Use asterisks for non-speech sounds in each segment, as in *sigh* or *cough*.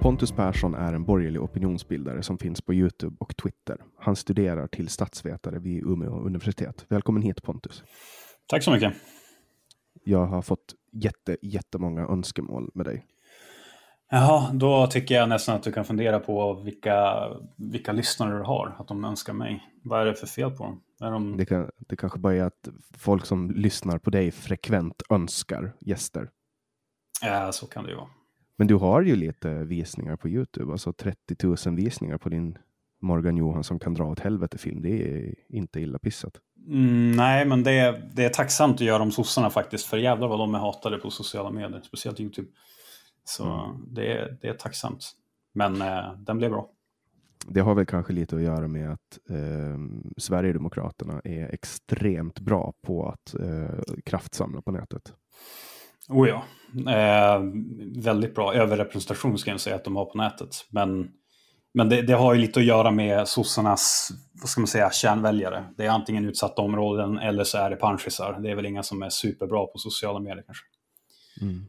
Pontus Persson är en borgerlig opinionsbildare som finns på Youtube och Twitter. Han studerar till statsvetare vid Umeå universitet. Välkommen hit Pontus. Tack så mycket. Jag har fått jätte, jättemånga önskemål med dig. Jaha, då tycker jag nästan att du kan fundera på vilka, vilka lyssnare du har, att de önskar mig. Vad är det för fel på dem? Är de... Det, kan, det kanske bara är att folk som lyssnar på dig frekvent önskar gäster. Ja, så kan det ju vara. Men du har ju lite visningar på Youtube, alltså 30 000 visningar på din Morgan Johansson kan dra åt helvete-film. Det är inte illa pissat. Mm, nej, men det är, det är tacksamt att göra om sossarna faktiskt, för jävlar vad de är hatade på sociala medier, speciellt Youtube. Så mm. det, är, det är tacksamt. Men eh, den blev bra. Det har väl kanske lite att göra med att eh, Sverigedemokraterna är extremt bra på att eh, kraftsamla på nätet. Oh ja, eh, väldigt bra överrepresentation ska jag säga att de har på nätet. Men, men det, det, har ju lite att göra med sossarnas, vad ska man säga, kärnväljare. Det är antingen utsatta områden eller så är det panschisar. Det är väl inga som är superbra på sociala medier kanske. Mm.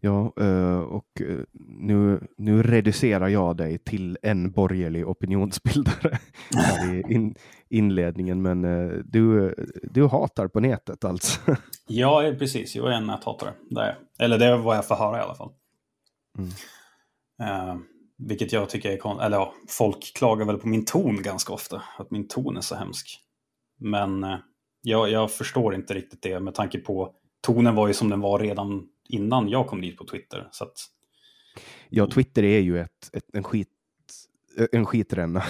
Ja, eh, och eh, nu, nu reducerar jag dig till en borgerlig opinionsbildare *laughs* i in, inledningen, men eh, du, du hatar på nätet alltså? *laughs* Ja, precis. Jag är en näthatare. Det. Eller det är vad jag får höra i alla fall. Mm. Uh, vilket jag tycker är konstigt. Eller ja, folk klagar väl på min ton ganska ofta. Att min ton är så hemsk. Men uh, jag, jag förstår inte riktigt det med tanke på tonen var ju som den var redan innan jag kom dit på Twitter. Så att... Ja, Twitter är ju ett, ett, en, skit, en skitränna.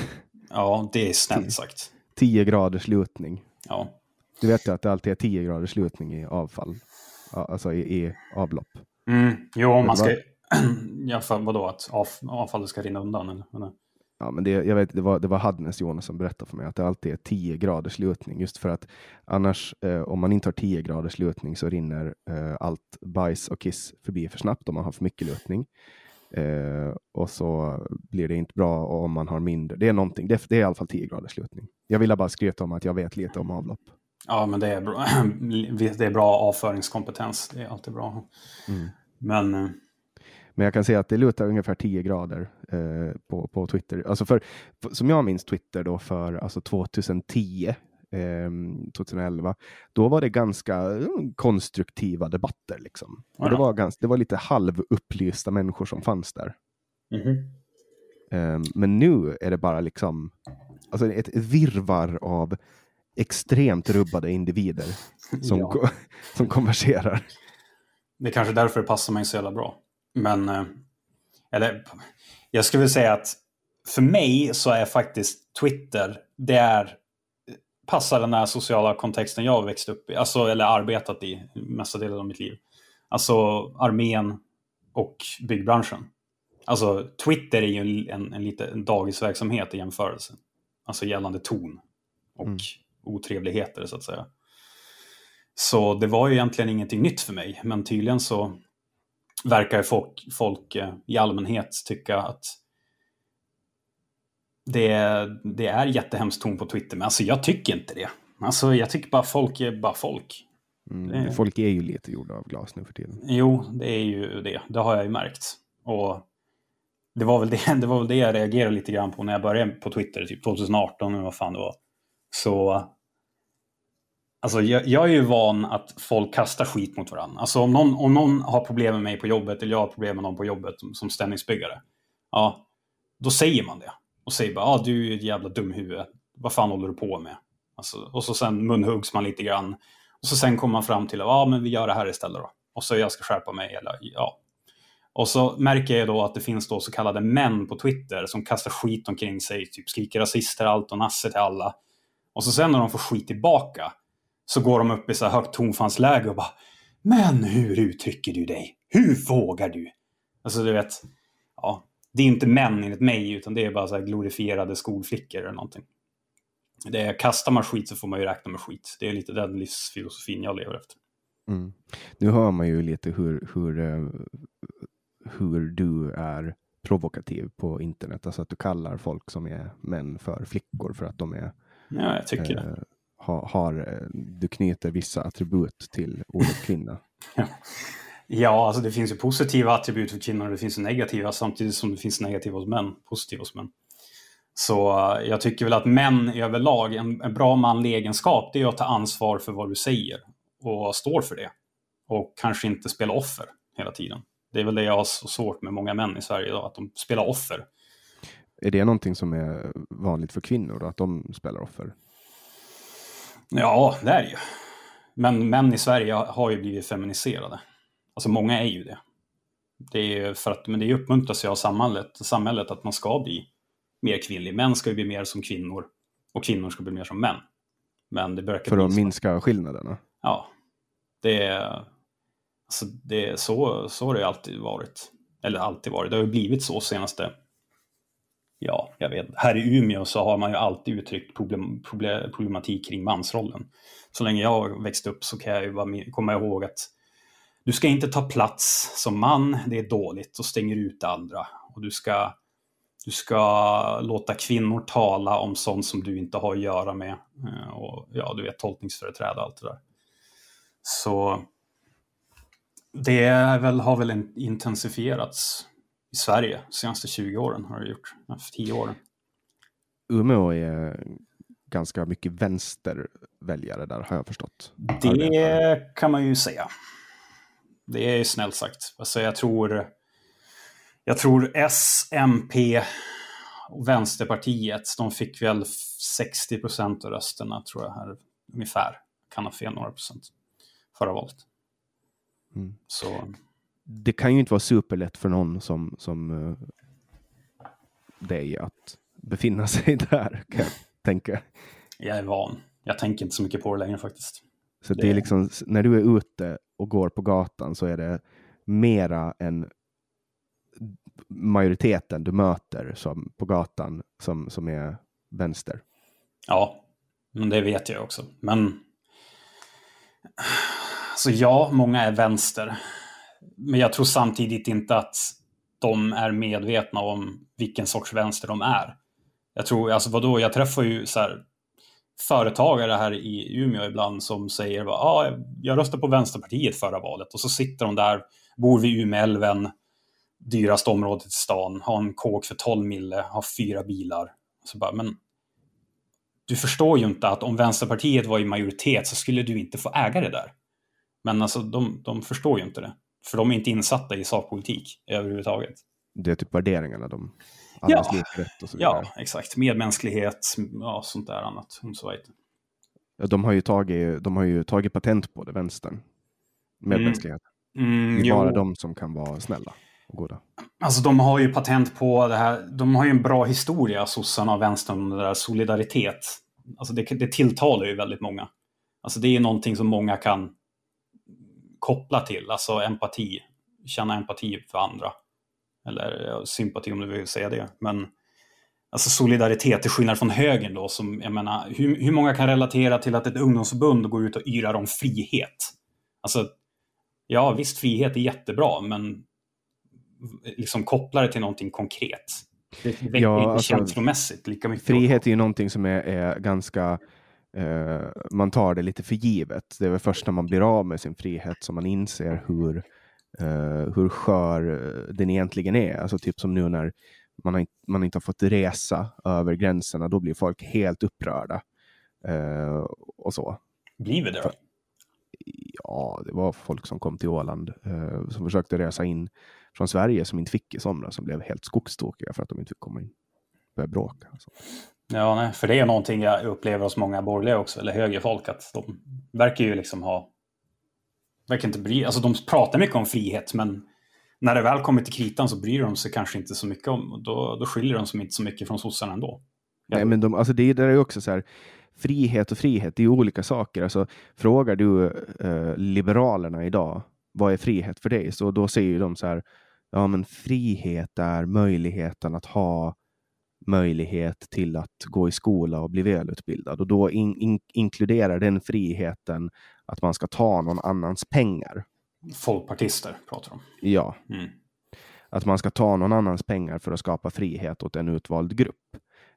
Ja, det är snällt sagt. 10 graders lutning. Ja. Du vet ju att det alltid är 10 graders lutning i avfall. Alltså i, i avlopp. Mm. Jo, man ska... *clears throat* Ja, för vadå? Att av, avfallet ska rinna undan? Eller? Ja, men det, jag vet, det, var, det var Hadnes Jonas som berättade för mig att det alltid är 10 graders lutning just för att annars eh, om man inte har 10 graders lutning så rinner eh, allt bajs och kiss förbi för snabbt om man har för mycket lutning. Eh, och så blir det inte bra om man har mindre. Det är någonting. Det, det är i alla fall 10 graders lutning. Jag ville bara skryta om att jag vet lite om avlopp. Ja, men det är bra, *clears throat* det är bra avföringskompetens. Det är alltid bra. Mm. Men eh, men jag kan säga att det lutar ungefär 10 grader eh, på, på Twitter. Alltså för, som jag minns Twitter då för alltså 2010, eh, 2011, då var det ganska mm, konstruktiva debatter. Liksom. Och det, var ganska, det var lite halvupplysta människor som fanns där. Mm -hmm. eh, men nu är det bara liksom alltså ett, ett virvar av extremt rubbade individer som, *laughs* ja. *laughs* som konverserar. Det är kanske därför det passar mig så jävla bra. Men, eh, eller, jag skulle vilja säga att för mig så är faktiskt Twitter, det är passar den här sociala kontexten jag har växt upp i, alltså, eller arbetat i mesta delen av mitt liv. Alltså armén och byggbranschen. Alltså Twitter är ju en, en, lite, en dagisverksamhet i jämförelse. Alltså gällande ton och mm. otrevligheter så att säga. Så det var ju egentligen ingenting nytt för mig, men tydligen så verkar folk, folk eh, i allmänhet tycka att det, det är jättehemskt ton på Twitter. Men alltså jag tycker inte det. Alltså jag tycker bara folk är bara folk. Mm, det... Folk är ju lite gjorda av glas nu för tiden. Jo, det är ju det. Det har jag ju märkt. Och det var väl det, *laughs* det, var väl det jag reagerade lite grann på när jag började på Twitter, typ 2018 eller vad fan det var. Så Alltså jag, jag, är ju van att folk kastar skit mot varandra. Alltså om någon, om någon har problem med mig på jobbet eller jag har problem med någon på jobbet som, som. Ja, då säger man det. Och säger bara, ah, du är ett jävla dumhuvud. Vad fan håller du på med? Alltså, och så sen munhuggs man lite grann. Och så sen kommer man fram till, ja ah, men vi gör det här istället då. Och så jag ska skärpa mig. Eller, ja. Och så märker jag då att det finns då så kallade män på Twitter som kastar skit omkring sig. Typ skriker rasister allt och nasse till alla. Och så sen när de får skit tillbaka så går de upp i så här högt tonfallsläge och bara Men hur uttrycker du dig? Hur vågar du? Alltså du vet, ja, det är inte män enligt mig utan det är bara så glorifierade skolflickor eller någonting. Det är, kastar man skit så får man ju räkna med skit. Det är lite den livsfilosofin jag lever efter. Mm. Nu hör man ju lite hur, hur, eh, hur du är provokativ på internet. Alltså att du kallar folk som är män för flickor för att de är Ja, jag tycker eh, det har, har, eh, du knyter vissa attribut till ordet *laughs* kvinna. ja, alltså det finns ju positiva attribut för kvinnor och det finns negativa samtidigt som det finns negativa hos män, positiva hos män. Så uh, jag tycker väl att män överlag, en, en bra manlig egenskap, det är att ta ansvar för vad du säger och står för det. Och kanske inte spela offer hela tiden. Det är väl det jag har så svårt med många män i Sverige idag, att de spelar offer. Är det någonting som är vanligt för kvinnor, då, att de spelar offer? Ja, det är det ju. Men män i Sverige har ju blivit feminiserade. Alltså många är ju det. Det är för att, men det uppmuntras ju av samhället, samhället att man ska bli mer kvinnlig. Män ska ju bli mer som kvinnor och kvinnor ska bli mer som män. Men det verkar För att minska skillnaderna? Ja. Det är, alltså det är så, så har det alltid varit. Eller alltid varit. Det har ju blivit så senaste ja, jag vet, här i Umeå så har man ju alltid uttryckt problem, problem, problematik kring mansrollen. Så länge jag växte upp så kan jag ju bara komma ihåg att du ska inte ta plats som man, det är dåligt och stänger ut andra. Och du ska, du ska låta kvinnor tala om sånt som du inte har att göra med. Eh, och ja, du vet, tolkningsföreträde och allt det där. Så det är väl, har väl intensifierats i Sverige de senaste 20 åren har det gjort, 10 åren. Umeå är ganska mycket vänsterväljare där har jag förstått. Det kan man ju säga. Det är snällt sagt. Alltså jag tror, jag tror S, MP och Vänsterpartiet, de fick väl 60 procent av rösterna tror jag här ungefär. Kan ha fel några procent förra valet. Mm. Så det kan ju inte vara superlätt för någon som, som uh, dig att befinna sig *laughs* där, kan jag tänka. Jag är van. Jag tänker inte så mycket på det längre faktiskt. Så det, det är liksom, när du är ute och går på gatan så är det mera en majoriteten du möter som, på gatan som, som är vänster. Ja, men det vet jag också. Men så ja, många är vänster. Men jag tror samtidigt inte att de är medvetna om vilken sorts vänster de är. Jag tror, alltså vadå, jag träffar ju så här, företagare här i Umeå ibland som säger att ah, jag röstade på Vänsterpartiet förra valet och så sitter de där, bor vid Umeälven, dyraste området i stan, har en kåk för 12 mille, har fyra bilar. Så bara, men du förstår ju inte att om Vänsterpartiet var i majoritet så skulle du inte få äga det där. Men alltså, de, de förstår ju inte det. För de är inte insatta i sakpolitik överhuvudtaget. Det är typ värderingarna de... Ja. Ja, exakt. Medmänsklighet, ja, sånt där annat. Och så vidare. Ja, de, har ju tagit, de har ju tagit patent på det, vänstern. Medmänsklighet. Mm, det är jo. bara de som kan vara snälla och goda. Alltså de har ju patent på det här. De har ju en bra historia, sossarna och vänstern, det där solidaritet. Alltså det, det tilltalar ju väldigt många. Alltså det är någonting som många kan koppla till, alltså empati. Känna empati för andra. Eller ja, sympati om du vill säga det. Men alltså solidaritet till skillnad från högern då, som jag menar, hur, hur många kan relatera till att ett ungdomsförbund går ut och yrar om frihet? Alltså, ja visst, frihet är jättebra, men liksom koppla det till någonting konkret. Det väcker Ja, inte alltså, känslomässigt lika mycket. Frihet är ju någonting som är, är ganska... Eh, man tar det lite för givet. Det är väl först när man blir av med sin frihet som man inser hur, eh, hur skör eh, den egentligen är. Alltså typ som nu när man, har, man inte har fått resa över gränserna. Då blir folk helt upprörda. Eh, och så. Blir det då? Ja, det var folk som kom till Åland eh, som försökte resa in från Sverige som inte fick i somras som blev helt skogstokiga för att de inte fick komma in. Började bråka. och så. Ja, nej, för det är någonting jag upplever hos många borgerliga också, eller högerfolk, att de verkar ju liksom ha... Verkar inte bry, alltså de pratar mycket om frihet, men när det väl kommer till kritan så bryr de sig kanske inte så mycket om, då, då skiljer de sig inte så mycket från sossarna ändå. Nej, men de, alltså det, det är ju också så här, frihet och frihet, det är ju olika saker. Alltså, frågar du eh, Liberalerna idag, vad är frihet för dig? Så då säger ju de så här, ja men frihet är möjligheten att ha möjlighet till att gå i skola och bli välutbildad. Och då in, in, inkluderar den friheten att man ska ta någon annans pengar. Folkpartister pratar de. Ja, Mm. att man ska ta någon annans pengar för att skapa frihet åt en utvald grupp.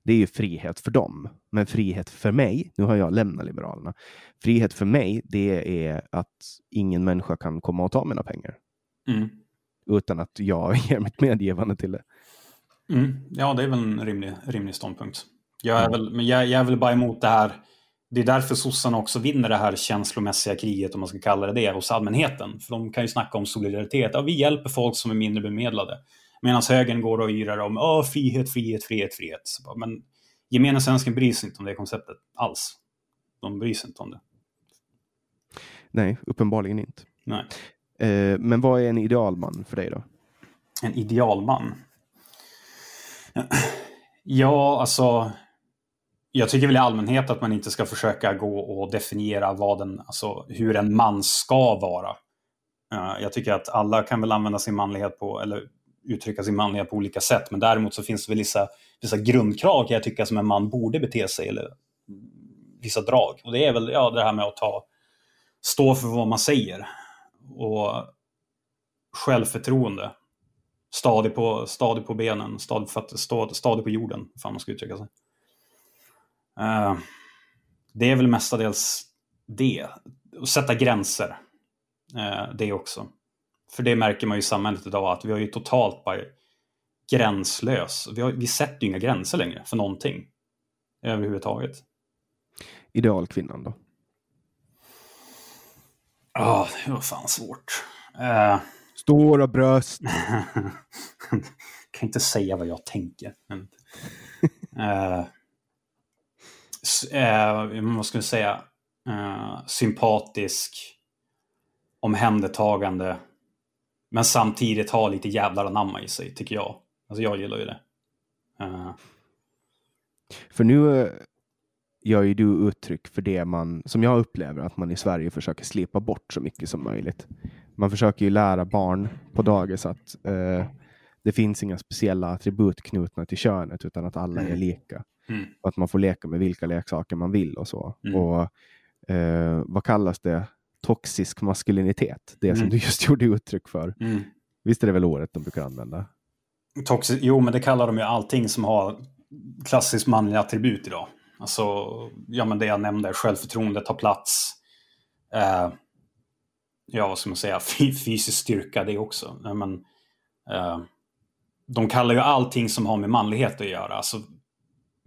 Det är ju frihet för dem. Men frihet för mig, nu har jag lämnat Liberalerna, frihet för mig, det är att ingen människa kan komma och ta mina pengar Mm. utan att jag *laughs* ger mitt medgivande till det. Mm. Ja, det är väl en rimlig, rimlig ståndpunkt. Jag är, väl, men jag, jag är väl bara emot det här. Det är därför sossarna också vinner det här känslomässiga kriget, om man ska kalla det det, hos allmänheten. För de kan ju snacka om solidaritet. Ja, vi hjälper folk som är mindre bemedlade. Medan högern går och yrar om frihet, frihet, frihet, frihet. Bara, Men gemene svensken bryr sig inte om det konceptet alls. De bryr sig inte om det. Nej, uppenbarligen inte. Nej. Eh, men vad är en idealman för dig då? En idealman? Ja, alltså... Jag tycker väl i allmänhet att man inte ska försöka gå och definiera vad en, alltså, hur en man ska vara. Eh, jag tycker att alla kan väl använda sin manlighet på, eller uttrycka sin manlighet på olika sätt. Men däremot så finns det väl vissa, vissa grundkrav kan jag tycka som en man borde bete sig, eller mm, vissa drag. Och det är väl ja, det här med att ta, stå för vad man säger. Och självförtroende. Stadig på, stadig på benen, stadig, på fötter, stadig, stadig på jorden, fan man ska uttrycka sig. Eh, det är väl mestadels det. Och sätta gränser. Eh, det också. För det märker man ju i samhället idag, att vi har ju totalt bara gränslös. Vi, har, vi sätter ju inga gränser längre för någonting. Överhuvudtaget. Idealkvinnan då? Ja, det var fan svårt. Stora bröst. *laughs* kan inte säga vad jag tänker. Men, *laughs* s- eh, vad ska vi säga? Eh, sympatisk, omhändertagande, men samtidigt ha lite jävlar anamma i sig, tycker jag. Alltså jag gillar ju det. Eh, För nu gör ju du uttryck för det man, som jag upplever att man i Sverige försöker slipa bort så mycket som möjligt. Man försöker ju lära barn på dagis att eh, det finns inga speciella attribut knutna till könet utan att alla är Mm. lika. Mm. Och att man får leka med vilka leksaker man vill och så. Mm. Och eh, vad kallas det? Toxisk maskulinitet. Det som Mm. du just *laughs* gjorde uttryck för. Mm. Visst är det väl ordet de brukar använda? Toxic, jo, men det kallar de ju allting som har klassiskt manliga attribut idag. Alltså, ja men det jag nämnde, självförtroende tar plats. Eh, ja, vad ska man säga, *laughs* fysisk styrka det också. Men, eh, de kallar ju allting som har med manlighet att göra, alltså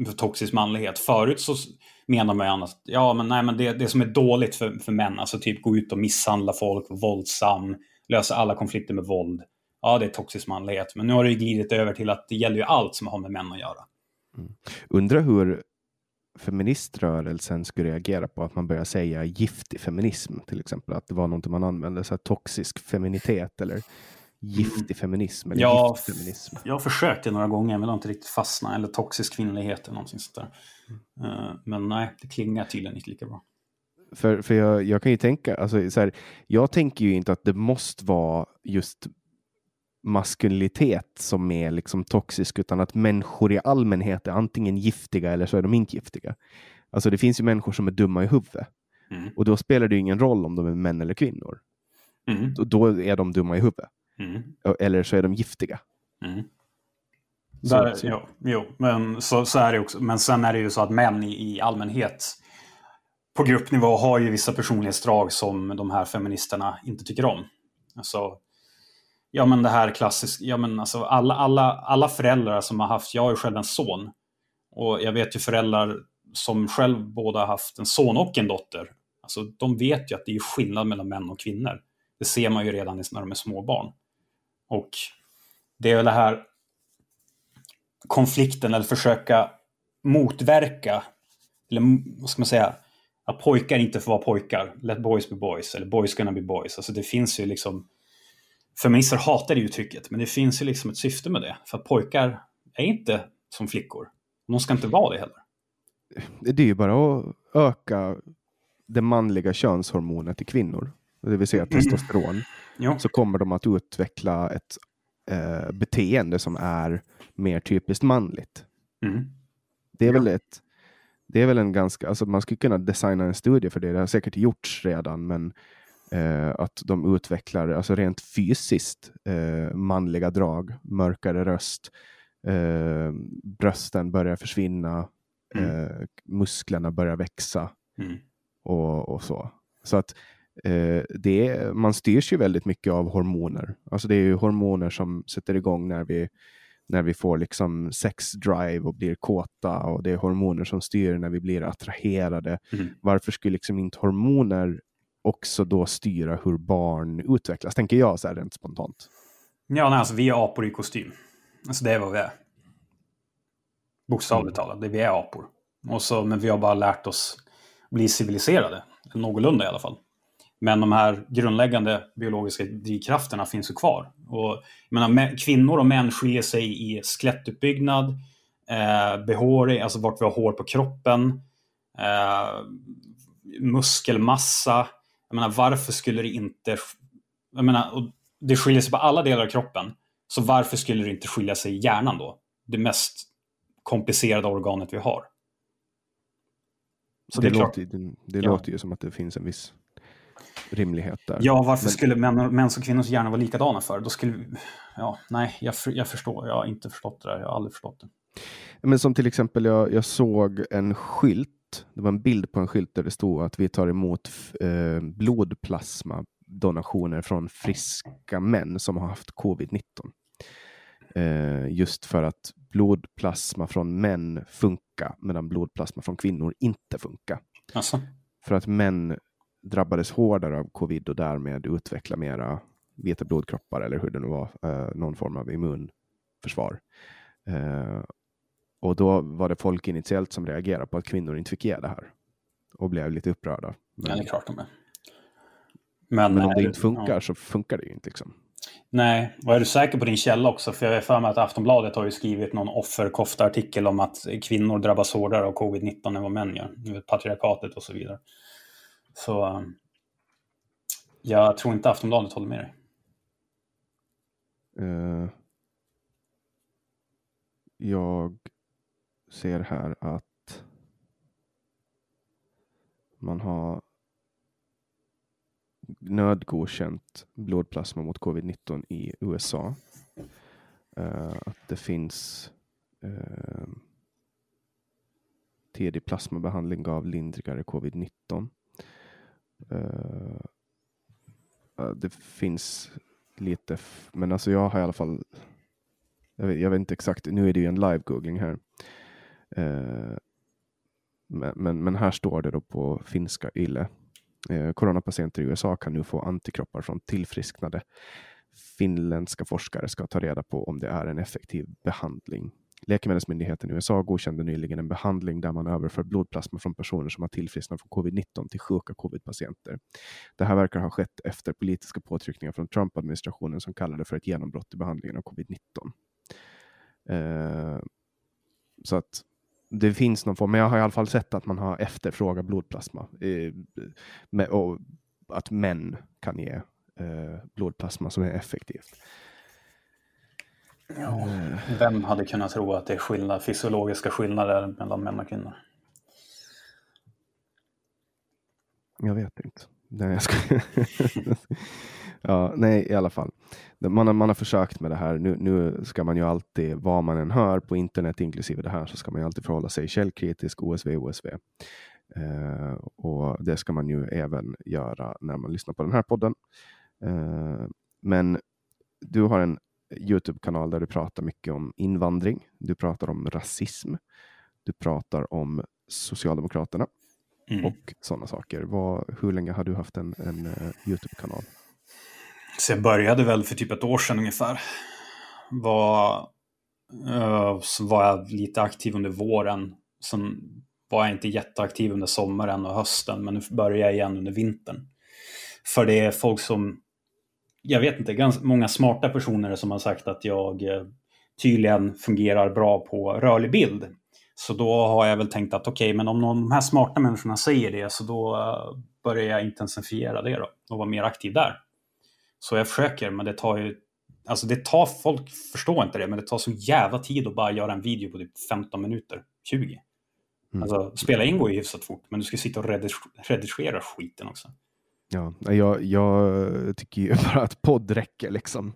för toxisk manlighet. Förut så menar man ju annars, ja men nej men det, det som är dåligt för, för män, alltså typ gå ut och misshandla folk, våldsam, lösa alla konflikter med våld. Ja, det är toxisk manlighet. Men nu har det ju glidit över till att det gäller ju allt som har med män att göra. Mm. Undrar hur feministrörelsen skulle reagera på att man börjar säga giftig feminism till exempel. Att det var något man använde, så här toxisk feminitet eller giftig feminism eller Ja, giftfeminism. Jag har försökt det några gånger, men har inte riktigt fastnat. Eller toxisk kvinnlighet eller någonting sånt där. Eh, Men nej, det klingar tydligen inte lika bra. För, för jag, jag kan ju tänka, alltså, så här, jag tänker ju inte att det måste vara just maskulinitet som är liksom toxisk, utan att människor i allmänhet är antingen giftiga eller så är de inte giftiga. Alltså det finns ju människor som är dumma i huvudet Mm. och då spelar det ingen roll om de är män eller kvinnor. Mm. Då, då är de dumma i huvudet. Mm. Eller så är de giftiga. Mm. Så- Där, så- Jo, jo, men så, så är det också. Men sen är det ju så att män i, i allmänhet på gruppnivå har ju vissa personlighetsdrag som de här feministerna inte tycker om. Alltså, ja men det här klassiska, ja men alltså alla, alla, alla föräldrar som har haft, jag har ju själv en son. Och jag vet ju föräldrar som själv båda har haft en son och en dotter. Alltså de vet ju att det är skillnad mellan män och kvinnor. Det ser man ju redan när de är små barn. Och det är väl det här konflikten eller försöka motverka, eller vad ska man säga, att pojkar inte får vara pojkar. Let boys be boys, eller boys gonna be boys. Alltså det finns ju liksom, feminister hatar det uttrycket, men det finns ju liksom ett syfte med det. För att pojkar är inte som flickor. De ska inte vara det heller. Det är ju bara att öka det manliga könshormonet i kvinnor, det vill säga testosteron, *clears throat* Jo. så kommer de att utveckla ett eh, beteende som är mer typiskt manligt. Mm. Det är väl ett det är väl en ganska, alltså man skulle kunna designa en studie för det, det har säkert gjorts redan, men eh, att de utvecklar, alltså rent fysiskt, eh, manliga drag, mörkare röst, eh, brösten börjar försvinna, Mm. eh, musklerna börjar växa Mm. och, och så. Så att eh, det är, man styrs ju väldigt mycket av hormoner. Alltså det är ju hormoner som sätter igång när vi, när vi får liksom sexdrive och blir kåta och det är hormoner som styr när vi blir attraherade. Mm. Varför skulle liksom inte hormoner också då styra hur barn utvecklas? Tänker jag så här rent spontant. Ja, nej, alltså vi är apor i kostym. Alltså det är vad vi är. Bokstavligt talat, det vi är apor. Och så, men vi har bara lärt oss bli civiliserade. Någorlunda i alla fall. Men de här grundläggande biologiska drivkrafterna finns ju kvar. Och, jag menar, kvinnor och män skiljer sig i skelettuppbyggnad, eh, behåring, alltså vart vi har hår på kroppen, eh, muskelmassa. Jag menar, varför skulle det inte... Jag menar, det skiljer sig på alla delar av kroppen. Så varför skulle det inte skilja sig i hjärnan då? Det mest komplicerade organet vi har. Så det det låter, ju- det Ja. låter ju som att det finns en viss rimlighet där. Ja, varför Men- skulle män, mäns och kvinnors hjärnor vara likadana för? Då skulle vi... Ja, nej, jag, jag förstår. Jag har inte förstått det där. Jag har aldrig förstått det. Men som till exempel, jag, jag såg en skylt. Det var en bild på en skylt där det stod att vi tar emot eh, blodplasma donationer från friska män som har haft covid-19. Eh, just för att blodplasma från män funkar medan blodplasma från kvinnor inte funkar. Alltså, För att män drabbades hårdare av covid och därmed utveckla mera vita blodkroppar eller hur det nu var, eh, någon form av immunförsvar. Eh, och då var det folk initiellt som reagerade på att kvinnor inte fick ge det här och blev lite upprörda. Men, ja, det är klart de är. Men, men om det inte funkar ja. så funkar det ju inte. Liksom. Nej, och är du säker på din källa också? För jag är för mig att Aftonbladet har ju skrivit någon offerkofta-artikel om att kvinnor drabbas hårdare av covid-19 än vad män gör. Patriarkatet och så vidare. Så eh, jag tror inte Aftonbladet håller med dig. Eh, jag ser här att man har nödgodkänt blodplasma mot covid-19 i USA. Uh, att det finns eh, uh, tidig plasmabehandling gav lindrigare covid-19. Uh, eh, det finns lite, men alltså jag har i alla fall, jag vet, jag vet inte exakt, nu är det ju en live-googling här. Eh, men, men, men, här står det då på finska YLE Eh, coronapatienter i USA kan nu få antikroppar från tillfrisknade. Finländska forskare ska ta reda på om det är en effektiv behandling. Läkemedelsmyndigheten i USA godkände nyligen en behandling där man överför blodplasma från personer som har tillfrisknat från covid-19 till sjuka covid-patienter. Det här verkar ha skett efter politiska påtryckningar från Trump-administrationen som kallade för ett genombrott i behandlingen av covid-19. Eh, så att det finns någon form, men jag har i alla fall sett att man har efterfrågat blodplasma. Eh, och att män kan ge eh, blodplasma som är effektivt. Ja, vem hade kunnat tro att det är skillnad, fysiologiska skillnader mellan män och kvinnor? Jag vet inte. Nej, jag ska... *laughs* ja, nej, i alla fall. Man har, man har försökt med det här. Nu, nu ska man ju alltid, vad man än hör på internet, inklusive det här, så ska man ju alltid förhålla sig källkritisk, OSV, OSV. Eh, och det ska man ju även göra när man lyssnar på den här podden. Eh, men du har en Youtube-kanal där du pratar mycket om invandring. Du pratar om rasism. Du pratar om Socialdemokraterna mm. och sådana saker. Vad, hur länge har du haft en, en uh, Youtube-kanal? Så jag började väl för typ ett år sedan ungefär. Var, uh, så var jag lite aktiv under våren. Sen var jag inte jätteaktiv under sommaren och hösten, men nu börjar jag igen under vintern. För det är folk som, jag vet inte, ganska många smarta personer som har sagt att jag eh, tydligen fungerar bra på rörlig bild. Så då har jag väl tänkt att okej, okay, men om någon, de här smarta människorna säger det så då eh, börjar jag intensifiera det då och vara mer aktiv där. Så jag försöker, men det tar ju... Alltså det tar, folk förstår inte det, men det tar så jävla tid att bara göra en video på typ 15 minuter, 20. Mm. Alltså spela in går ju hyfsat fort, men du ska sitta och redigera skiten också. Ja, jag, jag tycker ju *laughs* bara att podd räcker liksom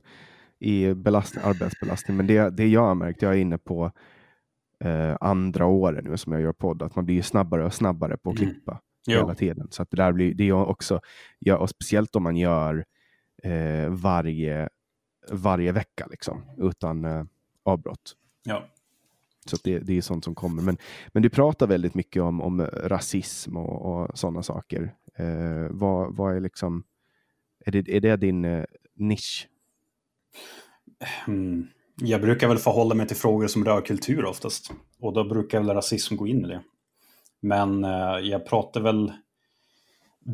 i belastning, arbetsbelastning. Men det, det jag har märkt, jag är inne på eh, andra året nu som jag gör podd, att man blir snabbare och snabbare på att mm. klippa mm. hela tiden. Så att det där blir, det är också, ja, och speciellt om man gör eh, varje, varje vecka liksom, utan eh, avbrott. Ja. Så det, det är sånt som kommer. Men, men du pratar väldigt mycket om, om rasism och, och sådana saker. Eh, vad, vad är liksom, är det, är det din eh, nisch? Mm. Jag brukar väl förhålla mig till frågor som rör kultur oftast. Och då brukar väl rasism gå in i det. Men eh, jag pratar väl...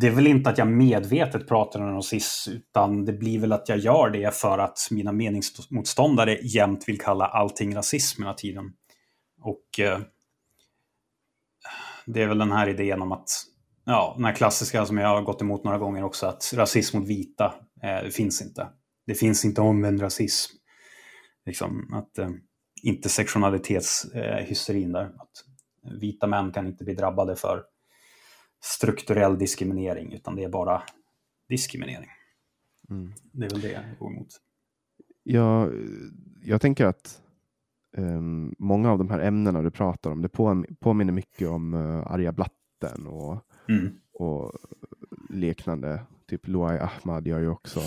Det är väl inte att jag medvetet pratar om rasism, utan det blir väl att jag gör det för att mina meningsmotståndare jämt vill kalla allting rasism hela tiden. Och eh, det är väl den här idén om att, ja, den här klassiska som jag har gått emot några gånger också, att rasism mot vita eh, finns inte. Det finns inte omvänd rasism. Liksom, att eh, intersektionalitetshysterin eh, där. Att vita män kan inte bli drabbade för strukturell diskriminering, utan det är bara diskriminering. Mm. Det är väl det jag går emot. Ja, jag tänker att um, många av de här ämnena du pratar om, det på, påminner mycket om uh, arga blatten och, mm. och liknande. Typ Luai Ahmad gör ju också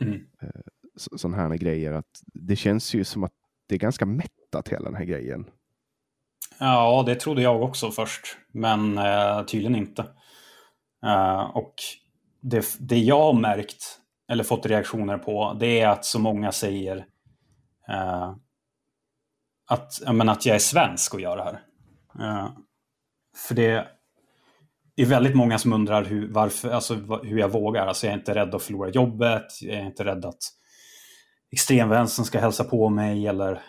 mm. uh, sådana här grejer. Att det känns ju som att det är ganska mättat hela den här grejen. Ja, det trodde jag också först, men eh, tydligen inte. Eh, och det, det jag har märkt, eller fått reaktioner på, det är att så många säger eh, att, jag menar, att jag är svensk och gör det här. Eh, för det är väldigt många som undrar hur, varför, alltså, hur jag vågar. Alltså, jag är inte rädd att förlora jobbet, jag är inte rädd att extremvänstern ska hälsa på mig eller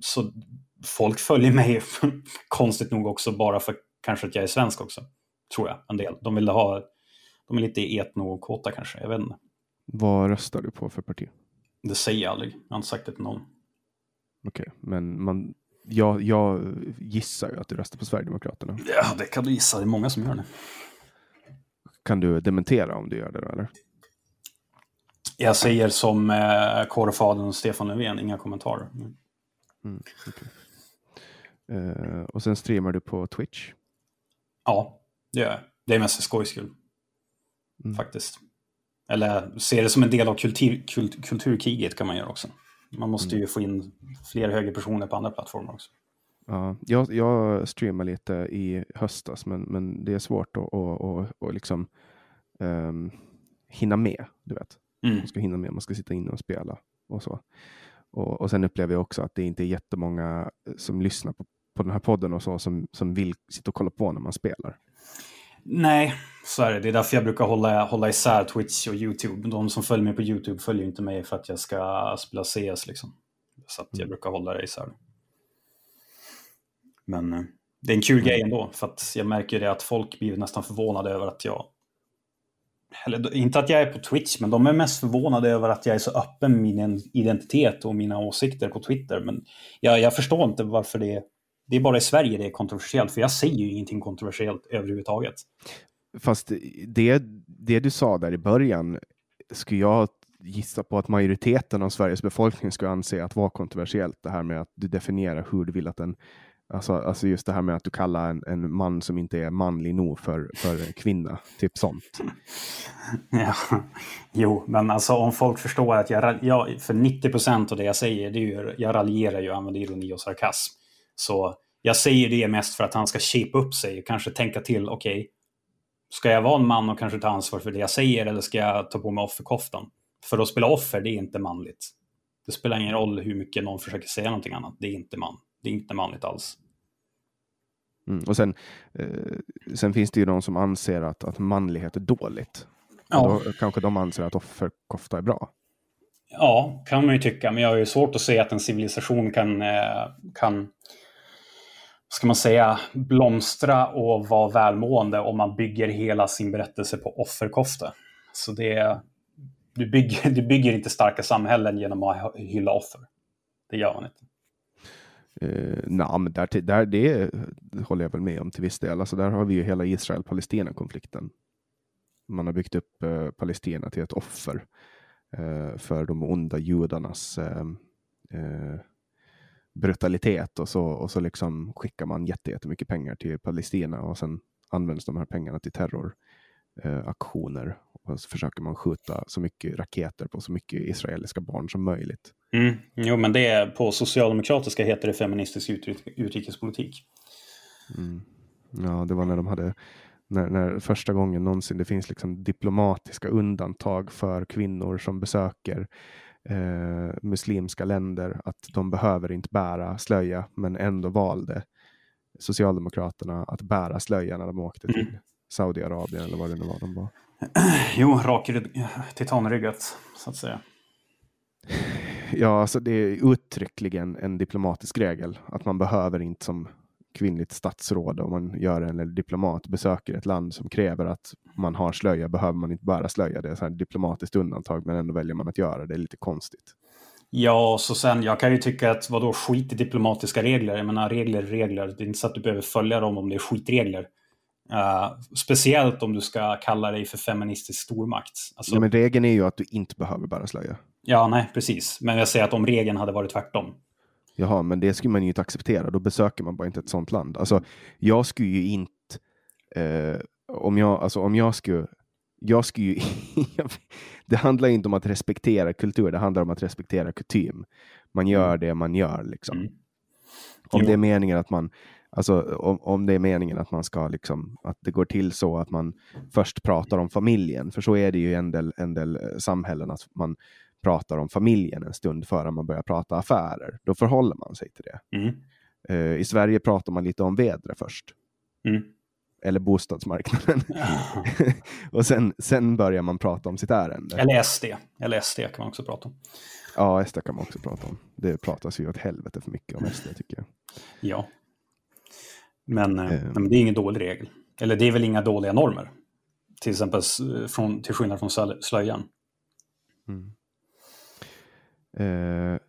så folk följer mig *laughs* konstigt nog också bara för kanske att jag är svensk också. Tror jag, en del. De vill ha, de är lite etnokåta kanske, jag vet inte. Vad röstar du på för parti? Det säger jag aldrig, jag har inte sagt det till någon. Okej, okay. men man, jag, jag gissar ju att du röstar på Sverigedemokraterna. Ja, det kan du gissa. Det är många som gör det. Kan du dementera om du gör det då, eller? Jag säger som eh, kårfadern Stefan Löfven, inga kommentarer. Mm. Okay. Uh, och sen streamar du på Twitch? Ja, det gör jag. Det är mest för skojs skull. Mm. Faktiskt. Eller ser det som en del av kultur, kult, kulturkriget kan man göra också. Man måste mm. ju få in fler högerpersoner på andra plattformar också. Ja, jag, jag streamar lite i höstas, men, men det är svårt att, att, att, att liksom, um, hinna med. Du vet. Mm. Man ska hinna med, man ska sitta inne och spela och så. Och, och sen upplever jag också att det inte är jättemånga som lyssnar på, på den här podden och så som, som vill sitta och kolla på när man spelar. Nej, så är det. Det är därför jag brukar hålla, hålla isär Twitch och YouTube. De som följer mig på YouTube följer inte mig för att jag ska spela CS. Liksom. Så att jag mm. brukar hålla det isär. Men eh, det är en kul mm. grej ändå. För att jag märker det att folk blir nästan förvånade över att jag... Eller inte att jag är på Twitch, men de är mest förvånade över att jag är så öppen med min identitet och mina åsikter på Twitter. Men jag, jag förstår inte varför det det är bara i Sverige det är kontroversiellt, för jag säger ju ingenting kontroversiellt överhuvudtaget. Fast det, det du sa där i början skulle jag gissa på att majoriteten av Sveriges befolkning skulle anse att vara kontroversiellt. Det här med att du definierar hur du vill att en Alltså, alltså just det här med att du kallar en, en man som inte är manlig nog för, för kvinna, typ sånt. *laughs* Ja, jo, men alltså om folk förstår att jag, jag för 90 procent av det jag säger, det är ju, jag raljerar ju och använder ironi och sarkasm. Så jag säger det mest för att han ska shape upp sig och kanske tänka till, okej, okay, ska jag vara en man och kanske ta ansvar för det jag säger eller ska jag ta på mig offerkoftan? För att spela offer, det är inte manligt. Det spelar ingen roll hur mycket någon försöker säga någonting annat. Det är inte man. Det är inte manligt alls. Mm, och sen, eh, sen finns det ju de som anser att, att manlighet är dåligt. Ja. Då kanske de anser att offerkofta är bra. Ja, kan man ju tycka, men jag har ju svårt att se att en civilisation kan, eh, kan ska man säga, blomstra och vara välmående om man bygger hela sin berättelse på offerkofta. Så det, du, bygger, *laughs* du bygger inte starka samhällen genom att hylla offer. Det gör man inte. Eh, nah, men där, där, det håller jag väl med om till viss del. Alltså där har vi ju hela Israel-Palestina-konflikten. Man har byggt upp eh, Palestina till ett offer eh, för de onda judarnas eh, eh, brutalitet och så, och så liksom skickar man jättemycket pengar till Palestina och sen används de här pengarna till terroraktioner. Eh, och så försöker man skjuta så mycket raketer på så mycket israeliska barn som möjligt. Mm. Jo, men det är på socialdemokratiska heter det feministisk utrik utrikespolitik. Mm. Ja, det var när de hade när, när, första gången någonsin det finns liksom diplomatiska undantag för kvinnor som besöker eh, muslimska länder att de behöver inte bära slöja, men ändå valde Socialdemokraterna att bära slöja när de åkte till mm. Saudiarabien eller vad det nu var de var. *clears throat* Jo, rak titanryggat, så att säga. Ja, alltså det är uttryckligen en diplomatisk regel att man behöver inte som kvinnligt statsråd om man gör en eller diplomat besöker ett land som kräver att man har slöja behöver man inte bära slöja. Det är ett diplomatiskt undantag men ändå väljer man att göra det. Det är lite konstigt. Ja, så sen jag kan ju tycka att vadå skit i diplomatiska regler. Jag menar regler regler. Det är inte så att du behöver följa dem om det är skitregler. Uh, speciellt om du ska kalla dig för feministisk stormakt. Alltså, ja, men regeln är ju att du inte behöver bära slöja. Ja, nej, precis. Men jag säger att om regeln hade varit tvärtom. Jaha, men det skulle man ju inte acceptera. Då besöker man bara inte ett sånt land. Alltså, jag skulle ju inte... Eh, om, jag, alltså, om jag skulle... Jag skulle ju, *laughs* det handlar inte om att respektera kultur, det handlar om att respektera kutym. Man gör mm. det man gör. Liksom. Mm. Om det är meningen att man Alltså om, om det är meningen att man ska liksom, att det går till så att man först pratar om familjen, för så är det ju i en del, en del eh, samhällen, att man pratar om familjen en stund före man börjar prata affärer. Då förhåller man sig till det. Mm. Uh, I Sverige pratar man lite om vädret först. Mm. Eller bostadsmarknaden. Ja. *laughs* och sen, sen börjar man prata om sitt ärende. Eller SD. Eller SD kan man också prata om. Ja, SD kan man också prata om. Det pratas ju åt helvete för mycket om SD tycker jag. Ja. Men, uh. men det är ingen dålig regel. Eller det är väl inga dåliga normer. Till exempel från, till skillnad från slöjan. Mm. Eh,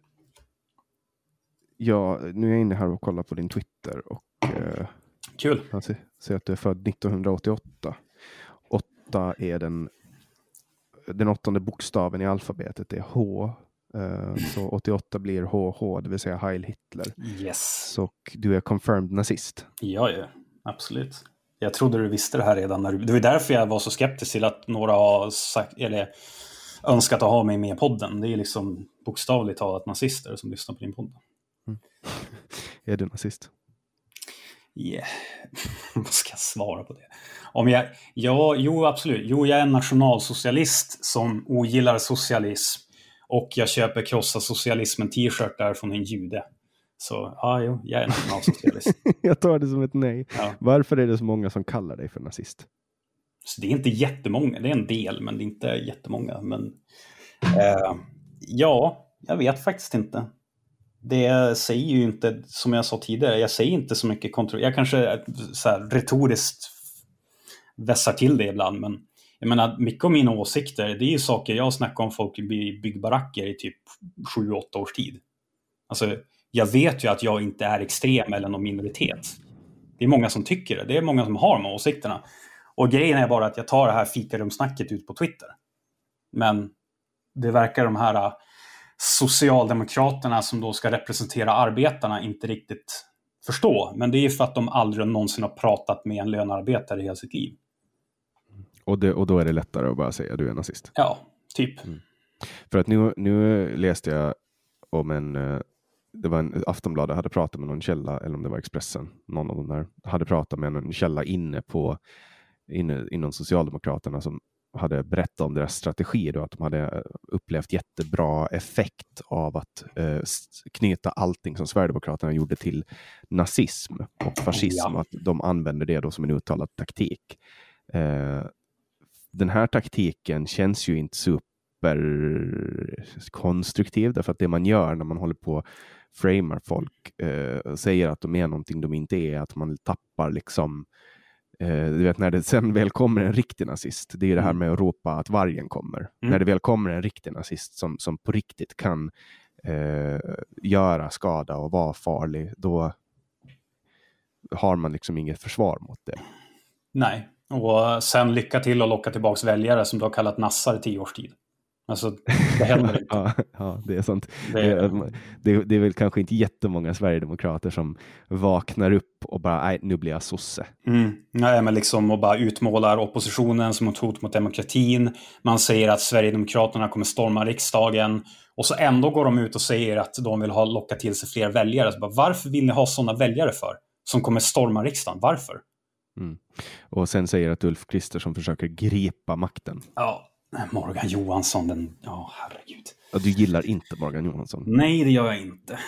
ja, nu är jag inne här och kollar på din Twitter och eh, Kul. jag ser, ser att du är född 1988. Åtta är den, den åttonde bokstaven i alfabetet, det är H. Eh, så 88 blir HH, det vill säga Heil Hitler. Yes. Och du är confirmed nazist. Ja, ja. Absolut. Jag trodde du visste det här redan. När du... Det var därför jag var så skeptisk till att några har sagt, eller önskat att ha mig med i podden. Det är liksom bokstavligt talat nazister som lyssnar på din podd. *laughs* Är du nazist? Yeah. *laughs* Vad ska jag svara på det? Om jag, ja, jo, absolut. Jo, jag är en nationalsocialist som ogillar socialism. Och jag köper krossa socialismen t-shirtar från en jude. Så ja, jo, jag är nationalsocialist. *laughs* jag tar det som ett nej. Ja. Varför är det så många som kallar dig för nazist? Så det är inte jättemånga, det är en del, men det är inte jättemånga. Men, eh, ja, jag vet faktiskt inte. Det säger ju inte, som jag sa tidigare, jag säger inte så mycket kontroll. Jag kanske så här, retoriskt vässar till det ibland, men jag menar, mycket av mina åsikter, det är ju saker jag snackar om folk i byggbaracker i typ 7-8 års tid. Alltså, jag vet ju att jag inte är extrem eller någon minoritet. Det är många som tycker det. Det är många som har de här åsikterna. Och grejen är bara att jag tar det här fikarumsnacket ut på Twitter. Men det verkar de här äh, socialdemokraterna som då ska representera arbetarna inte riktigt förstå. Men det är ju för att de aldrig någonsin har pratat med en lönearbetare i hela sitt liv. Och, det, och då är det lättare att bara säga du är nazist. Ja, typ. För att nu, nu läste jag om en, eh, det var en Aftonbladet hade pratat med någon källa, eller om det var Expressen, någon av de där, hade pratat med en källa inne på inne, inom Socialdemokraterna som hade berättat om deras strategi, då, att de hade eh, upplevt jättebra effekt av att eh, knyta allting som Sverigedemokraterna gjorde till nazism och fascism, Ja. att de använder det då som en uttalad taktik. Eh, den här taktiken känns ju inte superkonstruktiv, därför att det man gör när man håller på och framar folk, eh, säger att de är någonting de inte är, att man tappar liksom Eh, du vet när det sen väl kommer en riktig nazist, det är det här Mm. med att ropa att vargen kommer. Mm. När det väl kommer en riktig nazist som, som på riktigt kan eh, göra skada och vara farlig, då har man liksom inget försvar mot det. Nej. Och sen lycka till att locka tillbaka väljare som du har kallat nassar i tio års tid. Alltså, det händer *laughs* inte. ja, ja, det är sånt. Det Det, är- det, det är väl kanske inte jättemånga sverigedemokrater som vaknar upp och bara, nej, nu blir jag sosse. Mm. Nej, men liksom och bara utmålar oppositionen som ett hot mot demokratin. Man säger att Sverigedemokraterna kommer storma riksdagen. Och så ändå går de ut och säger att de vill ha locka till sig fler väljare. Så bara, varför vill ni ha sådana väljare för? Som kommer storma riksdagen. Varför? Och sen säger att Ulf Kristersson försöker gripa makten. Ja, Morgan Johansson, den... Ja, herregud. Ja, du gillar inte Morgan Johansson. Nej, det gör jag inte.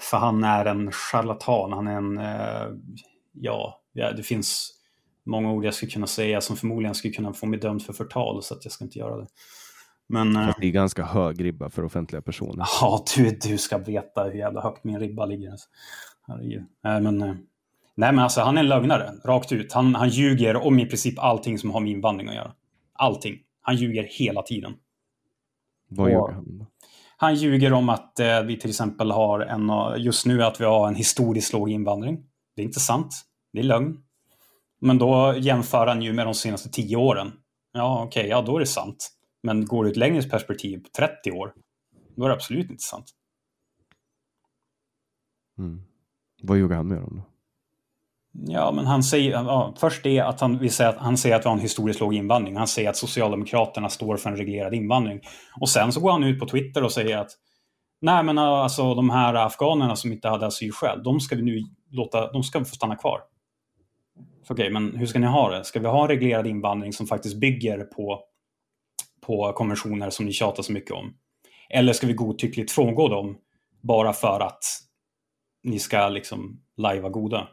För han är en charlatan. Han är en... Eh, ja, det finns många ord jag skulle kunna säga som förmodligen skulle kunna få mig dömd för förtal, så att jag ska inte göra det. Men eh, det är ganska hög ribba för offentliga personer. ja, du, du ska veta hur jävla högt min ribba ligger. Alltså. Herregud. Nej, men, eh, nej, men alltså han är en lögnare, rakt ut. Han, han ljuger om i princip allting som har med invandring att göra. Allting. Han ljuger hela tiden. Vad gjorde han? då? Han ljuger om att eh, vi till exempel har en, just nu att vi har en historiskt låg invandring. Det är inte sant. Det är lögn. Men då jämför han ju med de senaste tio åren. Ja, okej, ja då är det sant. Men går det ett längre perspektiv, 30 år, då är det absolut inte sant. Mm. Vad gjorde han med dem då? Ja, men han säger, ja, först det att han, vill säga att han säger att vi har en historiskt låg invandring. Han säger att Socialdemokraterna står för en reglerad invandring. Och sen så går han ut på Twitter och säger att nej men äh, alltså de här afghanerna som inte hade asylskäl, de ska vi nu låta, de ska få stanna kvar. Okej, men hur ska ni ha det? Ska vi ha en reglerad invandring som faktiskt bygger på, på konventioner som ni tjatar så mycket om? Eller ska vi godtyckligt frångå dem bara för att ni ska liksom lajva goda?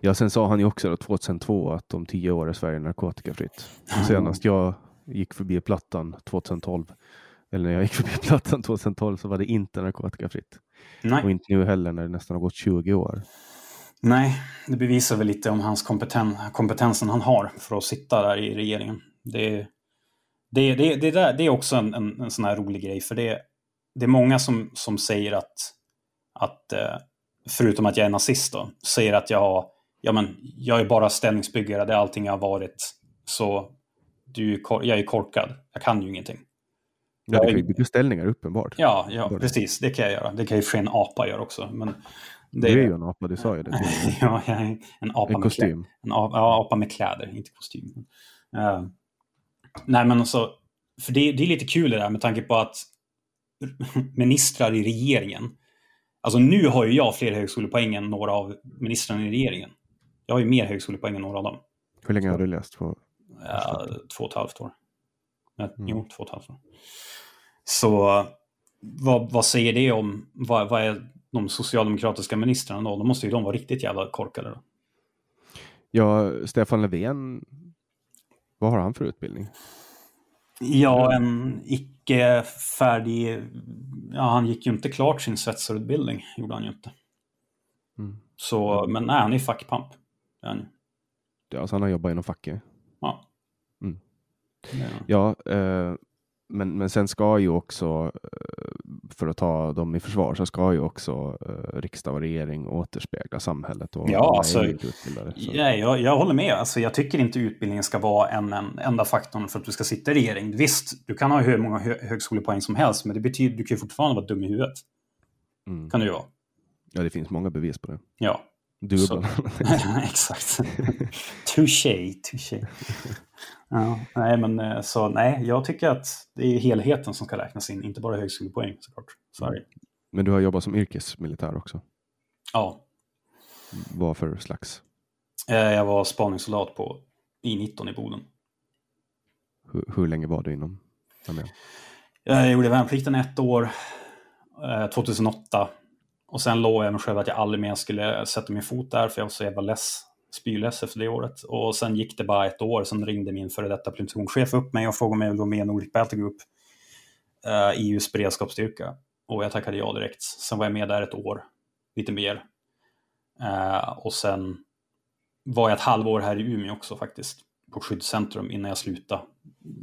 Ja, sen sa han ju också då 2002 att om tio år är Sverige narkotikafritt. Senast jag gick förbi Plattan 2012, eller när jag gick förbi *laughs* Plattan 2012 så var det inte narkotikafritt. Nej. Och inte nu heller när det nästan har gått 20 år. Nej, det bevisar väl lite om hans kompeten kompetensen han har för att sitta där i regeringen. Det, det, det, det, där, det är också en, en, en sån här rolig grej, för det, det är många som, som säger att, att eh, förutom att jag är nazist då, säger att jag har, ja men, jag är bara ställningsbyggare, det är allting jag har varit. Så du, jag är korkad, jag kan ju ingenting. Ja, du kan ju bygga ställningar uppenbart. Ja, ja, precis. Det kan jag göra. Det kan ju för en apa göra också. Men det... Du är ju en apa, du sa ju det. *laughs* ja, jag är en apa en med kostym. Kläder. En apa, ja, apa med kläder, inte kostym. Uh, nej, men alltså, för det, det är lite kul det där med tanke på att ministrar i regeringen, alltså nu har ju jag fler högskolepoäng än några av ministrarna i regeringen. Jag har ju mer högskolepoäng än några av dem. Hur länge har du läst? På ja, två och ett halvt år. Mm. Jo, två och ett halvt år. Så vad, vad säger det om, vad, vad är de socialdemokratiska ministrarna då? Då måste ju de vara riktigt jävla korkade då. Ja, Stefan Löfven, vad har han för utbildning? Ja, en icke färdig... Ja, han gick ju inte klart sin svetsarutbildning, gjorde han ju inte. Mm. Så, men nej, han är fackpamp. Ja, alltså han har jobbat inom facket? Ja. Mm. Ja, eh, men, men sen ska ju också, för att ta dem i försvar, så ska ju också eh, riksdag och regering återspegla samhället. Och ja, alltså, ja, jag, jag håller med. Alltså, jag tycker inte utbildningen ska vara en, en enda faktorn för att du ska sitta i regering. Visst, du kan ha hur många hö högskolepoäng som helst, men det betyder du kan ju fortfarande vara dum i huvudet. Mm. Kan du ju vara. Ja, det finns många bevis på det. Ja. Du så. *laughs* Exakt. *laughs* touché, touché. Ja, nej, men eh, så nej, jag tycker att det är helheten som ska räknas in, inte bara högskolepoäng såklart. Sverige. Men du har jobbat som yrkesmilitär också? Ja. Vad för slags? Eh, jag var spaningssoldat på I-19 i Boden. Hur, hur länge var du inom armén? Jag gjorde värnplikten ett år, 2008. Eh, Och sen lovade jag mig själv att jag aldrig mer skulle sätta min fot där, för jag var så jävla less spyless efter det året. Och sen gick det bara ett år, sen ringde min före detta plutonchef upp mig och frågade om jag ville gå med i Nordic Battle Group, eh, EUs beredskapsstyrka. Och jag tackade ja direkt. Sen var jag med där ett år, lite mer. Eh, och sen var jag ett halvår här i Umeå också faktiskt, på skyddscentrum innan jag slutade.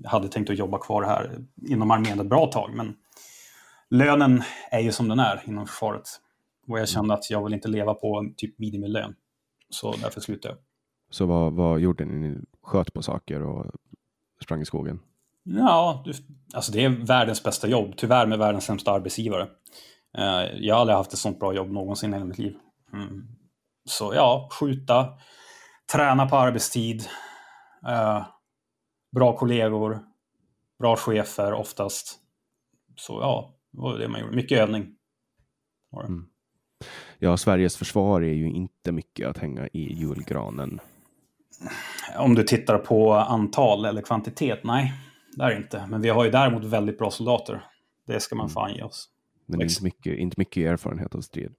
Jag hade tänkt att jobba kvar här inom armén ett bra tag, men lönen är ju som den är inom försvaret. Och jag kände att jag vill inte leva på typ minimilön. Så därför slutade jag. Så vad, vad gjorde ni? Ni sköt på saker och sprang i skogen? Ja, du, alltså det är världens bästa jobb. Tyvärr med världens sämsta arbetsgivare. Uh, jag har aldrig haft ett sånt bra jobb någonsin i hela mitt liv. Mm. Så ja, skjuta, träna på arbetstid, uh, bra kollegor, bra chefer oftast. Så ja, det var det man gjorde. Mycket övning. Mm ja, Sveriges försvar är ju inte mycket att hänga i julgranen. Om du tittar på antal eller kvantitet, nej, det är det inte. Men vi har ju däremot väldigt bra soldater. Det ska man mm. fan ge oss. Men inte mycket, inte mycket erfarenhet av strid.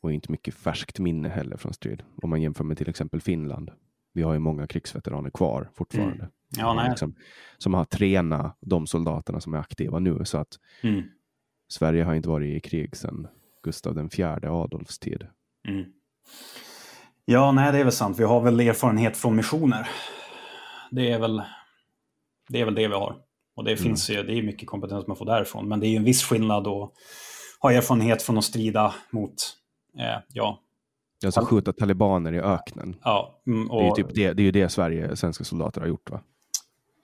Och inte mycket färskt minne heller från strid. Om man jämför med till exempel Finland. Vi har ju många krigsveteraner kvar fortfarande. Mm. Ja, nej. Liksom, som har tränat de soldaterna som är aktiva nu. Så att mm. Sverige har inte varit i krig sedan Gustav den fjärde Adolfs tid. Mm. Ja, nej, det är väl sant. Vi har väl erfarenhet från missioner. Det är väl det, är väl det vi har. Och det mm. finns ju, det är mycket kompetens man får därifrån. Men det är ju en viss skillnad att ha erfarenhet från att strida mot, eh, ja. Alltså skjuta talibaner i öknen. Ja. Mm, och... Det är ju typ det, det, är ju det Sverige, svenska soldater har gjort va?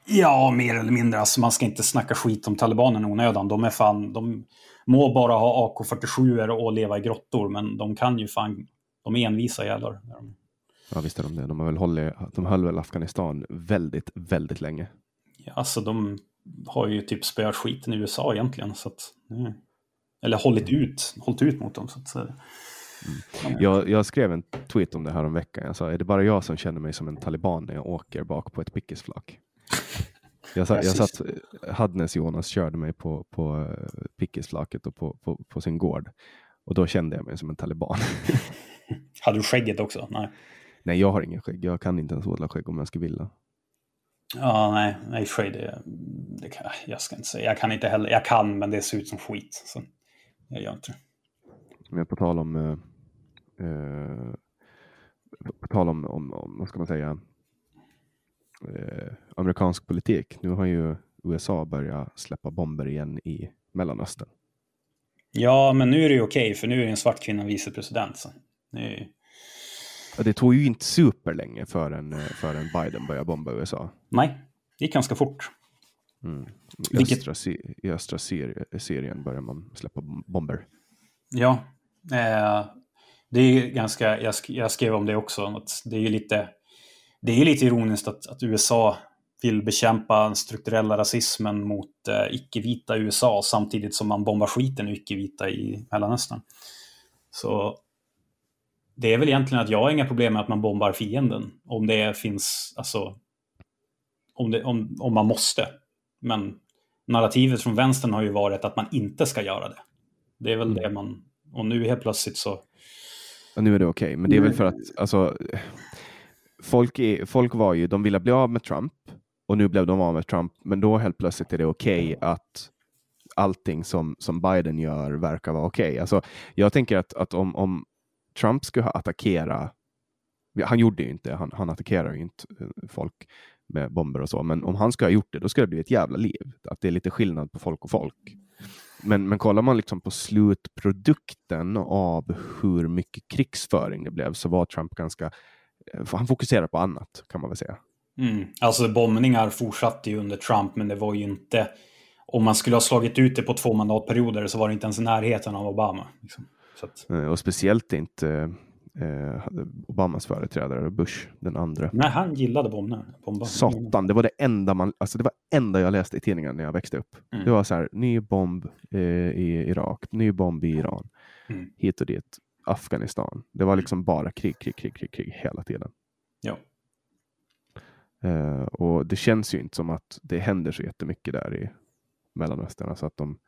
Ja, mer eller mindre. Alltså, man ska inte snacka skit om talibanerna i onödan. De är fan, de må bara ha AK47 och leva i grottor, men de kan ju fan, de är envisa jävlar. Ja, visst är de det. De har väl hållit, de höll väl Afghanistan väldigt, väldigt länge. Ja, alltså de har ju typ spöat skiten i USA egentligen. Så att, eller hållit ut, hållit ut mot dem. Så att, mm. jag, jag, skrev en tweet om det här om veckan. Jag sa, är det bara jag som känner mig som en taliban när jag åker bak på ett pickesflak? Jag, satt, jag satt, Hadnes Jonas körde mig på, på eh, pickesflaket och på, på, på, sin gård. Och då kände jag mig som en taliban. *laughs* Hade du skägget också? Nej. Nej, jag har ingen skägg. Jag kan inte ens odla skägg om jag skulle vilja. Ja, nej, nej skägg det, det kan, jag ska inte säga. Jag kan inte heller. Jag kan, men det ser ut som skit. Så jag gör inte det. Men på tal om, eh, eh på tal om, om, om, vad ska man säga, eh, amerikansk politik. Nu har ju USA börjat släppa bomber igen i Mellanöstern. Ja, men nu är det ju okej, okay, för nu är det en svart kvinna vicepresident. Så. Det, ja, det tog ju inte superlänge förrän, förrän Biden började bomba USA. Nej, det gick ganska fort. Mm. I Vilket... östra, I östra serien börjar man släppa bomber. Ja, eh, det är ganska, jag, jag, skrev om det också, att det är ju lite, det är lite ironiskt att, att USA vill bekämpa den strukturella rasismen mot eh, icke-vita USA samtidigt som man bombar skiten ur icke-vita i Mellanöstern. Så det är väl egentligen att jag har inga problem med att man bombar fienden om det finns, alltså om, det, om, om man måste. Men narrativet från vänstern har ju varit att man inte ska göra det. Det är väl mm. det man, och nu helt plötsligt så... Och nu är det okej, okay, men det är väl för att alltså, folk, är, folk var ju, de ville bli av med Trump och nu blev de av med Trump, men då helt plötsligt är det okej okay att allting som, som Biden gör verkar vara okej. Okay. Alltså, jag tänker att, att om, om Trump skulle attackera, han gjorde ju inte, han, han attackerar ju inte eh, folk med bomber och så, men om han skulle ha gjort det, då skulle det bli ett jävla liv. Att det är lite skillnad på folk och folk. Men, men kollar man liksom på slutprodukten av hur mycket krigsföring det blev så var Trump ganska, han fokuserar på annat kan man väl säga. Mm. Alltså bombningar fortsatte ju under Trump, men det var ju inte... Om man skulle ha slagit ut det på två mandatperioder så var det inte ens i närheten av Obama. Liksom. Att... Eh, och speciellt inte eh, Obamas företrädare Bush, den andra. Nej, han gillade bomber. Satan, det var det enda man, alltså det var enda jag läste i tidningen när jag växte upp. Mm. Det var så här, ny bomb eh, i Irak, ny bomb i Iran, mm. hit och dit. Afghanistan. Det var liksom bara krig, krig, krig, krig, krig hela tiden. Ja. Uh, och det känns ju inte som att det händer så jättemycket där i Mellanöstern. Alltså att, de,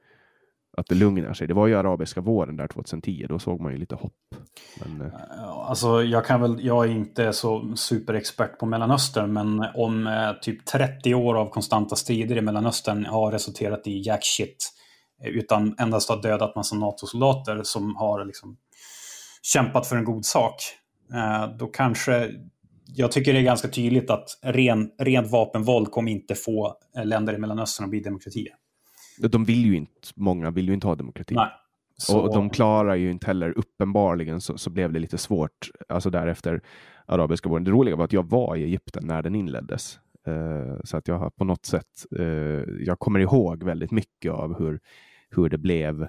att det lugnar sig. Det var ju arabiska våren där 2010. Då såg man ju lite hopp. Men, uh... Alltså, jag, kan väl, jag är inte så superexpert på Mellanöstern, men om eh, typ 30 år av konstanta strider i Mellanöstern har resulterat i jack shit, utan endast har dödat massa NATO-soldater som har liksom kämpat för en god sak, eh, då kanske jag tycker det är ganska tydligt att ren, rent vapenvåld kommer inte få eh, länder i Mellanöstern att bli demokratier. De vill ju inte, många vill ju inte ha demokrati. Nej. Så... Och de klarar ju inte heller, uppenbarligen så, så blev det lite svårt, alltså därefter arabiska våren. Det roliga var att jag var i Egypten när den inleddes. Uh, så att jag har på något sätt, uh, jag kommer ihåg väldigt mycket av hur, hur det blev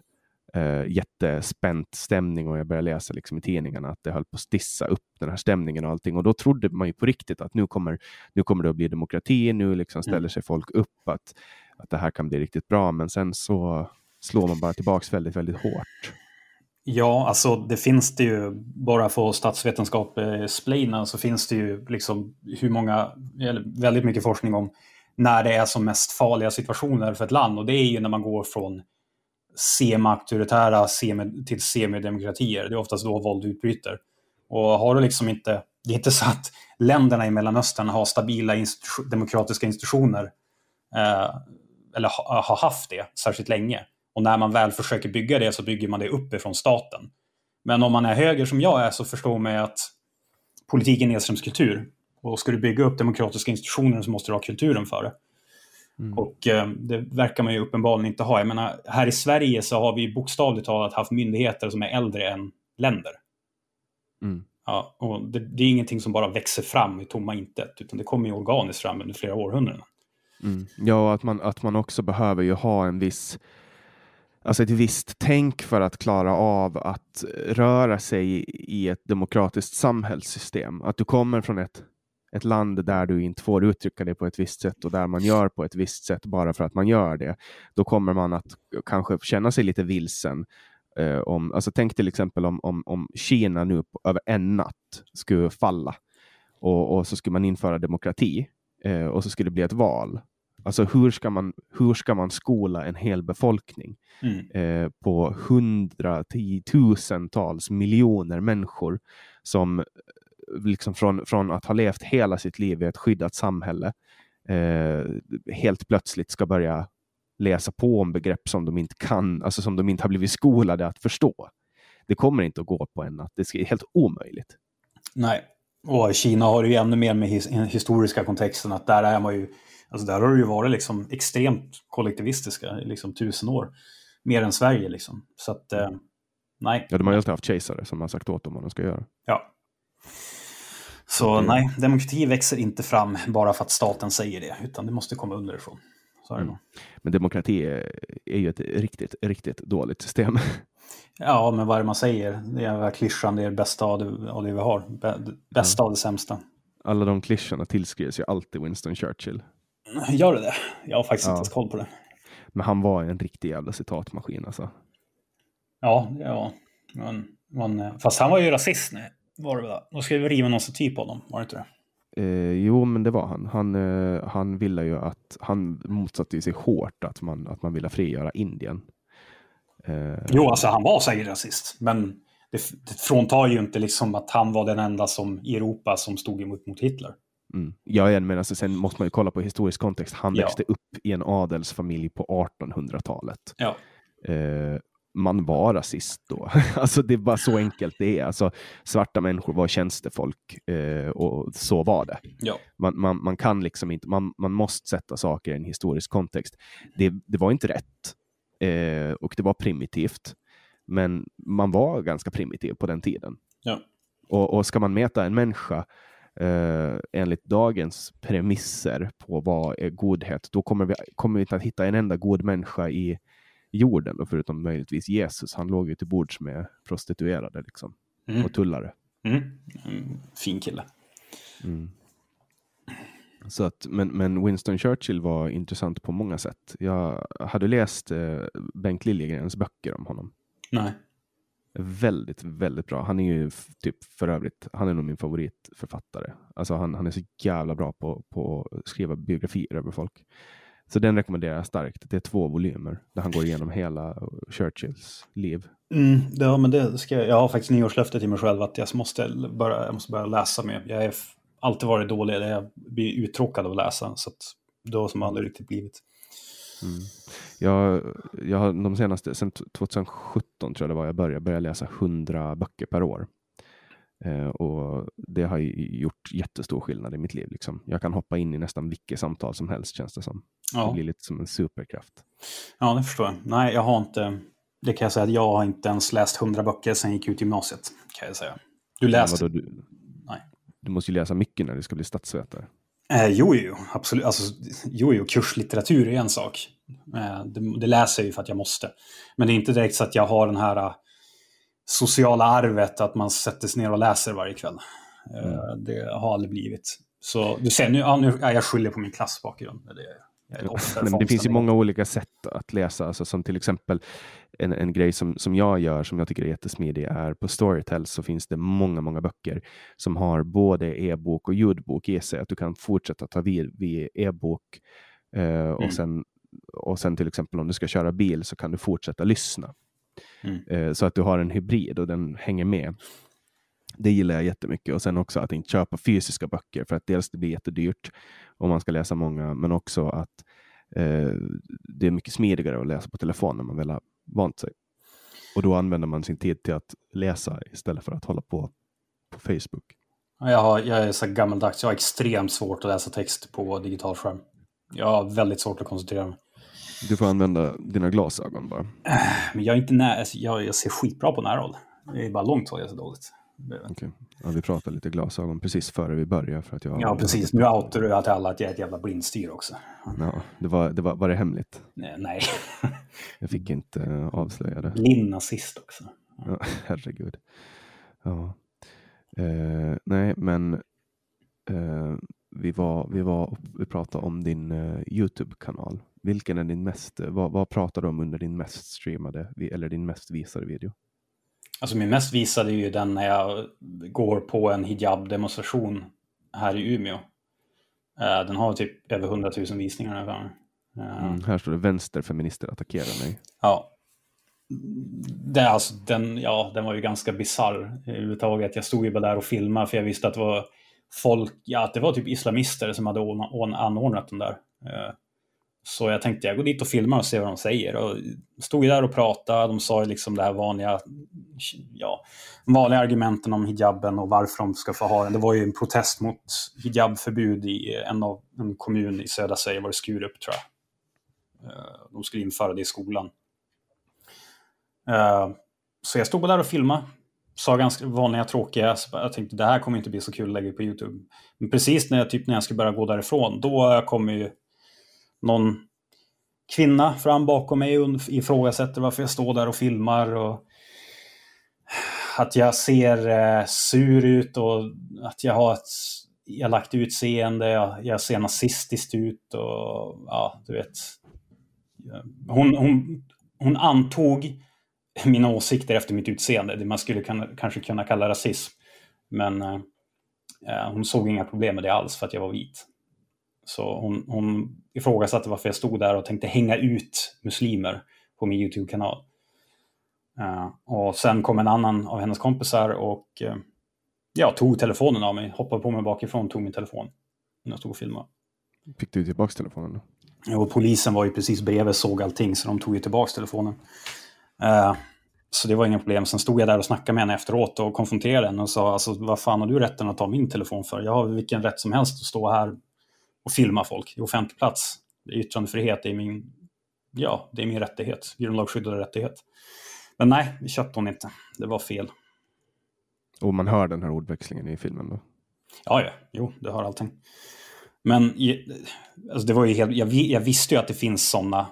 uh, jättespänt stämning och jag började läsa liksom i tidningarna att det höll på att stissa upp den här stämningen och allting. Och då trodde man ju på riktigt att nu kommer, nu kommer det att bli demokrati, nu liksom mm. ställer sig folk upp att, att det här kan bli riktigt bra. Men sen så slår man bara tillbaks väldigt, väldigt hårt. Ja, alltså det finns det ju, bara för statsvetenskap splina så finns det ju liksom hur många, eller väldigt mycket forskning om när det är som mest farliga situationer för ett land och det är ju när man går från semi-auktoritära till semidemokratier. Det är oftast då våld utbryter. Och har du liksom inte, det är inte så att länderna i Mellanöstern har stabila institu demokratiska institutioner eh, eller ha, har haft det särskilt länge. Och när man väl försöker bygga det så bygger man det uppifrån staten. Men om man är höger som jag är så förstår man att politiken är nedströmskultur. Och ska du bygga upp demokratiska institutioner så måste du ha kulturen för det. Mm. Och eh, det verkar man ju uppenbarligen inte ha. Jag menar, här i Sverige så har vi bokstavligt talat haft myndigheter som är äldre än länder. Mm. Ja, och det, det, är ingenting som bara växer fram i tomma intet, utan det kommer ju organiskt fram under flera århundraden. Mm. Ja, att man, att man också behöver ju ha en viss alltså ett visst tänk för att klara av att röra sig i ett demokratiskt samhällssystem. Att du kommer från ett ett land där du inte får uttrycka dig på ett visst sätt och där man gör på ett visst sätt bara för att man gör det, då kommer man att kanske känna sig lite vilsen. Eh, om, alltså tänk till exempel om, om, om Kina nu på, över en natt skulle falla och, och så skulle man införa demokrati eh, och så skulle det bli ett val. Alltså hur ska man, hur ska man skola en hel befolkning mm. eh, på hundratusentals miljoner människor som liksom från, från att ha levt hela sitt liv i ett skyddat samhälle eh, helt plötsligt ska börja läsa på om begrepp som de inte kan, alltså som de inte har blivit skolade att förstå. Det kommer inte att gå på en natt. Det är helt omöjligt. Nej, och Kina har ju ännu mer med his historiska kontexten att där är man ju, alltså där har det ju varit liksom extremt kollektivistiska i liksom tusen år. mer än Sverige liksom. Så att, eh, nej. Ja, de har ju alltid haft kejsare som har sagt åt dem vad de ska göra. Ja. Så Mm. nej, demokrati växer inte fram bara för att staten säger det, utan det måste komma underifrån. Mm. Men demokrati är, ju ett riktigt, riktigt dåligt system. *laughs* Ja, men vad är det man säger? Det är väl klyschan, det är det bästa av det, av det vi har. Bästa av det sämsta. Alla de klyschorna tillskrivs ju alltid Winston Churchill. Gör det det? Jag har faktiskt Ja. inte ens koll på det. Men han var en riktig jävla citatmaskin alltså. Ja, ja. Men, men, fast han var ju rasist nu. Var det väl? Då ska vi riva någon staty på honom, var det inte det? Eh, jo, men det var han. Han, eh, han ville ju att, han motsatte sig hårt att man, att man ville frigöra Indien. Eh, Jo, alltså han var säkert rasist. Men det, det fråntar ju inte liksom att han var den enda som, i Europa som stod emot mot Hitler. Mm. Ja, men alltså, sen måste man ju kolla på historisk kontext. Han Ja. växte upp i en adelsfamilj på 1800-talet. Ja. Man var rasist då. *laughs* alltså det är bara så enkelt det är. Alltså, svarta människor var tjänstefolk eh, och så var det. Ja. Man, man, man kan liksom inte, man, man måste sätta saker i en historisk kontext. Det, det var inte rätt eh, och det var primitivt. Men man var ganska primitiv på den tiden. Ja. Och, och ska man mäta en människa eh, enligt dagens premisser på vad är godhet, då kommer vi, kommer vi inte att hitta en enda god människa i jorden, då, förutom möjligtvis Jesus. Han låg ju till bords med prostituerade liksom, Mm. och tullare. Mm. Mm. Fin kille. Så att, men, men Winston Churchill var intressant på många sätt. Jag hade läst eh, Bengt Liljegrens böcker om honom. Nej. Väldigt, väldigt bra. Han är ju typ för övrigt, han är nog min favoritförfattare. Alltså han, han är så jävla bra på, på att skriva biografier över folk. Så den rekommenderar jag starkt. Det är två volymer där han går igenom hela Churchills liv. Mm, ja, men det ska jag, jag har faktiskt nyårslöfte till mig själv att jag måste börja, jag måste börja läsa mer. Jag har alltid varit dålig, jag blir uttråkad av att läsa. Så att det har som aldrig riktigt blivit. Jag, jag har de senaste, sen 2017 tror jag det var, jag började, började läsa 100 böcker per år. Eh, och det har gjort jättestor skillnad i mitt liv. Liksom. Jag kan hoppa in i nästan vilket samtal som helst känns det som. Det Ja. blir lite som en superkraft. ja, det förstår jag. Nej, jag har inte... Det kan jag säga att jag har inte ens läst hundra böcker sen jag gick ut gymnasiet. Kan jag säga. Du läste? Du, Nej. du måste ju läsa mycket när du ska bli statsvetare. Eh, jo, jo, absolut. Alltså, jo, jo, kurslitteratur är en sak. Eh, det, det läser jag ju för att jag måste. Men det är inte direkt så att jag har den här eh, sociala arvet att man sätter sig ner och läser varje kväll. Eh, Det har aldrig blivit. Så du ser, nu, ja, nu är jag skyldig på min klassbakgrund. Det Nej, det finns ju många olika sätt att läsa, alltså som till exempel en, en grej som, som jag gör som jag tycker är jättesmidig är på Storytel så finns det många, många böcker som har både e-bok och ljudbok i sig. Att du kan fortsätta ta vid vid e-bok eh, och, Mm. sen, och sen till exempel om du ska köra bil så kan du fortsätta lyssna. Mm. Eh, så att du har en hybrid och den hänger med. Det gillar jag jättemycket och sen också att inte köpa fysiska böcker för att dels det blir jättedyrt om man ska läsa många, men också att eh, det är mycket smidigare att läsa på telefon när man väl har vant sig. Och då använder man sin tid till att läsa istället för att hålla på på Facebook. Ja, Jag, har, jag är så gammaldags. Jag har extremt svårt att läsa text på digital skärm. Jag har väldigt svårt att koncentrera mig. Du får använda dina glasögon bara. Men jag är inte när, alltså, jag, jag ser skitbra på nära håll. Det är bara långt håll jag ser dåligt. Okej. Ja, vi pratade lite glasögon precis före vi började. För att jag, Ja, precis. Nu outar du till alla att jag är ett jävla blindstyr också. Ja, det var, det var, var det hemligt? Nej. *laughs* Jag fick inte eh, avslöja det. blind nazist också. Ja, *laughs* herregud. Ja. Eh, nej, men eh, vi, var, vi, var, vi pratade om din eh, Youtube-kanal. Vilken är din mest, eh, vad, vad pratar du om under din mest streamade eller din mest visade video? Alltså min mest visade är ju den när jag går på en hijab-demonstration här i Umeå. Eh, Den har typ över 100 000 visningar. ungefär. Eh, Mm, här står det vänsterfeminister attackerar mig. Ja. Det, alltså, den, ja, den var ju ganska bisarr överhuvudtaget. Jag stod ju bara där och filmade för jag visste att det var folk, ja, att det var typ islamister som hade ordna- ordna- anordnat den där. Så jag tänkte jag går dit och filmar och ser vad de säger. Och stod ju där och pratade. De sa ju liksom det här vanliga, ja, vanliga argumenten om hijaben och varför de ska få ha den. Det var ju en protest mot hijabförbud i en av en kommun i södra Sverige, var det Skurup tror jag. Eh, de skulle införa det i skolan. Eh, så jag stod bara där och filmade. Sa ganska vanliga tråkiga, jag tänkte det här kommer inte bli så kul att lägga på YouTube. Men precis när jag, typ när jag skulle börja gå därifrån, då kommer ju någon kvinna fram bakom mig och ifrågasätter varför jag står där och filmar. Och att jag ser eh, sur ut och att jag har ett elakt utseende, jag, jag ser nazistiskt ut och ja, du vet. Hon, hon, hon antog mina åsikter efter mitt utseende, det man skulle kunna, kanske kunna kalla rasism. Men eh, eh, hon såg inga problem med det alls för att jag var vit. Så hon, hon ifrågasatte varför jag stod där och tänkte hänga ut muslimer på min YouTube-kanal. Uh, och sen kom en annan av hennes kompisar och uh, ja, tog telefonen av mig, hoppade på mig bakifrån och tog min telefon. När jag stod och filmade. Fick du tillbaka telefonen och polisen var ju precis bredvid, såg allting, så de tog ju tillbaka telefonen. Uh, så det var inga problem. Sen stod jag där och snackade med henne efteråt och konfronterade henne och sa alltså, vad fan har du rätten att ta min telefon för? Jag har vilken rätt som helst att stå här och filma folk i offentlig plats. Yttrandefrihet är min, ja, det är min rättighet, grundlagsskyddad rättighet. Men nej, det köpte hon inte. Det var fel. Och man hör den här ordväxlingen i filmen då? Ja, ja. Jo, det hör allting. Men alltså det var ju helt, jag, jag visste ju att det finns sådana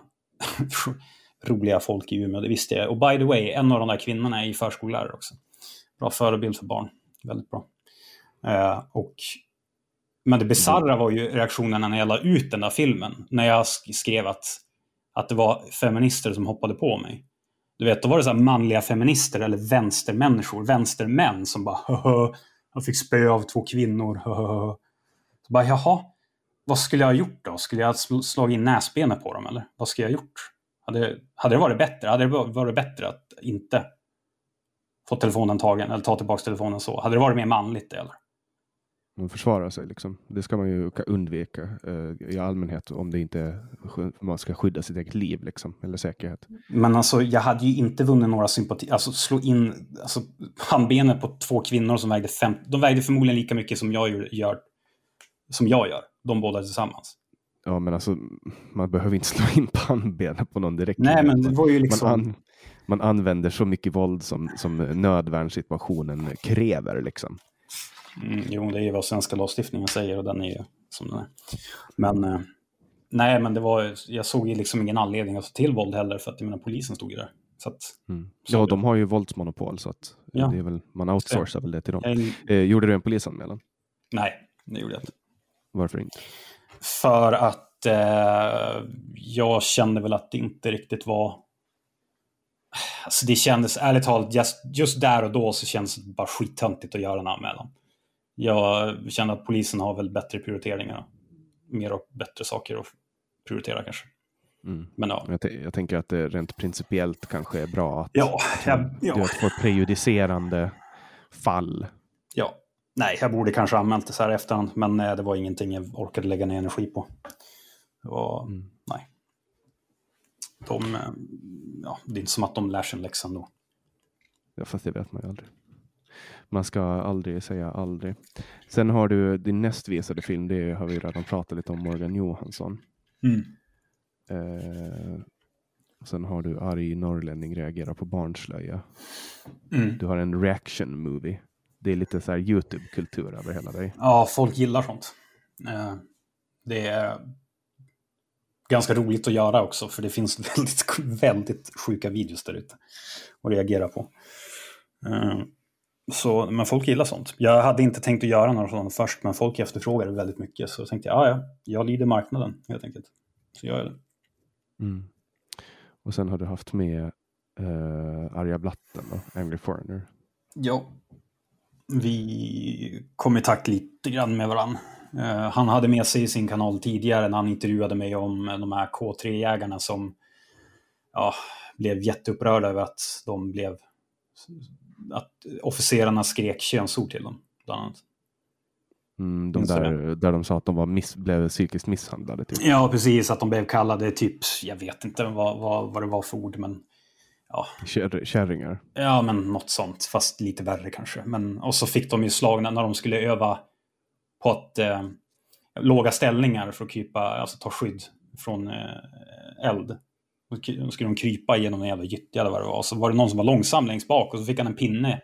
*laughs* roliga folk i Umeå, det visste jag. Och by the way, en av de där kvinnorna är ju förskollärare också. Bra förebild för barn. Väldigt bra. Uh, och, men det bisarra var ju reaktionerna när jag la ut den där filmen. När jag skrev att, att det var feminister som hoppade på mig. Du vet, då var det så manliga feminister eller vänstermänniskor, vänstermän som bara Höhö, jag fick spö av två kvinnor. Höhö. Så bara, jaha, vad skulle jag ha gjort då? Skulle jag ha slagit in näsbenet på dem eller? Vad skulle jag ha gjort? Hade, hade det varit bättre? Hade det varit bättre att inte få telefonen tagen eller ta tillbaka telefonen så? Hade det varit mer manligt eller? Man försvarar sig liksom. Det ska man ju undvika eh, i allmänhet om det inte man ska skydda sitt eget liv liksom, eller säkerhet. Men alltså, jag hade ju inte vunnit några sympati. Alltså slå in alltså, handbenet på två kvinnor som vägde fem. De vägde förmodligen lika mycket som jag gör. Som jag gör. De båda tillsammans. Ja, men alltså man behöver inte *laughs* slå in pannbenet på någon direkt. Nej, men det var ju liksom... Man, an, man använder så mycket våld som, som nödvärnssituationen kräver liksom. Mm, jo, det är ju vad svenska lagstiftningen säger och den är ju som den är. Men eh, nej, men det var, jag såg ju liksom ingen anledning att ta till våld heller för att jag menar, polisen stod ju där. Så att, mm. Ja, de har ju våldsmonopol så att ja. det är väl, man outsourcar väl det till dem. Jag... Eh, gjorde du en polisanmälan? Nej, det gjorde jag inte. Varför inte? För att eh, jag kände väl att det inte riktigt var Alltså det kändes, ärligt talat, just, just där och då så kändes det bara skittöntigt att göra en anmälan jag känner att polisen har väl bättre prioriteringar. Mer och bättre saker att prioritera kanske. Mm. Men ja. jag, jag, tänker att det rent principiellt kanske är bra att, ja, jag, ja. du får prejudicerande fall. Ja, nej, jag borde kanske anmält det så här i efterhand, men nej, det var ingenting jag orkade lägga ner energi på. Det var, mm. nej. De, ja, det är inte som att de lär sig en läxa ändå. Ja, fast det vet man ju aldrig. Man ska aldrig säga aldrig. Sen har du din näst visade film, det har vi redan pratat lite om, Morgan Johansson. Mm. Eh, sen har du arg norrlänning reagerar på barnslöja. Mm. Du har en reaction movie. Det är lite så här YouTube-kultur över hela dig. Ja, folk gillar sånt. Eh, det är ganska roligt att göra också, för det finns *laughs* väldigt, väldigt sjuka videos där ute att reagera på. Eh, så, men folk gillar sånt. Jag hade inte tänkt att göra några sådana först, men folk efterfrågade väldigt mycket. Så tänkte jag, ja, ja, jag lider marknaden helt enkelt. Så gör jag det. Mm. Och sen har du haft med uh, Arja Blatten och Angry Foreigner. Ja, vi kom i takt lite grann med varandra. Uh, han hade med sig i sin kanal tidigare när han intervjuade mig om de här K3-jägarna som ja, blev jätteupprörda över att de blev att officerarna skrek könsord till dem. Bland annat. Mm, de där, där de sa att de var miss, blev psykiskt misshandlade. Typ. Ja, precis. Att de blev kallade typ, jag vet inte vad, vad, vad det var för ord, men ja. Kärringar? Ja, men något sånt. Fast lite värre kanske. Men, och så fick de ju slag när de skulle öva på att eh, låga ställningar för att krypa, alltså ta skydd från eh, eld. Då skulle de krypa genom en jävla gyttja eller vad det var. Så var det någon som var långsam längst bak och så fick han en pinne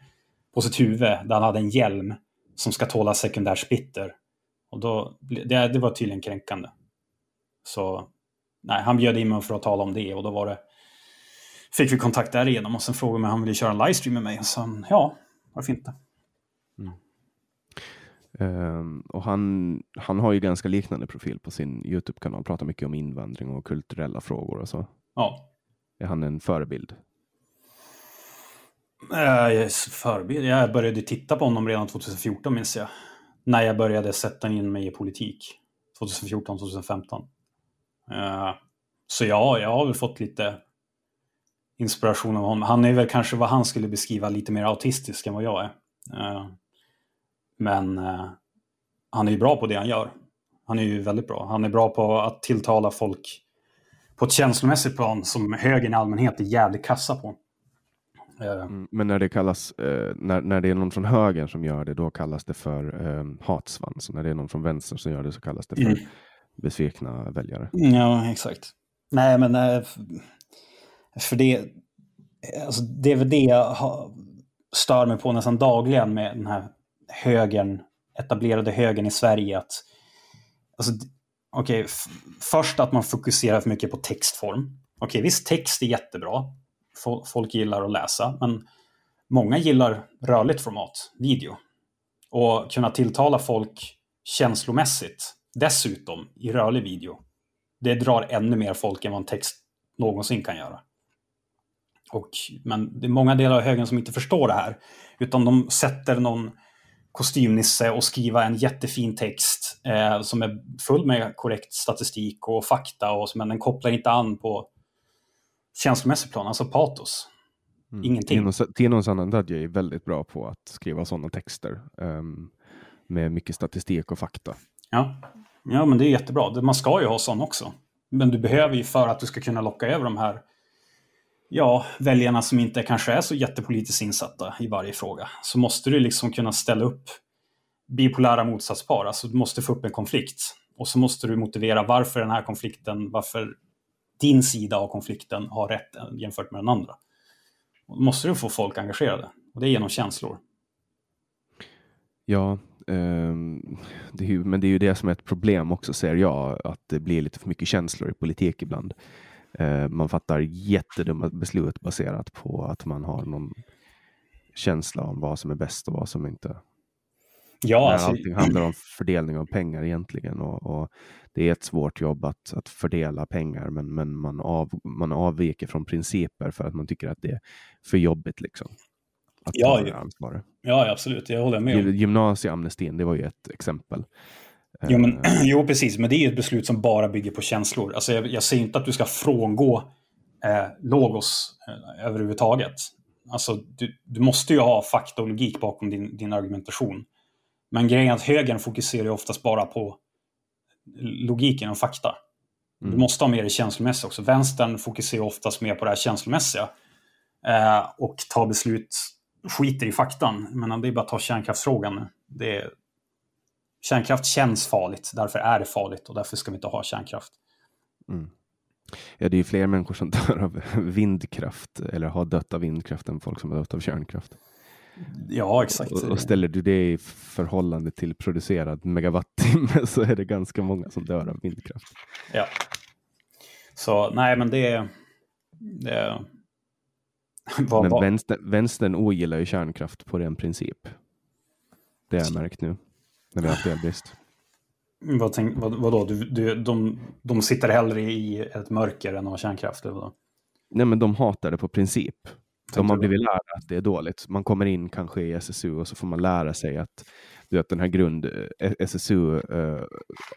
på sitt huvud där han hade en hjälm som ska tåla sekundär splitter. Och då, det, det var tydligen kränkande. Så nej, han bjöd in mig för att tala om det och då var det fick vi kontakt därigenom och sen frågade mig om han ville köra en livestream med mig. Och sen, ja, varför inte? Mm. Um, och han, han har ju ganska liknande profil på sin Youtube-kanal, pratar mycket om invandring och kulturella frågor och så. Ja. Är han en förebild? Uh, förebild? Jag började titta på honom redan 2014 minns jag. När jag började sätta in mig i politik. 2014, 2015. Uh, så ja, jag har väl fått lite inspiration av honom. Han är väl kanske vad han skulle beskriva lite mer autistisk än vad jag är. Uh, men uh, han är ju bra på det han gör. Han är ju väldigt bra. Han är bra på att tilltala folk på ett känslomässigt plan som högern i allmänhet är jävligt kassa på. Uh, men när det kallas, när, när det är någon från högern som gör det, då kallas det för hatsvans. Och när det är någon från vänster som gör det så kallas det för mm. besvikna väljare. Ja, exakt. Nej, men för det, alltså det är väl det jag har, stör mig på nästan dagligen med den här högern, etablerade högern i Sverige. Att, alltså, okay, först att man fokuserar för mycket på textform. Okej, okay, visst text är jättebra. Folk gillar att läsa, men många gillar rörligt format, video. Och kunna tilltala folk känslomässigt, dessutom i rörlig video. Det drar ännu mer folk än vad en text någonsin kan göra. Och, men det är många delar av högen som inte förstår det här. Utan de sätter någon kostymnisse och skriver en jättefin text eh, som är full med korrekt statistik och fakta, och, men den kopplar inte an på känslomässig plan, alltså patos. Mm. Ingenting. Tino Sanandaji är väldigt bra på att skriva sådana texter um, med mycket statistik och fakta. Ja. ja, men det är jättebra. Man ska ju ha sån också. Men du behöver ju för att du ska kunna locka över de här ja, väljarna som inte kanske är så jättepolitiskt insatta i varje fråga, så måste du liksom kunna ställa upp bipolära motsatspar. Alltså du måste få upp en konflikt. Och så måste du motivera varför den här konflikten, varför din sida av konflikten har rätt jämfört med den andra. Och då måste du få folk engagerade. Och det är genom känslor. Ja, eh, det är, men det är ju det som är ett problem också, ser jag, att det blir lite för mycket känslor i politik ibland. Eh, man fattar jättedumma beslut baserat på att man har någon känsla om vad som är bäst och vad som inte. Ja, alltså... Allting handlar om fördelning av pengar egentligen och, och, det är ett svårt jobb att, att fördela pengar men, men man, av, man avviker från principer för att man tycker att det är för jobbigt. Liksom, att ja, ja. ja, absolut. Jag håller med. Gymnasieamnestin, det var ju ett exempel. Jo, men, eh. *clears throat* jo, precis. Men det är ett beslut som bara bygger på känslor. Alltså, jag, jag säger inte att du ska frångå eh, logos eh, överhuvudtaget. Alltså, du, du måste ju ha fakta och logik bakom din, din argumentation. Men grejen är att högern fokuserar ju oftast bara på logiken och fakta. Mm. Du måste ha mer det känslomässiga också. Vänstern fokuserar oftast mer på det här känslomässiga. Eh, och tar beslut, skiter i faktan. Men det är bara att ta kärnkraftsfrågan. Det är, kärnkraft känns farligt, därför är det farligt och därför ska vi inte ha kärnkraft. Mm. Ja, det är fler människor som *laughs* dör av vindkraft eller har dött av vindkraft än folk som har dött av kärnkraft. Ja, exakt. Och, och ställer du det i förhållande till producerad megawattimme *laughs* så är det ganska många som dör av vindkraft. Ja. Så nej, men det. Det var, men vänster, vänstern ogillar ju kärnkraft på ren princip. Det har jag märkt nu. När vi har haft elbrist. Vad, tänk, vad, vadå, du, du, de, de sitter hellre i ett mörker än att ha kärnkraft? Eller? Nej, men de hatar det på princip. De har blivit lärda att det är dåligt. Man kommer in kanske i SSU och så får man lära sig att du vet, den här grund eh, SSU uh,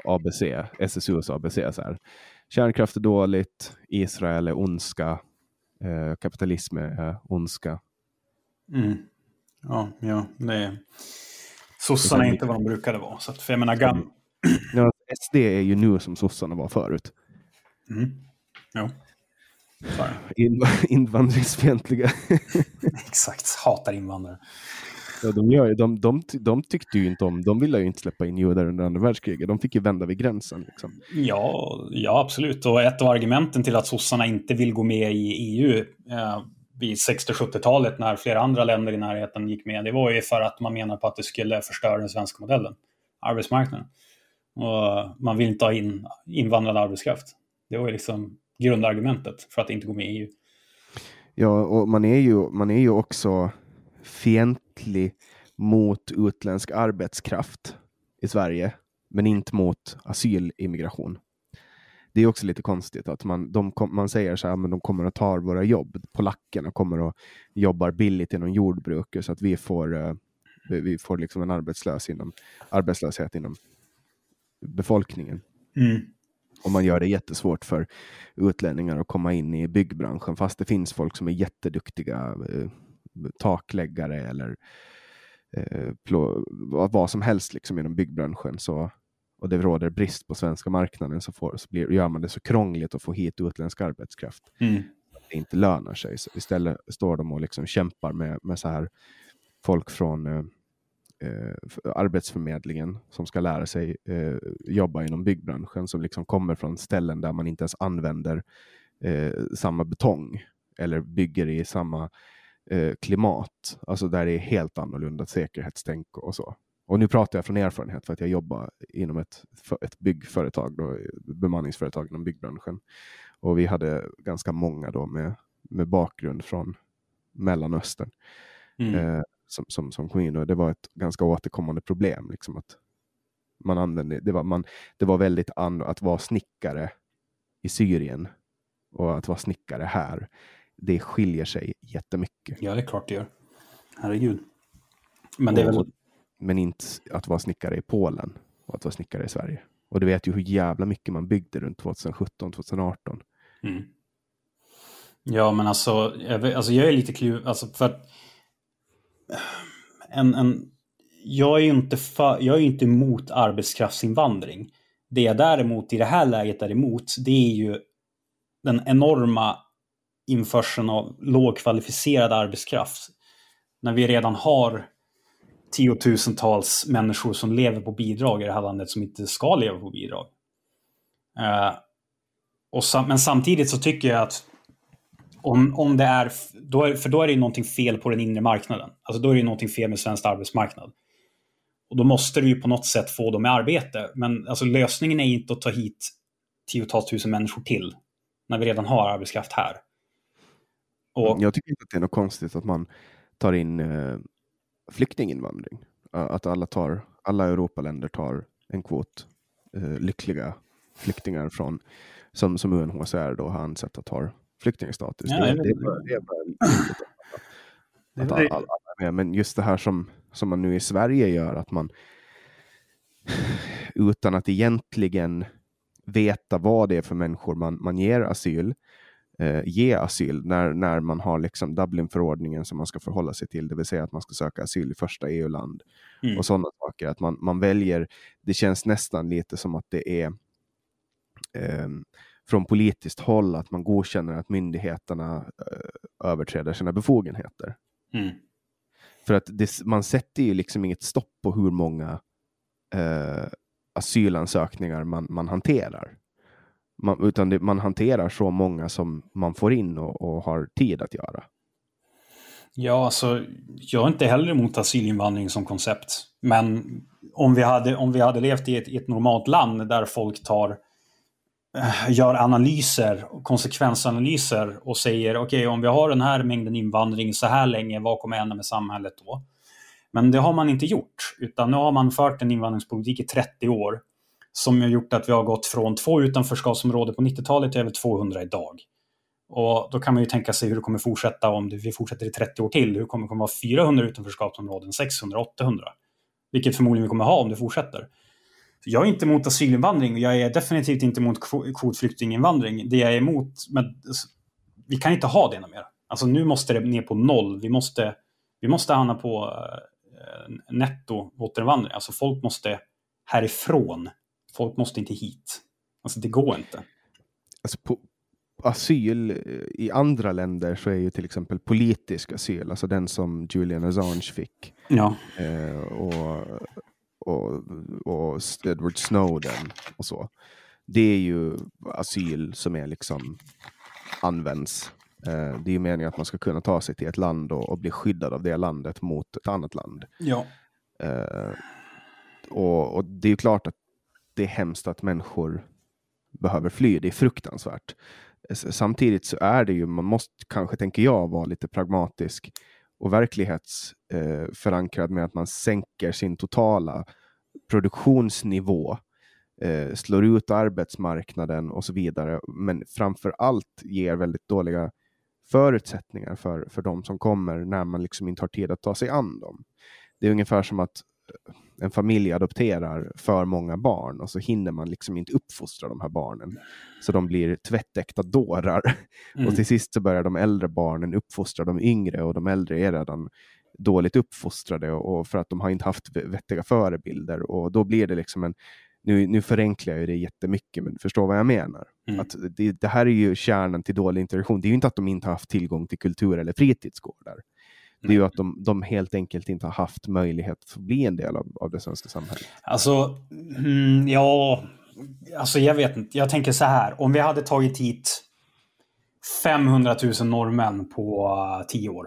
ABC, SSUs ABC så här. Kärnkraft är dåligt, Israel är ondska, uh, kapitalism är ondska. Mm. Ja, ja, det är Sossarna är inte vad de brukade vara. Så att, för jag menar, gam... ja, SD är ju nu som sossarna var förut. Mm. Ja. In, *laughs* invandringsfientliga. *laughs* Exakt, hatar invandrare. Ja, de, gör, de, de, de tyckte ju inte om, de ville ju inte släppa in judar under andra världskriget. De fick ju vända vid gränsen. Liksom. Ja, ja, absolut. Och ett av argumenten till att sossarna inte vill gå med i EU eh, vid 60-70-talet när flera andra länder i närheten gick med, det var ju för att man menar på att det skulle förstöra den svenska modellen, arbetsmarknaden. Och man vill inte ha in invandrad arbetskraft. Det var ju liksom grundargumentet för att inte gå med i EU. Ja, och man är ju, man är ju också fientlig mot utländsk arbetskraft i Sverige, men inte mot asylimmigration. Det är också lite konstigt att man, de man säger så här, men de kommer att ta våra jobb. Polackerna kommer att jobba billigt inom jordbruket så att vi får, uh, vi får liksom en arbetslös inom, arbetslöshet inom befolkningen. Mm. Och man gör det jättesvårt för utlänningar att komma in i byggbranschen fast det finns folk som är jätteduktiga uh, takläggare eller uh, plå, vad som helst liksom inom byggbranschen. Så och det råder brist på svenska marknaden så, får, så blir, gör man det så krångligt att få hit utländsk arbetskraft. Mm. Det inte lönar sig. Så istället står de och liksom kämpar med, med så här folk från eh, Arbetsförmedlingen som ska lära sig eh, jobba inom byggbranschen som liksom kommer från ställen där man inte ens använder eh, samma betong eller bygger i samma eh, klimat. Alltså där det är helt annorlunda säkerhetstänk och så. Och nu pratar jag från erfarenhet för att jag jobbar inom ett, ett byggföretag, då, bemanningsföretag inom byggbranschen. Och vi hade ganska många då med, med bakgrund från Mellanöstern mm. eh, som, som, som kom in och det var ett ganska återkommande problem. Liksom att man använde, det, var, man, det var väldigt an, att vara snickare i Syrien och att vara snickare här. Det skiljer sig jättemycket. Ja, det är klart det gör. Herregud. Men det är väl men inte att vara snickare i Polen och att vara snickare i Sverige. Och du vet ju hur jävla mycket man byggde runt 2017, 2018. Mm. Ja, men alltså jag, alltså jag är lite kluven, alltså för att en, en, jag är ju inte, för, jag är inte emot arbetskraftsinvandring. Det jag däremot i det här läget är emot, det är ju den enorma införseln av lågkvalificerad arbetskraft. När vi redan har tiotusentals människor som lever på bidrag i det här landet som inte ska leva på bidrag. Eh, och sam men samtidigt så tycker jag att om, om det är, då är, för då är det ju någonting fel på den inre marknaden. Alltså då är det ju någonting fel med svensk arbetsmarknad. Och då måste du ju på något sätt få dem i arbete. Men alltså lösningen är inte att ta hit tiotals tusen människor till. När vi redan har arbetskraft här. Och, jag tycker inte att det är något konstigt att man tar in eh, flyktinginvandring. Att alla, tar, alla Europaländer tar en kvot eh, lyckliga flyktingar från, som, som UNHCR då har ansett att har flyktingstatus. Ja, det, det, det, är bara att, att alla, alla är med. Men just det här som, som man nu i Sverige gör, att man *sighs* utan att egentligen veta vad det är för människor man, man ger asyl, eh, ge asyl när, när man har liksom Dublinförordningen som man ska förhålla sig till, det vill säga att man ska söka asyl i första EU-land mm. och sådana saker. Att man, man väljer, det känns nästan lite som att det är eh, från politiskt håll att man godkänner att myndigheterna eh, överträder sina befogenheter. Mm. För att det, man sätter ju liksom inget stopp på hur många eh, asylansökningar man, man hanterar. Man, utan det, man hanterar så många som man får in och, och, har tid att göra. Ja, alltså, jag är inte heller emot asylinvandring som koncept. Men om vi hade, om vi hade levt i ett, i ett normalt land där folk tar, Eh, gör analyser, konsekvensanalyser och säger okej, okay, om vi har den här mängden invandring så här länge, vad kommer hända med samhället då? Men det har man inte gjort, utan nu har man fört en invandringspolitik i 30 år som har gjort att vi har gått från två utanförskapsområden på 90-talet till över 200 idag. Och då kan man ju tänka sig hur det kommer fortsätta om vi fortsätter i 30 år till. Hur kommer det vara 400 utanförskapsområden, 600, 800? Vilket förmodligen vi kommer ha om det fortsätter. Jag är inte emot asylinvandring och jag är definitivt inte emot kvotflyktinginvandring. Det jag är emot, men vi kan inte ha det mer. Alltså nu måste det ner på noll. Vi måste, vi måste hamna på eh, netto återvandring. Alltså folk måste härifrån Folk måste inte hit. Alltså det går inte. Alltså på, asyl i andra länder så är ju till exempel politisk asyl, alltså den som Julian Assange fick. Ja. Eh, och, och, och Edward Snowden och så. Det är ju asyl som är liksom används. Eh, det är ju meningen att man ska kunna ta sig till ett land och, och bli skyddad av det landet mot ett annat land. Ja. Eh, och, och, det är ju klart att det är hemskt att människor behöver fly. Det är fruktansvärt. Samtidigt så är det ju, man måste kanske, tänker jag, vara lite pragmatisk och verklighetsförankrad eh, med att man sänker sin totala produktionsnivå, eh, slår ut arbetsmarknaden och så vidare. Men framför allt ger väldigt dåliga förutsättningar för, för de som kommer när man liksom inte har tid att ta sig an dem. Det är ungefär som att eh, en familj adopterar för många barn och så hinner man liksom inte uppfostra de här barnen. Så de blir tvättäkta dårar. *laughs* Mm. Och till sist så börjar de äldre barnen uppfostra de yngre och de äldre är redan dåligt uppfostrade och för att de har inte haft vettiga förebilder. Och då blir det liksom en, nu, nu förenklar jag det jättemycket, men förstå vad jag menar. Mm. Att det, det, här är ju kärnan till dålig interaktion. Det är ju inte att de inte har haft tillgång till kultur eller fritidsgårdar. Det är ju att de, de helt enkelt inte har haft möjlighet att bli en del av, av det svenska samhället. Alltså, mm, ja, alltså jag vet inte. Jag tänker så här, om vi hade tagit hit 500 000 norrmän på uh, tio år.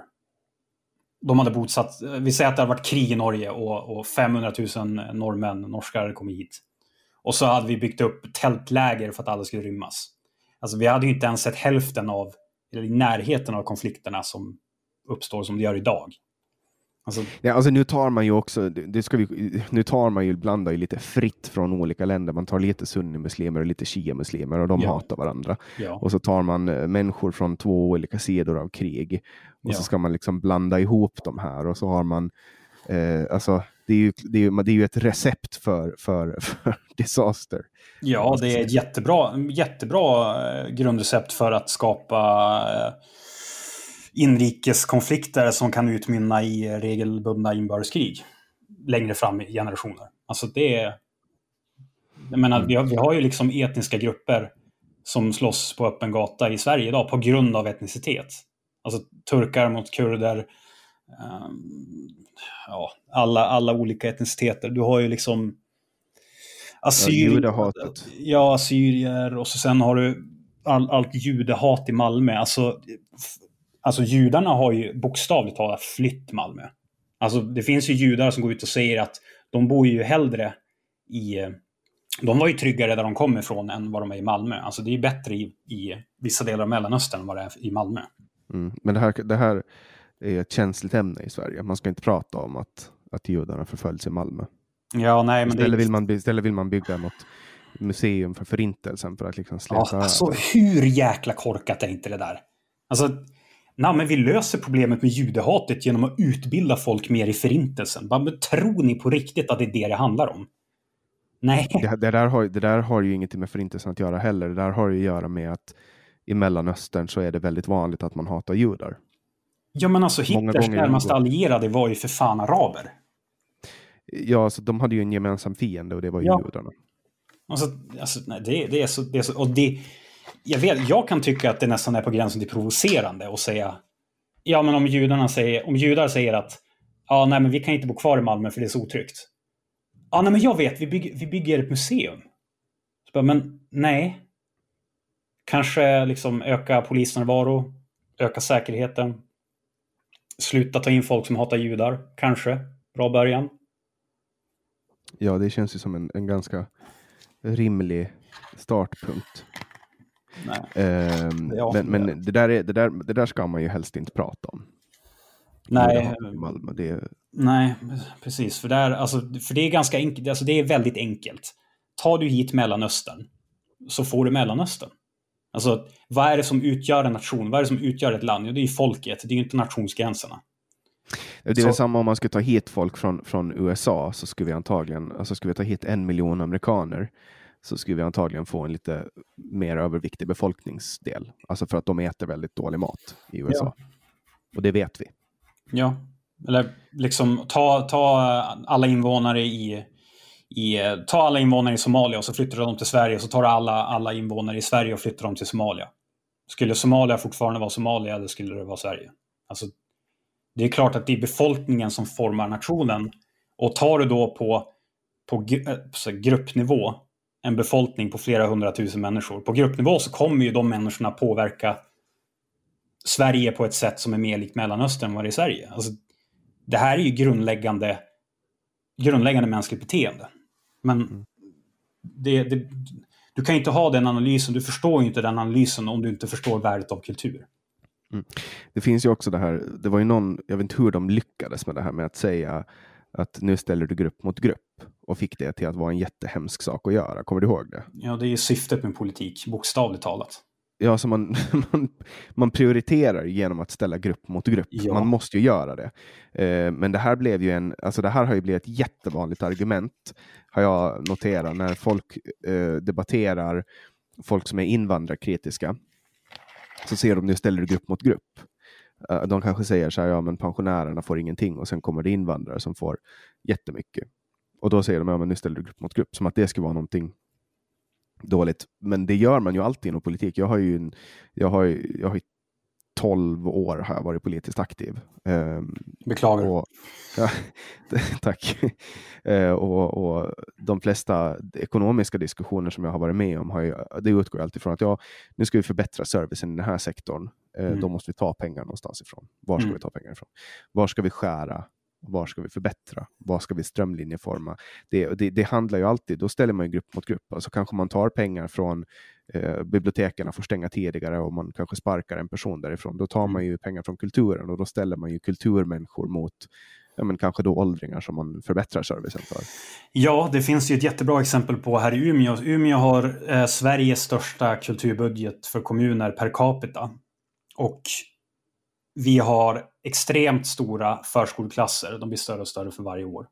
De hade bosatt, vi säger att det hade varit krig i Norge och, och 500 000 norrmän, norskar, hade kommit hit. Och så hade vi byggt upp tältläger för att alla skulle rymmas. Alltså vi hade ju inte ens sett hälften av, eller i närheten av konflikterna som uppstår som det gör idag. Alltså... Ja, alltså nu tar man ju också, det ska vi, nu tar man ju, blandar ju lite fritt från olika länder. Man tar lite sunnimuslimer och lite shia-muslimer och de ja. hatar varandra. Ja. Och så tar man eh, människor från två olika sidor av krig. Och så ska man liksom blanda ihop de här och så har man, eh, alltså det är, ju, det, är ju, det är ju ett recept för, för, *laughs* för disaster. Ja, det är ett jättebra, jättebra eh, grundrecept för att skapa eh, inrikeskonflikter som kan utmynna i regelbundna inbördeskrig längre fram i generationer. Alltså det är... Jag menar, vi har, vi har ju liksom etniska grupper som slåss på öppen gata i Sverige idag på grund av etnicitet. Alltså turkar mot kurder. Um, ja, alla, alla olika etniciteter. Du har ju liksom assyrier, ja, ja, assyrier och så sen har du all, allt judehat i Malmö. Alltså Alltså judarna har ju bokstavligt talat flytt Malmö. Alltså det finns ju judar som går ut och säger att de bor ju hellre i... De var ju tryggare där de kommer ifrån än vad de är i Malmö. Alltså det är bättre i, i vissa delar av Mellanöstern än vad det är i Malmö. Mm. Men det här, det här är ett känsligt ämne i Sverige. Man ska inte prata om att, att judarna förföljs i Malmö. Ja, nej, men istället, det... vill man, istället vill man bygga något museum för förintelsen för att liksom släta ja, Alltså hur jäkla korkat är inte det där? Alltså Nej, men vi löser problemet med judehatet genom att utbilda folk mer i förintelsen. Men tror ni på riktigt att det är det det handlar om? Nej. Det, det, där har, det där har ju ingenting med förintelsen att göra heller. Det där har ju att göra med att i Mellanöstern så är det väldigt vanligt att man hatar judar. Ja, men alltså Hitlers närmaste allierade var ju för fan araber. Ja, alltså, de hade ju en gemensam fiende och det var ju ja. judarna. Alltså, alltså nej, det, det, är så, det är så... Och det, jag, vet, jag kan tycka att det nästan är på gränsen till provocerande att säga Ja, men om judarna säger, om judar säger att ja, nej, men vi kan inte bo kvar i Malmö för det är så otryggt. Ja, nej, men jag vet, vi bygger, vi bygger ett museum. Så bara, men nej. Kanske liksom öka polisnärvaro, öka säkerheten. Sluta ta in folk som hatar judar, kanske. Bra början. Ja, det känns ju som en, en ganska rimlig startpunkt. Um, ja, men men det, där är, det, där, det där ska man ju helst inte prata om. Nej, Malmö, det... nej precis. För, där, alltså, för det är ganska enkelt. Alltså, det är väldigt enkelt. Tar du hit Mellanöstern så får du Mellanöstern. Alltså, vad är det som utgör en nation? Vad är det som utgör ett land? Jo, det är ju folket, det är ju inte nationsgränserna. Det är så... samma om man skulle ta hit folk från, från USA så skulle vi antagligen alltså skulle vi ta hit en miljon amerikaner så skulle vi antagligen få en lite mer överviktig befolkningsdel. Alltså för att de äter väldigt dålig mat i USA. Ja. Och det vet vi. Ja, eller liksom ta, ta alla invånare i, i, ta alla invånare i Somalia och så flyttar de till Sverige och så tar du alla, alla invånare i Sverige och flyttar dem till Somalia. Skulle Somalia fortfarande vara Somalia eller skulle det vara Sverige? Alltså, det är klart att det är befolkningen som formar nationen. Och tar du då på, på eh, gruppnivå en befolkning på flera hundratusen människor. På gruppnivå så kommer ju de människorna påverka Sverige på ett sätt som är mer likt Mellanöstern än vad det är i Sverige. Alltså, det här är ju grundläggande, grundläggande mänskligt beteende. Men mm. det, det, du kan inte ha den analysen, du förstår inte den analysen om du inte förstår värdet av kultur. Mm. Det finns ju också det här, det var ju någon, jag vet inte hur de lyckades med det här med att säga att nu ställer du grupp mot grupp och fick det till att vara en jättehemsk sak att göra. Kommer du ihåg det? Ja, det är syftet med politik, bokstavligt talat. Ja, så man, *laughs* man, man prioriterar genom att ställa grupp mot grupp. Ja. Man måste ju göra det. Eh, men det här blev ju en, alltså det här har ju blivit ett jättevanligt argument, har jag noterat, när folk eh, debatterar folk som är invandrarkritiska. Så ser de nu ställer du grupp mot grupp. Eh, de kanske säger så här, ja men pensionärerna får ingenting och sen kommer det invandrare som får jättemycket. Och då säger de, ja men nu ställer du grupp mot grupp, som att det skulle vara någonting dåligt. Men det gör man ju alltid inom politik. Jag har ju, en, jag har, jag har 12 år har jag varit politiskt aktiv. Um, Beklagar. Och, *laughs* ja, tack. Uh, och, och, de flesta ekonomiska diskussioner som jag har varit med om, har ju, det utgår alltid från att ja, nu ska vi förbättra servicen i den här sektorn. Uh, mm. Då måste vi ta pengar någonstans ifrån. Var ska mm. vi ta pengar ifrån? Var ska vi skära? Var ska vi förbättra? Var ska vi strömlinjeforma? Det, det, det handlar ju alltid, då ställer man ju grupp mot grupp. Alltså kanske man tar pengar från eh, biblioteken får stänga tidigare och man kanske sparkar en person därifrån. Då tar man mm. ju pengar från kulturen och då ställer man ju kulturmänniskor mot ja, men kanske då åldringar som man förbättrar servicen för. Ja, det finns ju ett jättebra exempel på här i Umeå. Umeå har eh, Sveriges största kulturbudget för kommuner per capita. Och vi har extremt stora förskoleklasser. De blir större och större för varje år.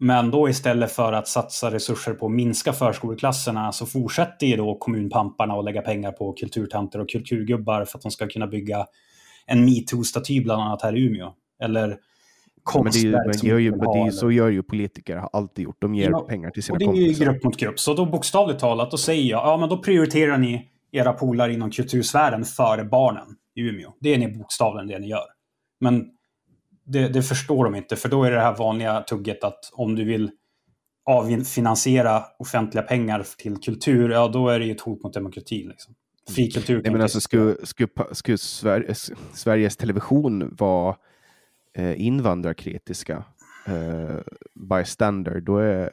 Men då istället för att satsa resurser på att minska förskoleklasserna så fortsätter ju då kommunpamparna att lägga pengar på kulturtanter och kulturgubbar för att de ska kunna bygga en metoo-staty bland annat här i Umeå. Eller konstverk men det är, ju, men det Så gör ju politiker, har alltid gjort. De ger ja, pengar till sina kompisar. det är ju grupp mot grupp. Så då bokstavligt talat, då säger jag, ja men då prioriterar ni era polare inom kultursfären före barnen i Umeå. Det är ni bokstavligen det ni gör. Men det, det, förstår de inte, för då är det här vanliga tugget att om du vill avfinansiera offentliga pengar till kultur, ja då är det ju ett hot mot demokratin. Liksom. Fri kultur Nej, men alltså, skulle, skulle, skulle Sveriges, Sveriges Television vara eh, invandrarkritiska eh, by standard, då är,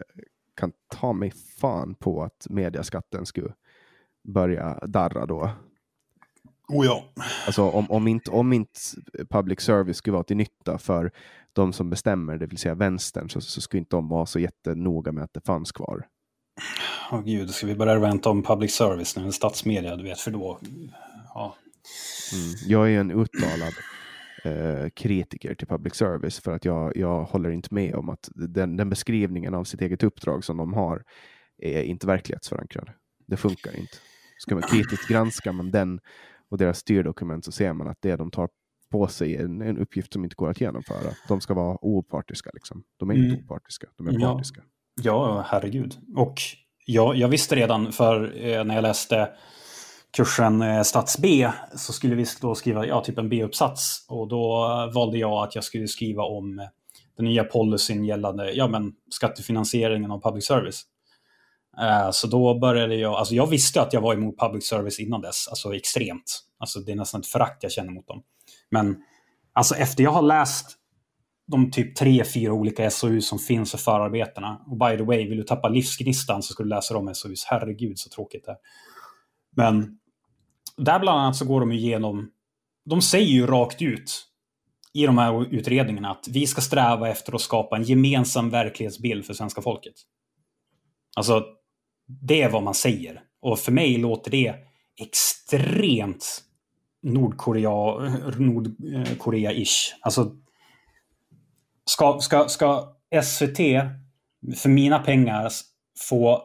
kan ta mig fan på att mediaskatten skulle börja darra då. Oh ja. Alltså om, om, inte, om inte public service skulle vara till nytta för de som bestämmer, det vill säga vänstern, så, så skulle inte de vara så jättenoga med att det fanns kvar. Åh oh, gud, ska vi börja vänta om public service nu, statsmedia, du vet, för då... Ja. Mm. Jag är en uttalad eh, kritiker till public service för att jag, jag håller inte med om att den, den beskrivningen av sitt eget uppdrag som de har är inte verklighetsförankrad. Det funkar inte. Ska man kritiskt granska man den och deras styrdokument så ser man att det de tar på sig är en, en uppgift som inte går att genomföra. De ska vara opartiska. Liksom. De är inte mm. opartiska, de är ja. partiska. Ja, herregud. Och jag, jag visste redan för eh, när jag läste kursen eh, Stats B så skulle vi då skriva ja, typ en B-uppsats. Och då valde jag att jag skulle skriva om den nya policyn gällande ja, men skattefinansieringen av public service. Eh, så då började jag, alltså jag visste att jag var emot public service innan dess, alltså extremt. Alltså det är nästan ett förakt jag känner mot dem. Men alltså efter jag har läst de typ tre, fyra olika SOU som finns för förarbetena. Och by the way, vill du tappa livsgnistan så ska du läsa de SOUs. Herregud så tråkigt det är. Men där bland annat så går de igenom, de säger ju rakt ut i de här utredningarna att vi ska sträva efter att skapa en gemensam verklighetsbild för svenska folket. Alltså, det är vad man säger. Och för mig låter det extremt Nordkorea, Nordkorea-ish. Alltså, ska, ska, ska SVT för mina pengar få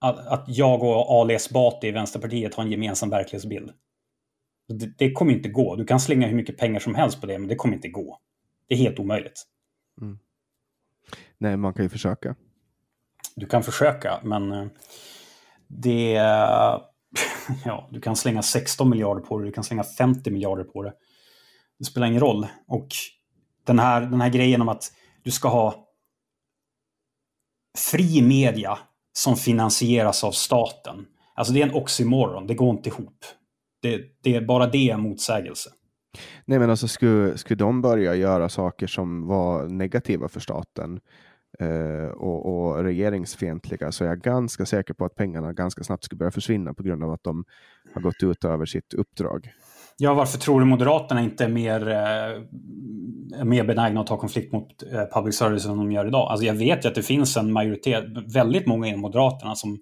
att, att jag och Ali Esbati i Vänsterpartiet har en gemensam verklighetsbild? Det, det, kommer inte gå. Du kan slänga hur mycket pengar som helst på det, men det kommer inte gå. Det är helt omöjligt. Mm. Nej, man kan ju försöka. Du kan försöka, men eh, det, *laughs* ja, du kan slänga 16 miljarder på det, du kan slänga 50 miljarder på det. Det spelar ingen roll. Och den här, den här grejen om att du ska ha fri media som finansieras av staten. Alltså det är en oxymoron, det går inte ihop. Det, det är bara det en motsägelse. Nej, men alltså skulle, skulle de börja göra saker som var negativa för staten Eh, och, och regeringsfientliga så är jag ganska säker på att pengarna ganska snabbt skulle börja försvinna på grund av att de har gått ut över sitt uppdrag. Ja, varför tror du Moderaterna inte är mer, eh, mer benägna att ta konflikt mot eh, public service än de gör idag? Alltså jag vet ju att det finns en majoritet, väldigt många inom Moderaterna som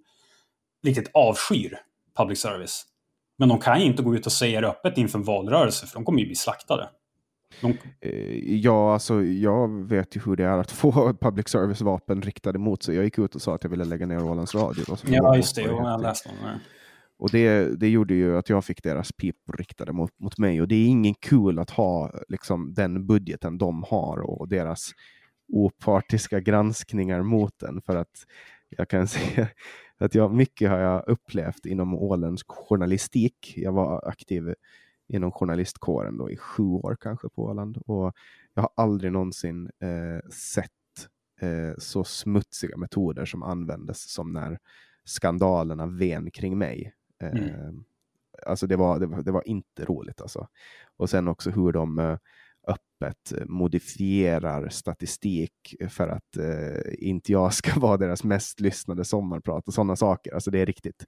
riktigt avskyr public service. Men de kan ju inte gå ut och säga det öppet inför en valrörelse, för de kommer ju bli slaktade. De... Eh, ja, alltså jag vet ju hur det är att *laughs* få public service-vapen riktade mot sig. Jag gick ut och sa att jag ville lägga ner Ålands Radio. Ja, just det. Jag läste om det. Och det, det gjorde ju att jag fick deras pipor riktade mot, mot mig. Och det är ingen kul att ha liksom, den budgeten de har och deras opartiska granskningar mot den. För att jag kan *laughs* säga att jag, mycket har jag upplevt inom åländsk journalistik. Jag var aktiv inom journalistkåren då i sju år kanske på Åland. Och jag har aldrig någonsin eh, sett eh, så smutsiga metoder som användes som när skandalerna ven kring mig. Mm. Eh, alltså det var, det var, det, var, inte roligt alltså. Och sen också hur de eh, öppet modifierar statistik för att eh, inte jag *laughs* ska vara deras mest lyssnade sommarprat och sådana saker. Alltså det är riktigt.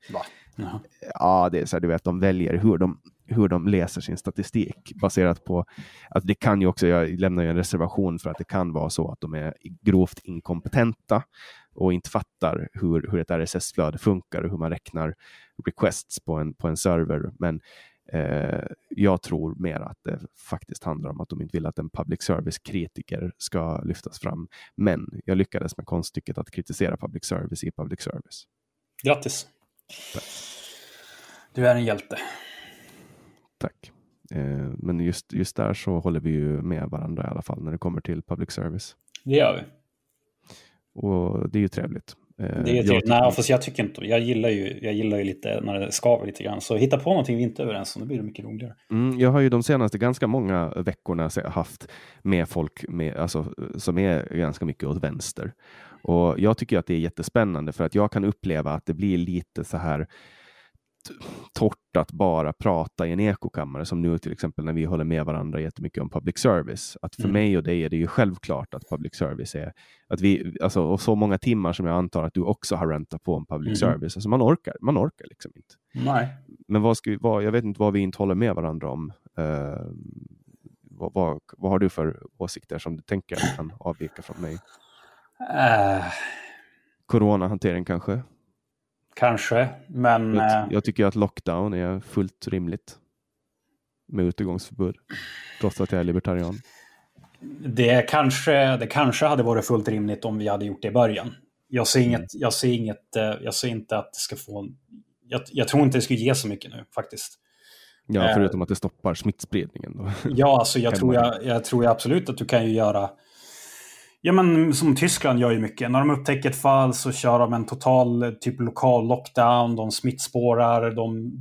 Ja, det är så här, du vet, de väljer hur de, hur de läser sin statistik baserat på att det kan ju också, jag lämnar ju en reservation för att det kan vara så att de är grovt inkompetenta och inte fattar hur, hur ett RSS-flöde funkar och hur man räknar requests på en, på en server. Men eh, jag tror mer att det faktiskt handlar om att de inte vill att en public service-kritiker ska lyftas fram. Men jag lyckades med konststycket att kritisera public service i public service. Grattis! Tack. Du är en hjälte. Tack. Eh, men just, just där så håller vi ju med varandra i alla fall när det kommer till public service. Det gör vi. Och det är ju trevligt. Eh, det är trevligt. Nej, fast jag tycker inte jag gillar ju, jag gillar ju lite när det skaver lite grann. Så hitta på någonting vi inte är överens om, det blir det mycket roligare. Mm, jag har ju de senaste ganska många veckorna haft med folk med, alltså, som är ganska mycket åt vänster. Och jag tycker att det är jättespännande för att jag kan uppleva att det blir lite så här torrt att bara prata i en ekokammare som nu till exempel när vi håller med varandra jättemycket om public service. Att för mm. mig och dig är det ju självklart att public service är att vi, alltså, och så många timmar som jag antar att du också har rentat på om public mm. service. Alltså man orkar, man orkar liksom inte. Nej. Men vad ska vi, vad, jag vet inte vad vi inte håller med varandra om. Uh, vad, vad, vad, har du för åsikter som du tänker kan avvika från mig? Uh. Coronahantering kanske? Kanske, men... Jag, eh, jag, tycker att lockdown är fullt rimligt. Med utegångsförbud. Trots att jag är libertarian. Det kanske, det kanske hade varit fullt rimligt om vi hade gjort det i början. Jag ser, inget, mm. jag ser, inget, eh, jag ser inte att det ska få... Jag, jag tror inte det skulle ge så mycket nu faktiskt. Ja, förutom att det stoppar smittspridningen. Då. Ja, alltså jag *laughs* tror, jag, jag tror absolut att du kan ju göra Ja, men som Tyskland gör ju mycket. När de upptäcker ett fall så kör de en total typ lokal lockdown. De smittspårar, de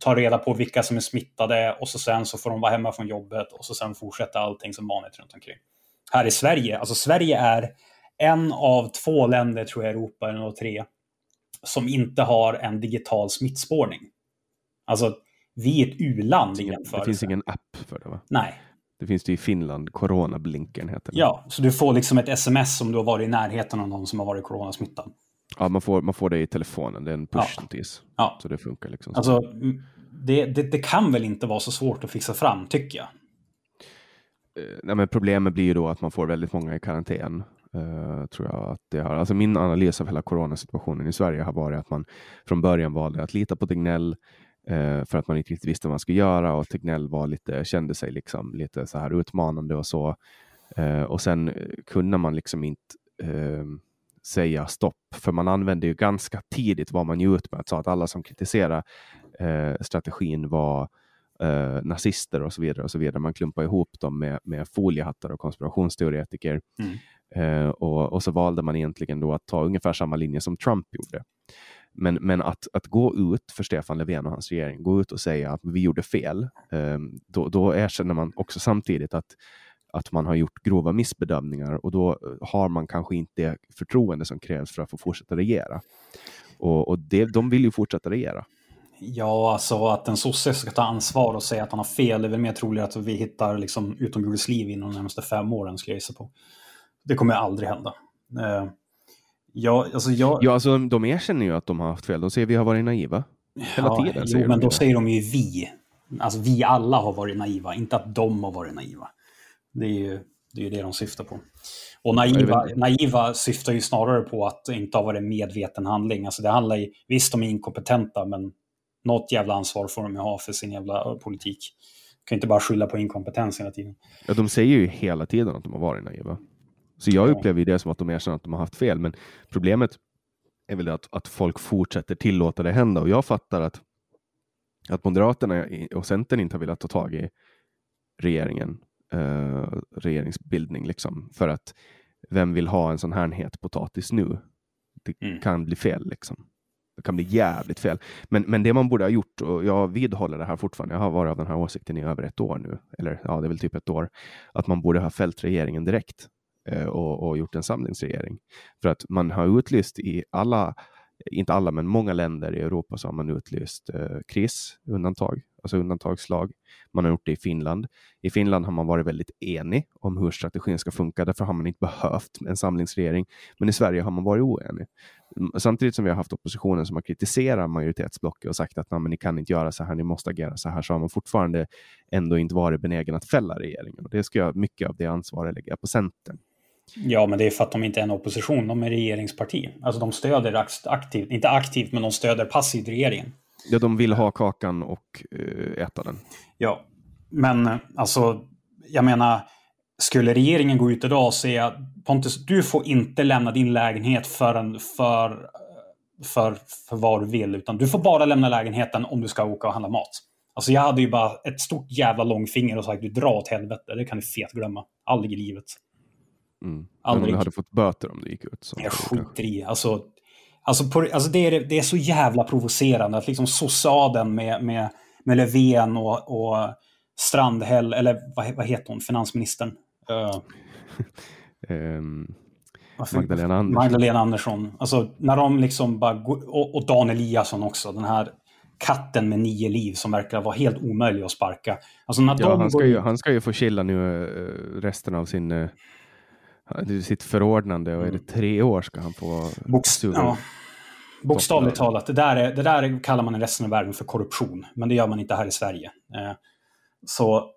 tar reda på vilka som är smittade och så sen så får de vara hemma från jobbet och så sen fortsätter allting som vanligt runt omkring. Här i Sverige, alltså Sverige är en av två länder, tror jag, i Europa, eller tre, som inte har en digital smittspårning. Alltså, vi är ett u-land i jämförelse. Det finns ingen app för det va? Nej, det finns det i Finland, Coronablinkern heter det. Ja, så du får liksom ett sms om du har varit i närheten av någon som har varit coronasmittad. Ja, man får, man får det i telefonen, det är en push-notis. Ja. ja. Så det funkar liksom. Alltså, det, det, det, kan väl inte vara så svårt att fixa fram, tycker jag. Eh, nej, men problemet blir ju då att man får väldigt många i karantän. Uh, tror jag att det har. Alltså min analys av hela coronasituationen i Sverige har varit att man från början valde att lita på Tegnell, för att man inte riktigt visste vad man skulle göra och Tegnell var lite, kände sig liksom lite så här utmanande och så. Eh, och sen kunde man liksom inte eh, säga stopp, för man använde ju ganska tidigt vad man ut med, sa att alla som kritiserade eh, strategin var eh, nazister och så vidare. och så vidare. Man klumpade ihop dem med, med foliehattar och konspirationsteoretiker. Mm. Eh, och, och, så valde man egentligen då att ta ungefär samma linje som Trump gjorde. Men, men att, att gå ut för Stefan Löfven och hans regering, gå ut och säga att vi gjorde fel, ehm, då, då erkänner man också samtidigt att, att man har gjort grova missbedömningar och då eh, har man kanske inte förtroende som krävs för att få fortsätta regera. Och, och det, de vill ju fortsätta regera. Ja, alltså att en sosse ska ta ansvar och säga att han har fel, det är väl mer troligt att vi hittar liksom utomjordisliv inom de närmaste fem åren, skulle jag gissa på. Det kommer aldrig hända. Ehm, Ja, alltså jag... ja, alltså de erkänner ju att de har haft fel. De säger att vi har varit naiva. Hela ja, tiden. Jo, men då säger de ju vi. Alltså vi alla har varit naiva, inte att de har varit naiva. Det är ju det, är det de syftar på. Och naiva, naiva syftar ju snarare på att inte har varit en medveten handling. Alltså det handlar ju, visst de är inkompetenta, men något jävla ansvar får de ju ha för sin jävla politik. De kan inte bara skylla på inkompetens hela tiden. Ja, de säger ju hela tiden att de har varit naiva. Så jag upplever det som att de erkänner att de har haft fel, men problemet är väl att, att folk fortsätter tillåta det hända och jag fattar att, att Moderaterna och Centern inte har velat ta tag i regeringen, eh, regeringsbildning, liksom, för att vem vill ha en sån här het potatis nu? Det mm. kan bli fel. Liksom. Det kan bli jävligt fel. Men, men det man borde ha gjort, och jag vidhåller det här fortfarande, jag har varit av den här åsikten i över ett år nu, eller ja, det är väl typ ett år, att man borde ha fällt regeringen direkt Eh, och, och, gjort en samlingsregering. För att man har utlyst i alla, inte alla, men många länder i Europa så har man utlyst eh, krisundantag, alltså undantagslag. Man har gjort det i Finland. I Finland har man varit väldigt enig om hur strategin ska funka. Därför har man inte behövt en samlingsregering. Men i Sverige har man varit oenig. Mm, samtidigt som vi har haft oppositionen som har kritiserat majoritetsblocket och sagt att ni kan inte göra så här, ni måste agera så här, så har man fortfarande ändå inte varit benägen att fälla regeringen. Och det ska jag, mycket av det ansvaret lägga på Centern. Ja, men det är för att de inte är en opposition, de är regeringsparti. Alltså de stöder aktivt, inte aktivt, men de stöder passivt regeringen. Ja, de vill ha kakan och uh, äta den. Ja, men alltså, jag menar, skulle regeringen gå ut idag och säga Pontus, du får inte lämna din lägenhet förrän för, för, för vad du vill, utan du får bara lämna lägenheten om du ska åka och handla mat. Alltså jag hade ju bara ett stort jävla långfinger och sagt du drar åt helvete, det kan du fet glömma. Aldrig i livet. Mm. Aldrig. Men om du hade fått böter om du gick ut? Så jag skiter i. Alltså, alltså, på, alltså det, är, det är så jävla provocerande att liksom sossaden med, med, med Löfven och, och Strandhäll, eller vad, vad heter hon, finansministern? Uh, *laughs* um, Magdalena Andersson. Magdalena Andersson. Alltså när de liksom bara, och, och Dan Eliasson också, den här katten med nio liv som verkar vara helt omöjlig att sparka. Alltså när ja, han, ska ju, han ska ju få chilla nu uh, resten av sin, uh, sitt förordnande och är det tre år ska han få Bokst ja. Bokstavligt talat, det där, är, det där kallar man i resten av världen för korruption. Men det gör man inte här i Sverige. Eh, så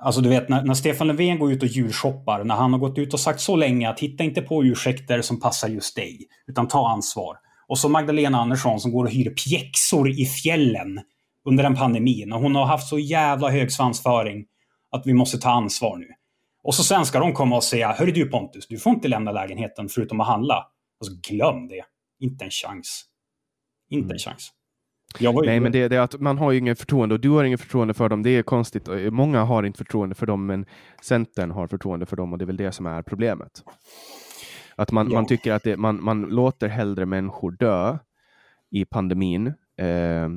Alltså du vet när, när, Stefan Löfven går ut och julshoppar, när han har gått ut och sagt så länge att hitta inte på ursäkter som passar just dig, utan ta ansvar. Och så Magdalena Andersson som går och hyr pjäxor i fjällen under en pandemi, när hon har haft så jävla hög svansföring att vi måste ta ansvar nu. Och så sen ska de komma och säga, hörru du Pontus, du får inte lämna lägenheten förutom att handla. Alltså glöm det. Inte en chans. Inte en mm. chans. Nej, men det, det, är att man har ju ingen förtroende och du har ingen förtroende för dem. Det är konstigt. Många har inte förtroende för dem, men Centern har förtroende för dem och det är väl det som är problemet. Att man, ja. man tycker att det, man, man låter hellre människor dö i pandemin, eh,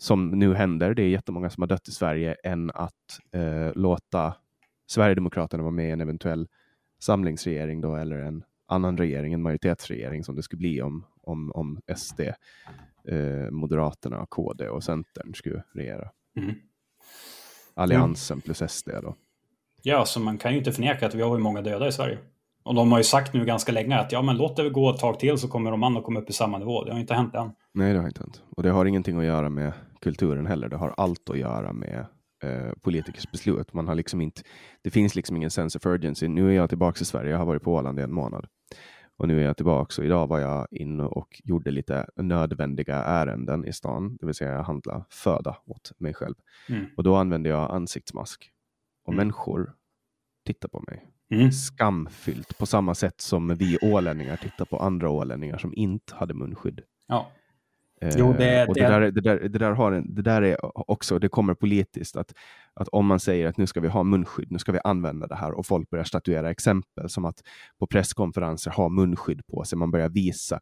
som nu händer, det är jättemånga som har dött i Sverige, än att eh, låta Sverigedemokraterna vara med i en eventuell samlingsregering då, eller en annan regering, en majoritetsregering som det skulle bli om, om, om SD eh, Moderaterna, KD och Centern skulle regera. Mm. Alliansen mm. plus SD då. Ja, så man kan ju inte förneka att vi har ju många döda i Sverige. Och de har ju sagt nu ganska länge att ja, men låt det gå ett tag till så kommer de andra komma upp i samma nivå. Det har inte hänt än. Nej, det har inte hänt. Och det har ingenting att göra med kulturen heller. Det har allt att göra med eh, politikers beslut. Man har liksom inte, det finns liksom ingen sense of urgency. Nu är jag tillbaka i Sverige. Jag har varit på Åland i en månad. Och nu är jag tillbaka och idag var jag inne och gjorde lite nödvändiga ärenden i stan, det vill säga handla föda åt mig själv. Mm. Och då använde jag ansiktsmask. Och mm. människor tittar på mig. Mm. Skamfyllt, på samma sätt som vi ålänningar tittar på andra ålänningar som inte hade munskydd. Ja. Jo, det, och det, det, där, det, där, det, där har en, det där är också, det kommer politiskt, att, att om man säger att nu ska vi ha munskydd, nu ska vi använda det här och folk börjar statuera exempel som att på presskonferenser ha munskydd på sig, man börjar visa,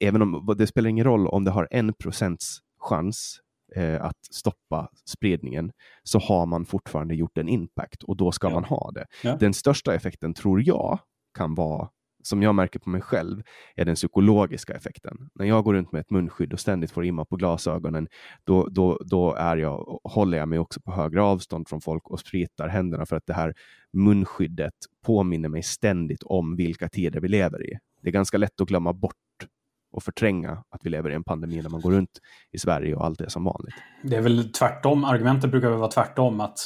även om det spelar ingen roll om det har en procents chans eh, att stoppa spridningen, så har man fortfarande gjort en impact och då ska ja. man ha det. Ja. Den största effekten tror jag kan vara som jag märker på mig själv är den psykologiska effekten. När jag går runt med ett munskydd och ständigt får imma på glasögonen, då, då, då är jag, håller jag mig också på högre avstånd från folk och spritar händerna för att det här munskyddet påminner mig ständigt om vilka tider vi lever i. Det är ganska lätt att glömma bort och förtränga att vi lever i en pandemi när man går runt i Sverige och allt är som vanligt. Det är väl tvärtom, argumentet brukar väl vara tvärtom, att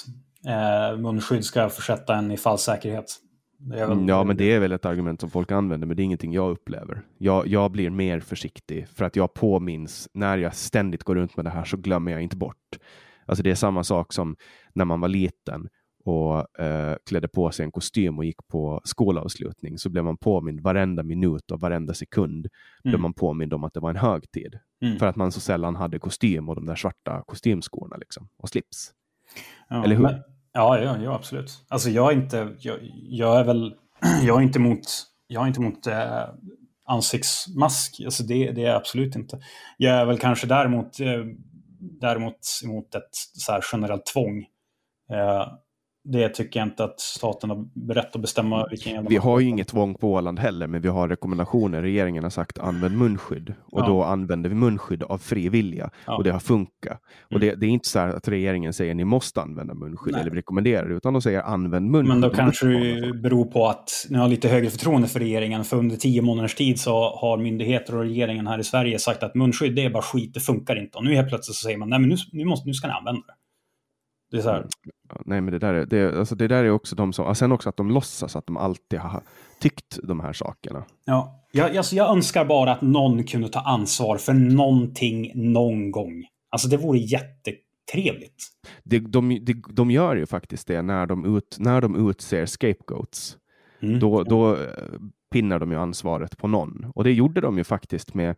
eh, munskydd ska försätta en i fallsäkerhet. Väl... Ja, men det är väl ett argument som folk använder, men det är ingenting jag upplever. Jag, jag blir mer försiktig för att jag påminns när jag ständigt går runt med det här så glömmer jag inte bort. Alltså det är samma sak som när man var liten och eh, klädde på sig en kostym och gick på skolavslutning så blev man påmind varenda minut och varenda sekund mm. blev man påmind om att det var en högtid. Mm. För att man så sällan hade kostym och de där svarta kostymskorna liksom, och slips. Ja, Eller hur? Men, ja, ja, ja, absolut. Alltså jag är inte, jag, jag är väl, *clears throat* jag är inte mot, jag är inte mot eh, ansiktsmask. Alltså det, det är jag absolut inte. Jag är väl kanske däremot, eh, däremot emot ett så här generellt tvång. Eh, det tycker jag inte att staten har rätt att bestämma. Vilken vi har ju inget tvång på Åland heller, men vi har rekommendationer. Regeringen har sagt använd munskydd och ja. då använder vi munskydd av fri vilja ja. och det har funkat. Mm. Och det, det, är inte så att regeringen säger ni måste använda munskydd Nej. eller rekommenderar det, utan de säger använd munskydd. Men då kanske det beror på att ni har lite högre förtroende för regeringen, för under tio månaders tid så har myndigheter och regeringen här i Sverige sagt att munskydd det är bara skit, det funkar inte. Och nu helt plötsligt så säger man nej men nu, nu, måste, nu ska ni använda det. Det är så här. Nej, men det där är, det, alltså det där är också de som, sen också att de låtsas att de alltid har tyckt de här sakerna. Ja, jag, alltså jag önskar bara att någon kunde ta ansvar för någonting någon gång. Alltså det vore jättetrevligt. Det, de, de, de gör ju faktiskt det när de, ut, när de utser scapegoats. Mm. Då, då eh, pinnar de ju ansvaret på någon. Och det gjorde de ju faktiskt med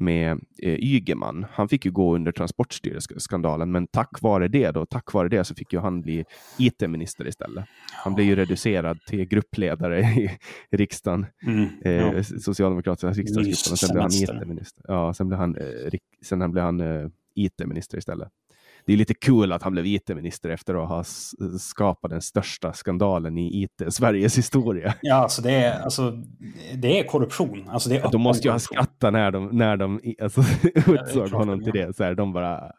med eh, Ygeman. Han fick ju gå under Transportstyrelseskandalen, men tack vare det då, tack vare det så fick ju han bli IT-minister istället. Han blev ju reducerad till gruppledare i riksdagen, mm, ja. eh, Socialdemokraternas riksdagsgrupp, och sen blev han IT-minister. Ja, sen blev han, eh, sen blev han eh, IT-minister istället det är lite kul att han blev IT-minister efter att ha skapat den största skandalen i IT-Sveriges historia. Ja, alltså det är, alltså, det är korruption. Alltså det är ja, de måste ju ha skrattat när de, när de alltså, utsåg ja, *laughs* honom till det. Så här, de bara...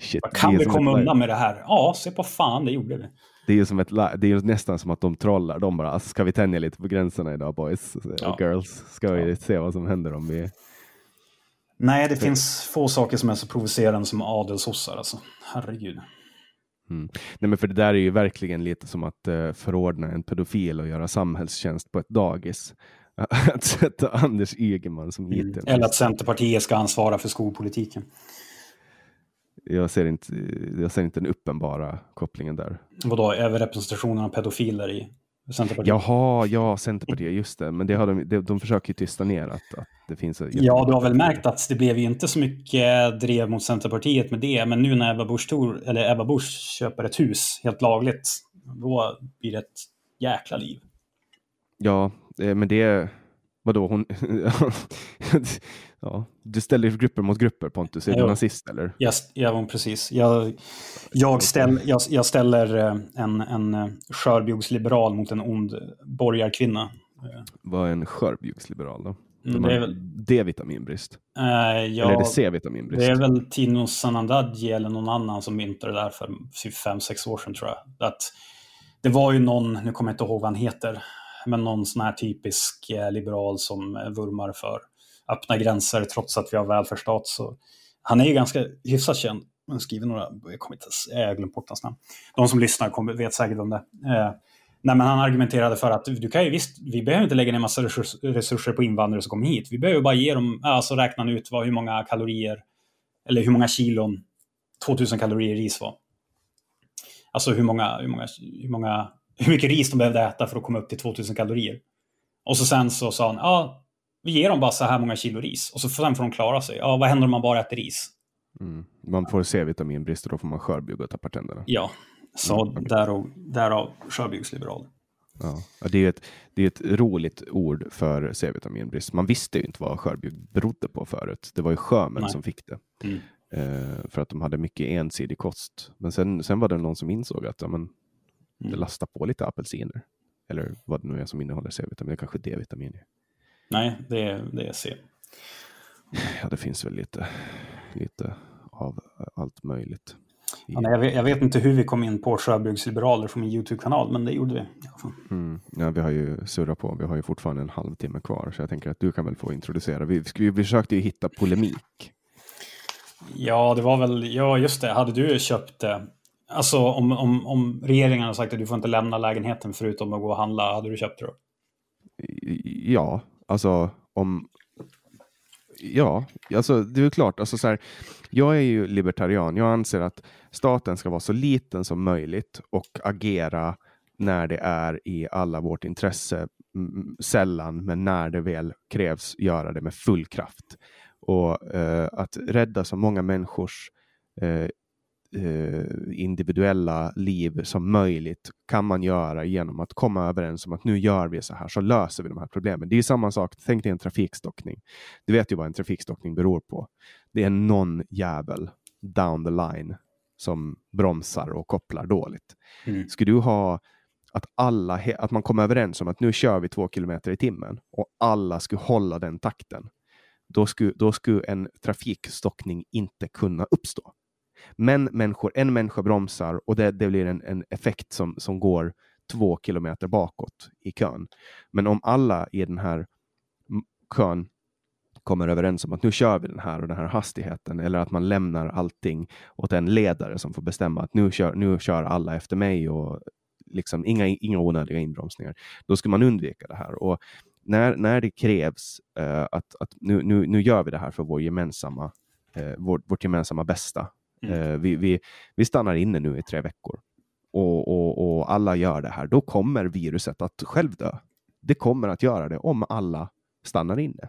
Shit, kan vi komma undan med det här? Ja, se på fan, det gjorde vi. Det är ju som ett, det är nästan som att de trollar. De bara, alltså, ska vi tänja lite på gränserna idag boys ja. och girls? Ska vi ja. se vad som händer om vi Nej, det finns få saker som är så provocerande som adelsossar. Alltså. Herregud. Mm. Nej, men för det där är ju verkligen lite som att uh, förordna en pedofil och göra samhällstjänst på ett dagis. *laughs* att sätta Anders Ygeman som mm. it Eller att Centerpartiet ska ansvara för skolpolitiken. Jag ser inte, jag ser inte den uppenbara kopplingen där. Vadå, överrepresentationen av pedofiler i Centerpartiet. Jaha, ja, Centerpartiet, just det. Men det har de, de, de försöker ju tysta ner att, att det finns... Ja, du har väl märkt att det blev ju inte så mycket drev mot Centerpartiet med det. Men nu när Ebba Busch, Thor, eller Ebba Busch köper ett hus helt lagligt, då blir det ett jäkla liv. Ja, eh, men det... Vadå, hon... *laughs* ja, du ställer grupper mot grupper Pontus, är du nazist eller? Yes, ja, precis. Jag, jag, ställ, jag, jag ställer eh, en, en eh, skörbjuggsliberal mot en ond borgarkvinna. Vad är en skörbjuggsliberal då? De det är väl... D-vitaminbrist? Uh, ja, eller är det C-vitaminbrist? Det är väl Tino Sanandaji eller någon annan som myntade det där för 5-6 år sedan tror jag. Att det var ju någon, nu kommer jag inte ihåg vad han heter, men någon sån här typisk liberal som vurmar för öppna gränser trots att vi har välfärdsstat. Så han är ju ganska hyfsat känd. Han skriver några, jag kommer inte jag har glömt bort hans namn. De som lyssnar kommer, vet säkert om det. Eh, nej, men han argumenterade för att du kan ju visst, vi behöver inte lägga ner massa resurser på invandrare som kommer hit. Vi behöver bara ge dem, alltså räkna ut vad, hur många kalorier, eller hur många kilon 2000 kalorier ris var. Alltså hur många, hur många, hur många, hur mycket ris de behövde äta för att komma upp till 2000 kalorier. Och så sen så sa han, ja, vi ger dem bara så här många kilo ris och så sen får de klara sig. Ja, vad händer om man bara äter ris? Mm. Man får C-vitaminbrist och då får man skörbjugg och tappar tänderna. Ja, så mm, okay. därav, därav skörbjuggsliberal. Ja, det är, ett, det är ett roligt ord för C-vitaminbrist. Man visste ju inte vad skörbjugg berodde på förut. Det var ju sjömän som fick det. Mm. Eh, för att de hade mycket ensidig kost. Men sen, sen var det någon som insåg att ja, men, mm. lasta på lite apelsiner. Eller vad det nu är som innehåller C-vitamin. Kanske D-vitamin. Nej, det är, det är C. Ja, det finns väl lite, lite av allt möjligt. Ja, nej, jag, vet, jag, vet, inte hur vi kom in på Sjöbygdsliberaler från min YouTube-kanal, men det gjorde vi. Mm. Ja, vi har ju surrat på, vi har ju fortfarande en halvtimme kvar, så jag tänker att du kan väl få introducera. Vi, vi försökte ju hitta polemik. Ja, det var väl, ja just det, hade du köpt det? Alltså om, om, om regeringen hade sagt att du får inte lämna lägenheten förutom att gå och handla, hade du köpt det då? Ja, alltså om, ja, alltså det är klart, alltså så här, jag är ju libertarian. Jag anser att staten ska vara så liten som möjligt och agera när det är i alla vårt intresse. Sällan, men när det väl krävs, göra det med full kraft. Och eh, att rädda så många människors eh, eh, individuella liv som möjligt kan man göra genom att komma överens om att nu gör vi så här så löser vi de här problemen. Det är samma sak, tänk dig en trafikstockning. Du vet ju vad en trafikstockning beror på. Det är någon jävel down the line som bromsar och kopplar dåligt. Mm. Ska du ha att, alla, att man kommer överens om att nu kör vi två kilometer i timmen och alla skulle hålla den takten. Då skulle, då skulle en trafikstockning inte kunna uppstå. Men människor, en människa bromsar och det, det blir en, en effekt som, som går två kilometer bakåt i kön. Men om alla i den här kön kommer överens om att nu kör vi den här och den här hastigheten eller att man lämnar allting åt en ledare som får bestämma att nu kör, nu kör alla efter mig och liksom inga, inga onödiga inbromsningar. Då ska man undvika det här. Och när, när det krävs uh, att, att nu, nu, nu gör vi det här för vår gemensamma, eh, uh, vår, vårt gemensamma bästa Mm. Eh, vi, vi, vi stannar inne nu i tre veckor och, och, och alla gör det här. Då kommer viruset att själv dö. Det kommer att göra det om alla stannar inne.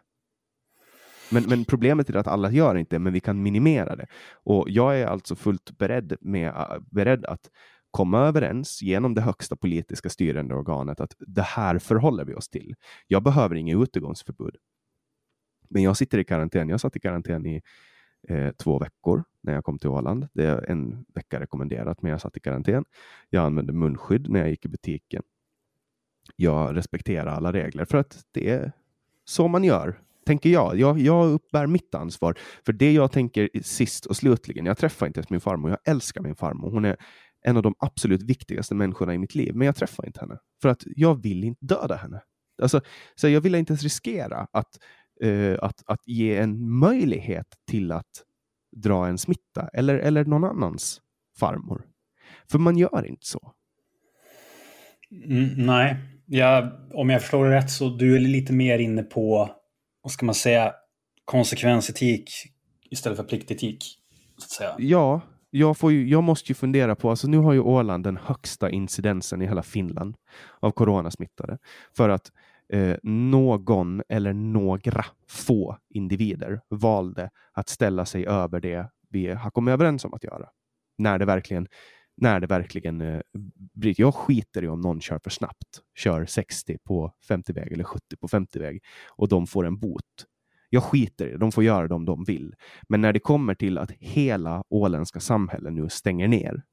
Men, men, problemet är att alla gör inte men vi kan minimera det. Och jag är alltså fullt beredd, med, äh, beredd att komma överens genom det högsta politiska styrande organet att det här förhåller vi oss till. Jag behöver inget utegångsförbud. Men jag sitter i karantän. Jag satt i karantän i eh, två veckor när jag kom till Åland. Det är en vecka rekommenderat, men jag satt i karantän. Jag använde munskydd när jag gick i butiken. Jag respekterar alla regler för att det är så man gör, tänker jag. Jag, jag uppbär mitt ansvar för det jag tänker sist och slutligen. Jag träffar inte ens min farmor. Jag älskar min farmor. Hon är en av de absolut viktigaste människorna i mitt liv, men jag träffar inte henne för att jag vill inte döda henne. Alltså, så jag vill inte ens riskera att eh, att, att ge en möjlighet till att dra en smitta eller, eller någon annans farmor. För man gör inte så. Mm, nej, ja, om jag förstår det rätt så du är lite mer inne på, vad ska man säga, konsekvensetik istället för pliktetik. Så att säga. Ja, jag, får ju, jag måste ju fundera på, alltså nu har ju Åland den högsta incidensen i hela Finland av coronasmittade. För att eh, någon eller några få individer valde att ställa sig över det vi har kommit överens om att göra. När det verkligen när det verkligen eh, bryter. Jag skiter i om någon kör för snabbt, kör 60 på 50-väg eller 70 på 50-väg och de får en bot. Jag skiter i det, de får göra det om de vill. Men när det kommer till att hela åländska samhället nu stänger ner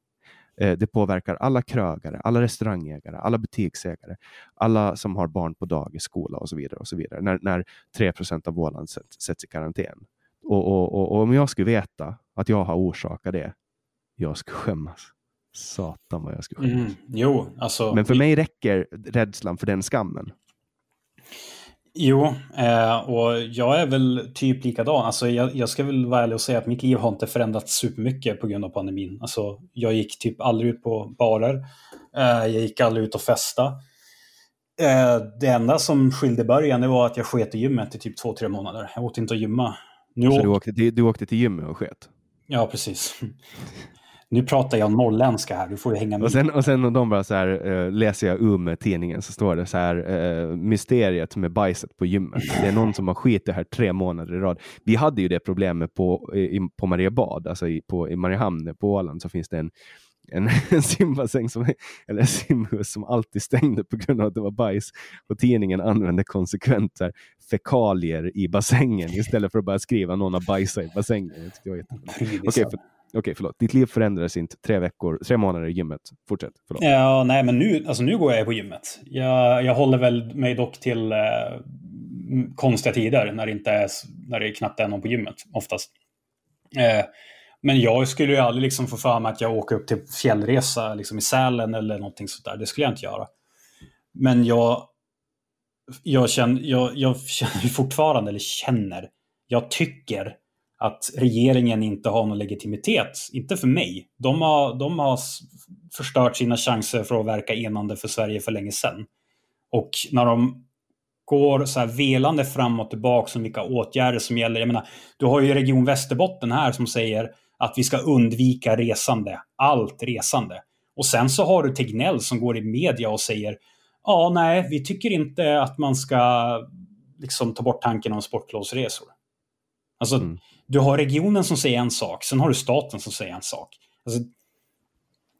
det påverkar alla krögare, alla restaurangägare, alla butiksägare, alla som har barn på dagis, skola och så vidare. och så vidare. När, när 3% av Åland sätts, sätts i karantän. Och, och, och, och, om jag skulle veta att jag har orsakat det, jag skulle skämmas. Satan vad jag skulle skämmas. Mm, jo, alltså, Men för mig räcker rädslan för den skammen. Jo, eh, och jag är väl typ likadan. Alltså jag, jag, ska väl vara ärlig och säga att mitt liv har inte förändrats supermycket på grund av pandemin. Alltså, jag gick typ aldrig ut på barer. Eh, jag gick aldrig ut och festa. Eh, det enda som skilde början det var att jag sket i gymmet i typ två, tre månader. Jag åt inte att gymma. Nu Så du åkte, till, du åkte till gymmet och sket? Ja, precis. Nu pratar jag norrländska här, du får ju hänga med. Och sen, och sen de bara så här, uh, läser jag UM-tidningen så står det så här, uh, mysteriet med bajset på gymmet. Det är någon som har skitit här tre månader i rad. Vi hade ju det problemet på, i, på Mariebad, alltså i, på, i Mariehamn på Åland så finns det en en, *laughs* en simbassäng som, eller simhus som alltid stängde på grund av att det var bajs. Och tidningen använde konsekvent här, fekalier i bassängen istället för att bara skriva någon har bajsat i bassängen. Okej, Okej, okay, förlåt. Ditt liv förändrades inte tre veckor, tre månader i gymmet. Fortsätt. Förlåt. Ja, nej, men nu, alltså nu går jag på gymmet. Jag, jag håller väl mig dock till eh, konstiga tider när det, inte är, när det knappt är någon på gymmet, oftast. Eh, men jag skulle ju aldrig liksom få för mig att jag åker upp till fjällresa liksom i Sälen eller någonting sånt där. Det skulle jag inte göra. Men jag, jag, känner, jag, jag känner fortfarande, eller känner, jag tycker att regeringen inte har någon legitimitet. Inte för mig. De har, de har förstört sina chanser för att verka enande för Sverige för länge sedan. Och när de går så här velande fram och tillbaka om vilka åtgärder som gäller. Jag menar, du har ju Region Västerbotten här som säger att vi ska undvika resande. Allt resande. Och sen så har du Tegnell som går i media och säger ja, nej, vi tycker inte att man ska liksom ta bort tanken om sportlovsresor. Alltså, mm du har regionen som säger en sak, sen har du staten som säger en sak. Alltså,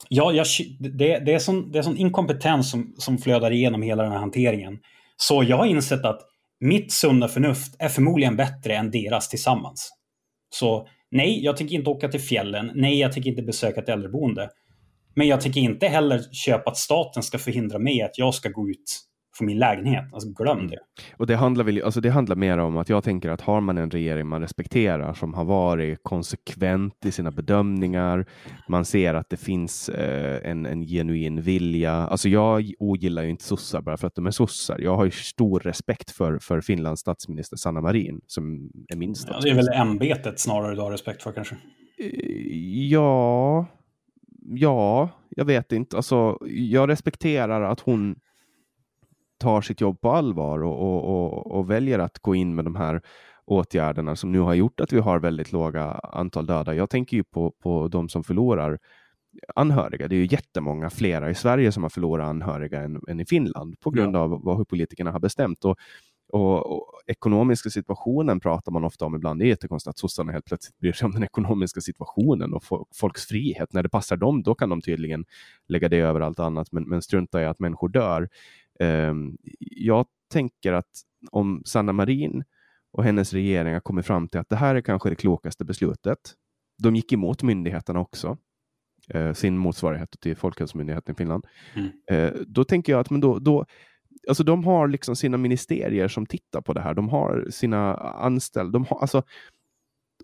ja, jag, det, det, är sån, det är sån inkompetens som, som flödar igenom hela den här hanteringen. Så jag har insett att mitt sunda förnuft är förmodligen bättre än deras tillsammans. Så Nej, jag tänker inte åka till fjällen. Nej, jag tänker inte besöka ett äldreboende. Men jag tänker inte heller köpa att staten ska förhindra mig att jag ska gå ut från min lägenhet. Alltså glöm mm. det. Och det handlar, väl, alltså det handlar mer om att jag tänker att har man en regering man respekterar som har varit konsekvent i sina bedömningar. Man ser att det finns eh, en, en genuin vilja. Alltså jag ogillar ju inte sossar bara för att de är sossar. Jag har ju stor respekt för, för Finlands statsminister Sanna Marin som är min statsminister. Ja, det är väl ämbetet snarare du har respekt för kanske? Eh, ja, ja, jag vet inte. Alltså, jag respekterar att hon tar sitt jobb på allvar och, och, och, och, väljer att gå in med de här åtgärderna som nu har gjort att vi har väldigt låga antal döda. Jag tänker ju på, på de som förlorar anhöriga. Det är ju jättemånga flera i Sverige som har förlorat anhöriga än, än i Finland på grund ja. av vad, hur politikerna har bestämt. Och, och, och, ekonomiska situationen pratar man ofta om ibland. Det är jättekonstigt att sossarna helt plötsligt bryr sig om den ekonomiska situationen och folks frihet. När det passar dem, då kan de tydligen lägga det över allt annat, men, men strunta i att människor dör. Ehm, jag tänker att om Sanna Marin och hennes regering har kommit fram till att det här är kanske det klokaste beslutet. De gick emot myndigheterna också, eh, sin motsvarighet till Folkhälsomyndigheten i Finland. Mm. Eh, då tänker jag att men då, då, alltså de har liksom sina ministerier som tittar på det här. De har sina anställda. De har, alltså,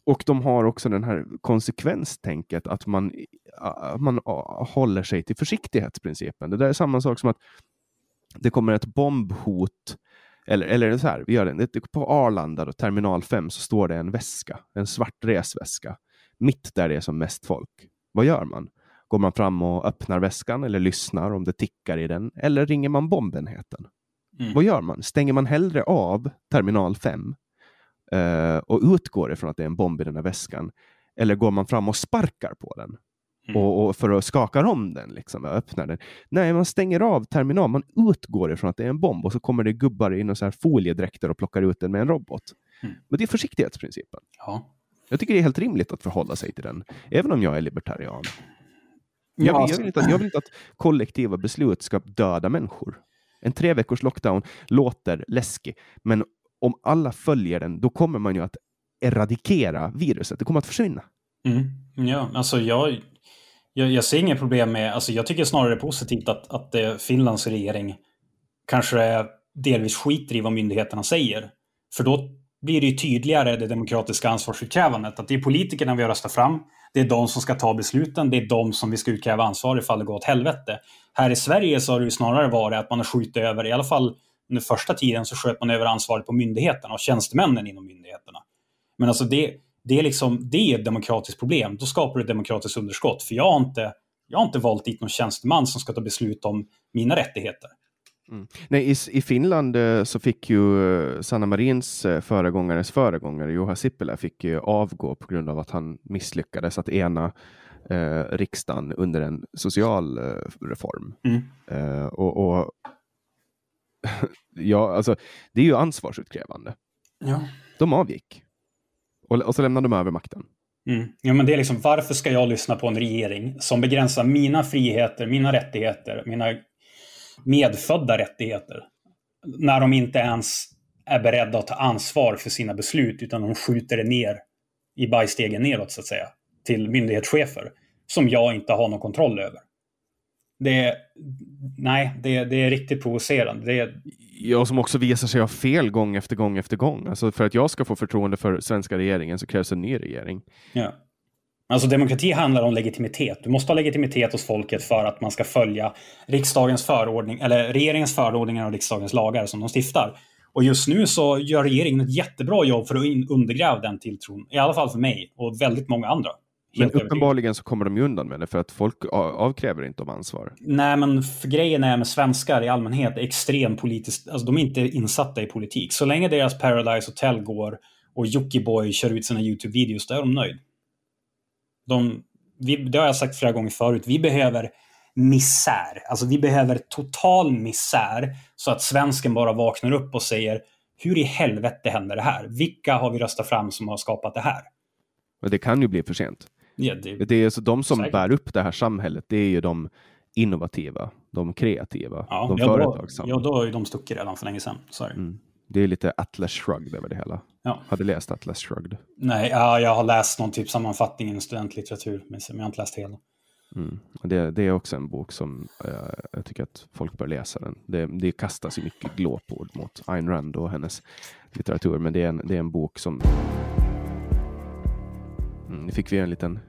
och de har också den här konsekvenstänket att man, man håller sig till försiktighetsprincipen. Det där är samma sak som att det kommer ett bombhot eller, eller så här, vi gör det. På Arlanda, då, terminal 5, så står det en väska, en svart resväska, mitt där det är som mest folk. Vad gör man? Går man fram och öppnar väskan eller lyssnar om det tickar i den? Eller ringer man bombenheten? Mm. Vad gör man? Stänger man hellre av terminal 5 eh, och utgår ifrån att det är en bomb i den här väskan? Eller går man fram och sparkar på den? Mm. Och, och, för att skaka om den, liksom, öppna den. Nej, man stänger av terminalen, man utgår ifrån att det är en bomb och så kommer det gubbar i så här foliedräkter och plockar ut den med en robot. Mm. Men det är försiktighetsprincipen. Ja. Jag tycker det är helt rimligt att förhålla sig till den, även om jag är libertarian. Jag, jag, vill, inte att, jag vill inte att kollektiva beslut ska döda människor. En tre veckors lockdown låter läskig, men om alla följer den, då kommer man ju att eradikera viruset. Det kommer att försvinna. Mm. Ja, alltså jag, jag, jag ser inga problem med, alltså jag tycker snarare det är positivt att, att eh, Finlands regering kanske delvis skiter i vad myndigheterna säger. För då blir det ju tydligare det demokratiska ansvarsutkrävandet. Att det är politikerna vi har röstat fram. Det är de som ska ta besluten. Det är de som vi ska utkräva ansvar ifall det går åt helvete. Här i Sverige så har det ju snarare varit att man har skjutit över, i alla fall under första tiden så sköt man över ansvaret på myndigheterna och tjänstemännen inom myndigheterna. Men alltså det, det är, liksom, det är ett demokratiskt problem. Då skapar du ett demokratiskt underskott. För jag har inte, jag har inte valt dit någon tjänsteman som ska ta beslut om mina rättigheter. Mm. Nej, i, I Finland eh, så fick ju eh, Sanna Marins eh, föregångares föregångare, Juha Sipilä, fick ju avgå på grund av att han misslyckades att ena eh, riksdagen under en social eh, reform. Mm. Eh, och, och *laughs* ja, alltså, det är ju ansvarsutkrävande. Ja. De avgick. Och, och så lämnar de över makten. Mm. Ja, men det är liksom, varför ska jag lyssna på en regering som begränsar mina friheter, mina rättigheter, mina medfödda rättigheter? När de inte ens är beredda att ta ansvar för sina beslut, utan de skjuter det ner i bajstegen neråt, så att säga, till myndighetschefer som jag inte har någon kontroll över. Det är, nej, det, det är riktigt provocerande. Det är, Jag som också visar sig ha fel gång efter gång efter gång. Alltså för att jag ska få förtroende för svenska regeringen så krävs en ny regering. Ja. Alltså demokrati handlar om legitimitet. Du måste ha legitimitet hos folket för att man ska följa riksdagens förordning, eller regeringens förordningar och riksdagens lagar som de stiftar. Och just nu så gör regeringen ett jättebra jobb för att undergräva den tilltron. I alla fall för mig och väldigt många andra. Men uppenbarligen så kommer de ju undan med det för att folk avkräver inte om ansvar. Nej, men för grejen är med svenskar i allmänhet är extremt politiskt, alltså de är inte insatta i politik. Så länge deras Paradise Hotel går och Jockiboi kör ut sina YouTube-videos, då är de nöjd. De, vi, det har jag sagt flera gånger förut, vi behöver misär. Alltså vi behöver total misär så att svensken bara vaknar upp och säger hur i helvete händer det här? Vilka har vi röstat fram som har skapat det här? Och det kan ju bli för sent. Ja, det, Det är så de som Säkert. bär upp det här samhället, det är ju de innovativa, de kreativa, ja, de ja, då, företagsamma. ja, då har ju de stuckit redan för länge sedan. Det. Mm. Det är lite Atlas Shrugged över det hela. Ja. Hade läst Atlas Shrugged. Nej, ja, jag har läst någon typ sammanfattning i studentlitteratur, men jag har inte läst hela. Mm. Det, det är också en bok som eh, jag tycker att folk bör läsa. den. Det, det kastas ju mycket glåpord mot Ayn Rand och hennes litteratur, men det är en, det är en bok som... Mm, nu fick vi en liten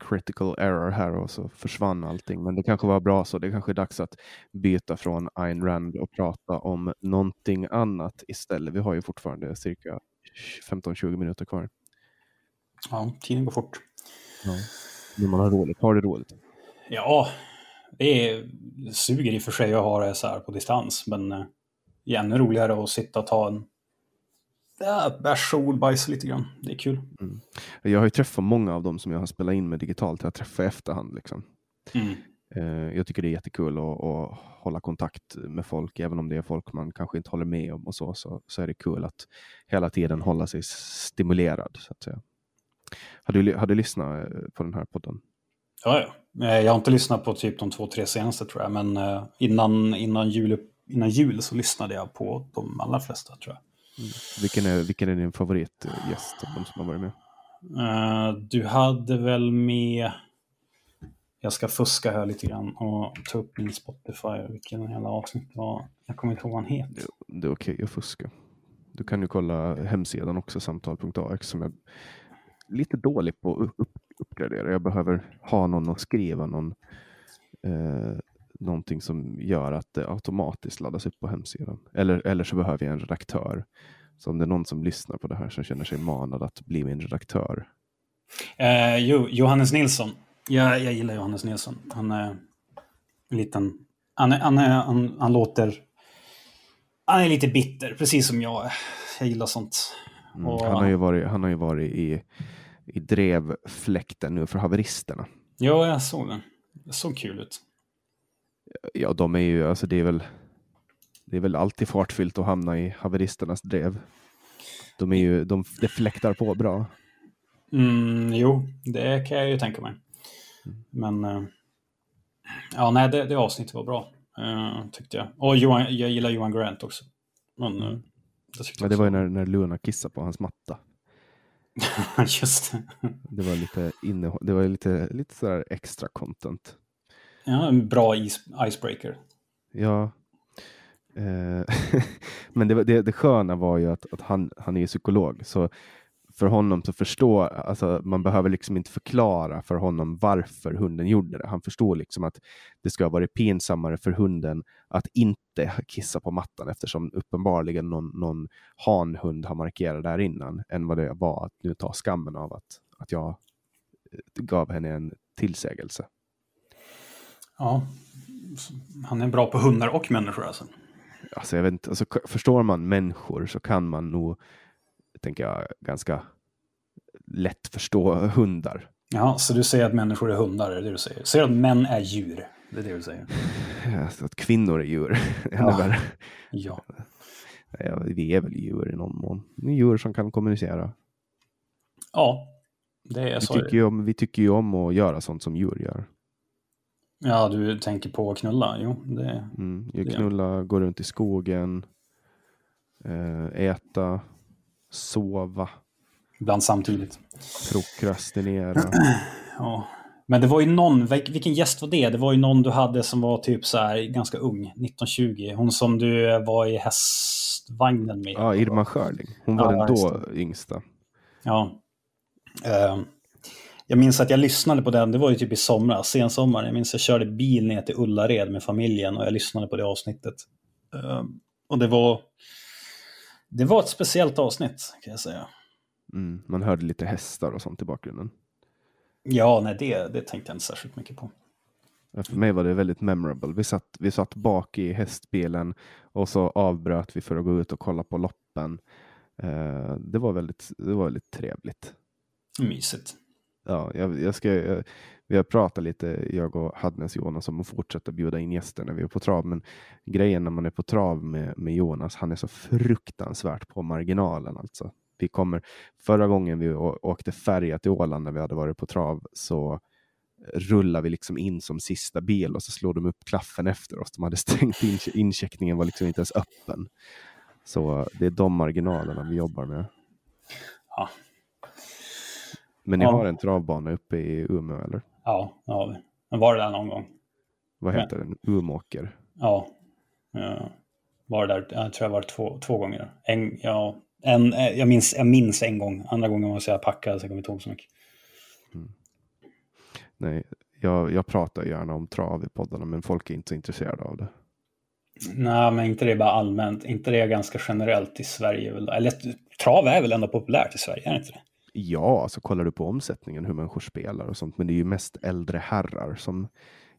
critical error här och så försvann allting, men det kanske var bra så. Det kanske är dags att byta från Ayn Rand och prata om någonting annat istället. Vi har ju fortfarande cirka 15-20 minuter kvar. Ja, tiden går fort. Men man har roligt. Har det roligt. Ja, det är, suger i och för sig att ha det så här på distans, men eh, det är ännu roligare att sitta och ta en ja, och ordbajs lite grann. Det är kul. Jag har ju träffat många av dem som jag har spelat in med digitalt. Jag har träffat i efterhand. Liksom. Mm. Eh, jag tycker det är jättekul att, att hålla kontakt med folk, även om det är folk man kanske inte håller med om och så, så, så är det kul att hela tiden hålla sig stimulerad. Så att säga. Har du, har du lyssnat eh, på den här podden? Ja, ja. Jag har inte lyssnat på typ de två, tre senaste tror jag, men eh, innan, innan, jul, innan jul så lyssnade jag på de allra flesta tror jag. Vilken är, vilken är din favoritgäst av de som har varit med? Eh, Du hade väl med... Jag ska fuska här lite grann och ta upp min Spotify. Vilken jävla avsnitt det var. Jag kommer inte ihåg vad han heter. Det är okej att fuska. Du kan ju kolla hemsidan också, samtal.ax, som är lite dålig på att upp, uppgradera. Jag behöver ha någon att skriva någon, eh, någonting som gör att det automatiskt laddas upp på hemsidan. Eller, eller så behöver jag en redaktör. Så om det är någon som lyssnar på det här som känner sig manad att bli min redaktör. Eh, jo, Johannes Nilsson. Jag, jag gillar Johannes Nilsson. Han är en liten... Han, är, han, är, han, han låter... Han är lite bitter, precis som jag är. Jag gillar sånt. Mm. Och- Han har ju varit, han har ju varit i, i drevfläkten nu för haveristerna. Ja, jag såg den. Det såg kul ut. Ja, de är ju, alltså det är väl, det är väl alltid fartfyllt att hamna i haveristernas drev. De är ju, de, det fläktar på bra. Mm, jo, det kan jag ju tänka mig. Men... eh, ja, nej, det, det avsnittet var bra. eh, tyckte jag. Och Johan, jag gillar Johan Grant också. Men, eh, det, Ja, det var ju när, när Luna kissade på hans matta. *laughs* Just det. Det var lite, innehåll, det var lite, lite sådär extra content. Ja, en bra is, icebreaker. Ja. Eh, *laughs* men det, det, det sköna var ju att, att han, han är ju psykolog. Så för honom så förstår, alltså man behöver liksom inte förklara för honom varför hunden gjorde det. Han förstår liksom att det ska vara pinsammare för hunden att inte kissa på mattan eftersom uppenbarligen någon, någon hanhund har markerat där innan än vad det var att nu ta skammen av att, att jag eh, gav henne en tillsägelse. Ja, han är bra på hundar och människor alltså. alltså jag vet inte, alltså, förstår man människor så kan man nog, tänker jag, ganska lätt förstå hundar. Ja, så du säger att människor är hundar, är det du säger? Säger att män är djur? Det är det du säger? *laughs* Alltså att kvinnor är djur. *laughs* Ja. ja. ja. Vi är väl djur i någon mån. Djur som kan kommunicera. Ja, det är vi så. Tycker ju om, vi tycker ju om att göra sånt som djur gör. Ja, du tänker på att knulla? Jo, det... Mm, knulla, gå runt i skogen, eh, äta, sova. Ibland samtidigt. Prokrastinera. *clears throat* ja. Men det var ju någon, vilken gäst var det? Det var ju någon du hade som var typ så här ganska ung, 1920. Hon som du var i hästvagnen med. Ja, Irma Schörling. Hon var ja, den då yngsta. Ja. Uh, jag minns att jag lyssnade på den, det var ju typ i somras, sensommar. Jag minns att jag körde bil ner till Ullared med familjen och jag lyssnade på det avsnittet. Uh, och det var, det var ett speciellt avsnitt kan jag säga. Mm, man hörde lite hästar och sånt i bakgrunden. Ja, nej, det, det tänkte jag inte särskilt mycket på. För mig var det väldigt memorable. Vi satt, vi satt bak i hästbilen och så avbröt vi för att gå ut och kolla på loppen. Uh, det, var väldigt, det var väldigt trevligt. Mysigt. Ja, jag, jag ska, jag, vi har pratat lite, jag och Hadnes Jonas, om att fortsätta bjuda in gäster när vi är på trav. Men grejen när man är på trav med, med Jonas, han är så fruktansvärt på marginalen. Alltså. Vi kommer, förra gången vi åkte färja till Åland när vi hade varit på trav så rullade vi liksom in som sista bil och så slog de upp klaffen efter oss. De hade stängt in, incheckningen var liksom inte ens öppen. Så det är de marginalerna vi jobbar med. Ja. Men ni ja. har en travbana uppe i Umeå eller? Ja, det har vi. Men var det där någon gång. Vad heter Men... den? Umåker? Ja. ja. Var det där, jag tror jag var två, två gånger. En, ja, en, eh, jag, minns, jag minns en gång, andra gången var jag packad så jag kommer inte ihåg så mycket. Mm. Nej, jag, jag pratar gärna om trav i poddarna men folk är inte så intresserade av det. Nej, men inte det bara allmänt. Inte det ganska generellt i Sverige. Eller trav är väl ändå populärt i Sverige, är det inte det? Ja, alltså kollar du på omsättningen, hur människor spelar och sånt. Men det är ju mest äldre herrar som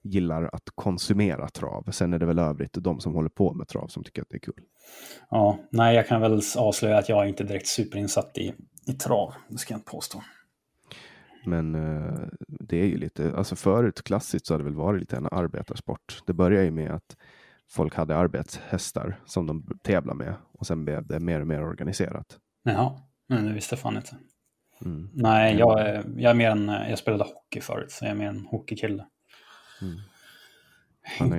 gillar att konsumera trav. Sen är det väl övrigt de som håller på med trav som tycker att det är kul. Ja, nej, jag kan väl avslöja att jag är inte direkt superinsatt i, i trav. Det ska jag inte påstå. Men eh, det är ju lite, alltså förut klassiskt så hade det väl varit lite en arbetarsport. Det började ju med att folk hade arbetshästar som de tävlade med och sen blev det mer och mer organiserat. Jaha, men det visste fan inte. Mm. Nej, jag är, jag är mer en, jag spelade hockey förut, så jag är mer en hockeykille. Mm.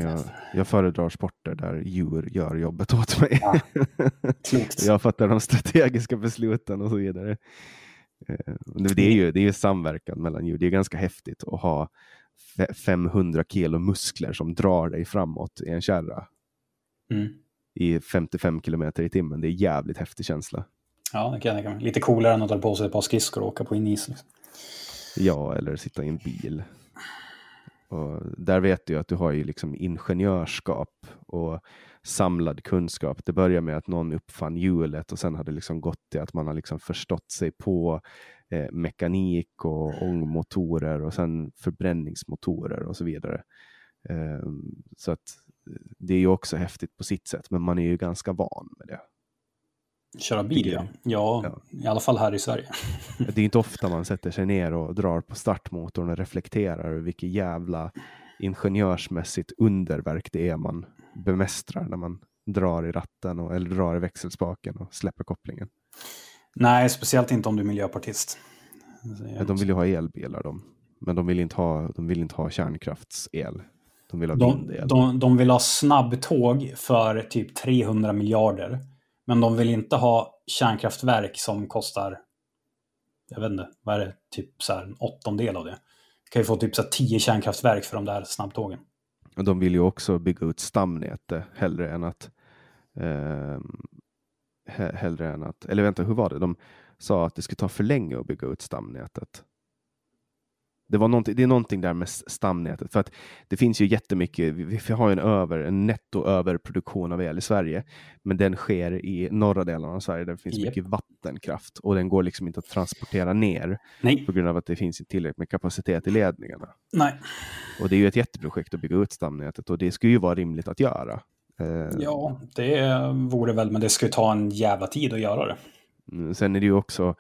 Jag, jag föredrar sporter där djur gör jobbet åt mig. Ja. *laughs* jag fattar de strategiska besluten och så vidare. Eh, det är ju, det är ju samverkan mellan djur. Det är ganska häftigt att ha 500 kilo muskler som drar dig framåt i en kärra. Mm. I 55 kilometer i timmen. Det är jävligt häftig känsla. Ja, det kan jag tänka mig. Lite coolare än att ta på sig ett par skridskor och åka på en is. Liksom. Ja, eller sitta i en bil. Och där vet du att du har ju liksom ingenjörskap och samlad kunskap. Det börjar med att någon uppfann hjulet och sen har det liksom gått till att man har liksom förstått sig på eh, mekanik och ångmotorer och sen förbränningsmotorer och så vidare. Eh, så att eh, det är ju också häftigt på sitt sätt, men man är ju ganska van med det. Köra bil ja. ja. i alla fall här i Sverige. *laughs* det är inte ofta man sätter sig ner och drar på startmotorn och reflekterar över vilket jävla ingenjörsmässigt underverk det är man bemästrar när man drar i ratten och, eller drar i växelspaken och släpper kopplingen. Nej, speciellt inte om du är miljöpartist. Ja, de vill ju ha elbilar de. Men de vill inte ha, de vill inte ha kärnkraftsel. De vill ha de, vindel. De, de vill ha snabbtåg för typ 300 miljarder. Men de vill inte ha kärnkraftverk som kostar, jag vet inte, vad är det, typ så här en åttondel av det. Du kan ju få typ så här tio kärnkraftverk för de där snabbtågen. Och de vill ju också bygga ut stamnätet hellre än att eh, hellre än att, eller vänta, hur var det? De sa att det skulle ta för länge att bygga ut stamnätet. Det, var det är någonting där med stamnätet. För att det finns ju jättemycket, vi, vi har en, över, en netto överproduktion av el i Sverige. Men den sker i norra delen av Sverige där det finns yep. mycket vattenkraft. Och den går liksom inte att transportera ner. Nej. På grund av att det finns inte tillräckligt med kapacitet i ledningarna. Nej. Och det är ju ett jätteprojekt att bygga ut stamnätet och det skulle ju vara rimligt att göra. Eh, ja, det vore väl, men det skulle ta en jävla tid att göra det. Mm, sen är det ju också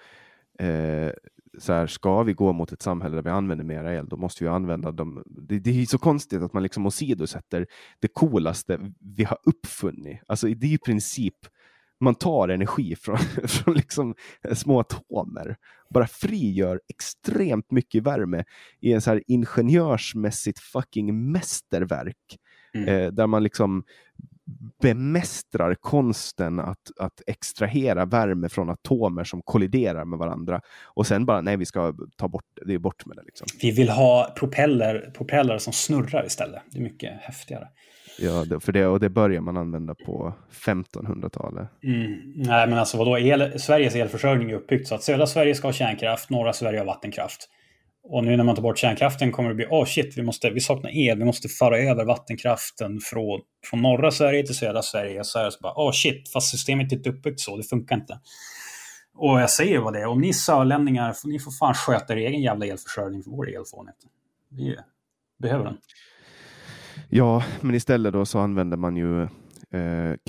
eh, så här, ska vi gå mot ett samhälle där vi använder mera el, då måste vi använda dem. Det, det är så konstigt att man liksom åsidosätter det coolaste vi har uppfunnit. Alltså det är i princip man tar energi från, *laughs* från liksom små atomer, bara frigör extremt mycket värme i en så här ingenjörsmässigt fucking mästerverk. Mm. Eh, där man liksom bemästrar konsten att, att extrahera värme från atomer som kolliderar med varandra. Och sen bara, nej vi ska ta bort det, är bort med det. Liksom. Vi vill ha propeller, propeller som snurrar istället. Det är mycket häftigare. Ja, för det, och det börjar man använda på 1500-talet. Mm. Nej, men alltså vadå? El, Sveriges elförsörjning är uppbyggt så att södra Sverige ska ha kärnkraft, norra Sverige har vattenkraft. Och nu när man tar bort kärnkraften kommer det bli, åh oh shit, vi, måste, vi saknar el, vi måste föra över vattenkraften från, från norra Sverige till södra Sverige. Så är det så bara, åh oh shit, fast systemet är inte uppbyggt så, det funkar inte. Och jag säger vad det är, om ni sörlänningar, ni får fan sköta er egen jävla elförsörjning, för vår el får ni inte. Vi behöver den. Ja, men istället då så använder man ju eh,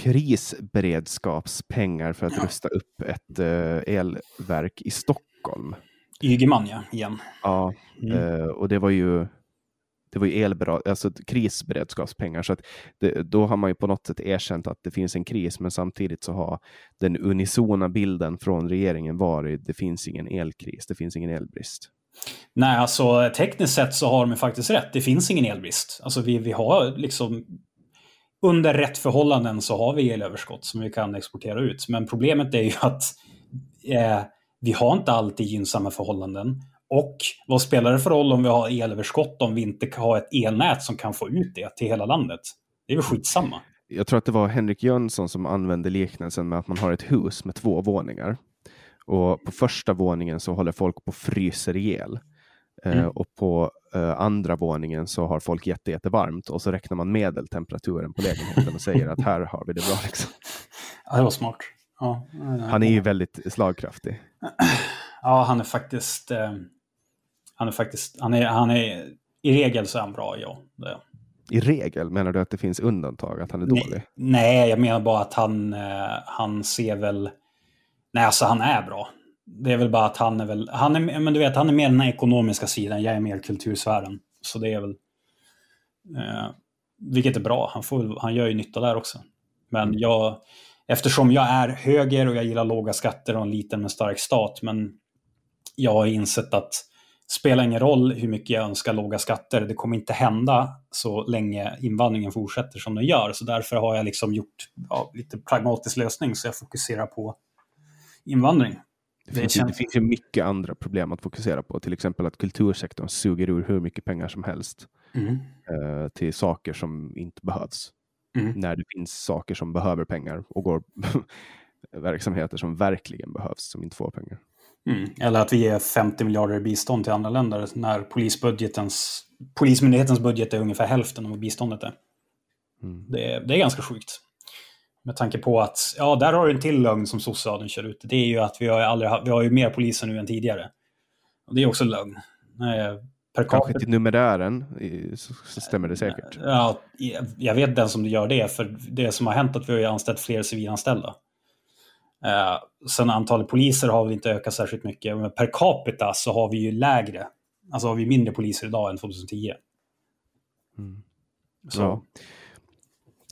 krisberedskapspengar för att ja. rusta upp ett eh, elverk i Stockholm. Ygeman ja, igen. Ja, mm. eh, och det var ju det var ju elbra, alltså krisberedskapspengar. Så att det, då har man ju på något sätt erkänt att det finns en kris, men samtidigt så har den unisona bilden från regeringen varit det finns ingen elkris, det finns ingen elbrist. Nej, alltså tekniskt sett så har de faktiskt rätt. Det finns ingen elbrist. Alltså vi, vi har liksom under rätt förhållanden så har vi elöverskott som vi kan exportera ut. Men problemet är ju att eh, vi har inte alltid gynnsamma förhållanden. Och vad spelar det för roll om vi har elöverskott om vi inte har ett elnät som kan få ut det till hela landet? Det är väl skitsamma. Jag tror att det var Henrik Jönsson som använde liknelsen med att man har ett hus med två våningar. Och på första våningen så håller folk på och fryser ihjäl. Eh, mm. och på uh, andra våningen så har folk jätte, jättevarmt och så räknar man medeltemperaturen på lägenheten och säger att här har vi det bra. Liksom. *laughs* Ja, det var smart. Ja, han är ju väldigt slagkraftig. Ja, han är faktiskt... Eh, han är faktiskt... Han är, han är, I regel så är han bra, ja. Det. I regel? Menar du att det finns undantag, att han är dålig? Nej, jag menar bara att han, eh, han ser väl... Nej, alltså han är bra. Det är väl bara att han är väl... Han är, men du vet, han är mer den ekonomiska sidan, jag är mer kultursfären. Så det är väl... Eh, vilket är bra, han, får, han gör ju nytta där också. Men mm. jag... Eftersom jag är höger och jag gillar låga skatter och en liten men stark stat, men jag har insett att det spelar ingen roll hur mycket jag önskar låga skatter, det kommer inte hända så länge invandringen fortsätter som den gör. Så därför har jag liksom gjort ja, lite pragmatisk lösning, så jag fokuserar på invandring. Det finns, det, känns... det finns ju mycket andra problem att fokusera på, till exempel att kultursektorn suger ur hur mycket pengar som helst mm. eh, till saker som inte behövs. Mm. När det finns saker som behöver pengar och går *laughs* verksamheter som verkligen behövs som inte får pengar. Mm. Eller att vi ger 50 miljarder i bistånd till andra länder när polisbudgetens, Polismyndighetens budget är ungefär hälften av vad biståndet är. Mm. Det, är det är ganska sjukt. Med tanke på att, ja, där har du en till lögn som sossarna kör ut. Det är ju att vi har, aldrig, vi har ju mer poliser nu än tidigare. Och det är också lögn. Per Kanske till numerären så stämmer det säkert. Ja, jag vet den som gör det, för det som har hänt är att vi har anställt fler civilanställda. Eh, sen antalet poliser har väl inte ökat särskilt mycket, men per capita så har vi ju lägre. Alltså har vi mindre poliser idag än 2010. Mm. Så. Ja.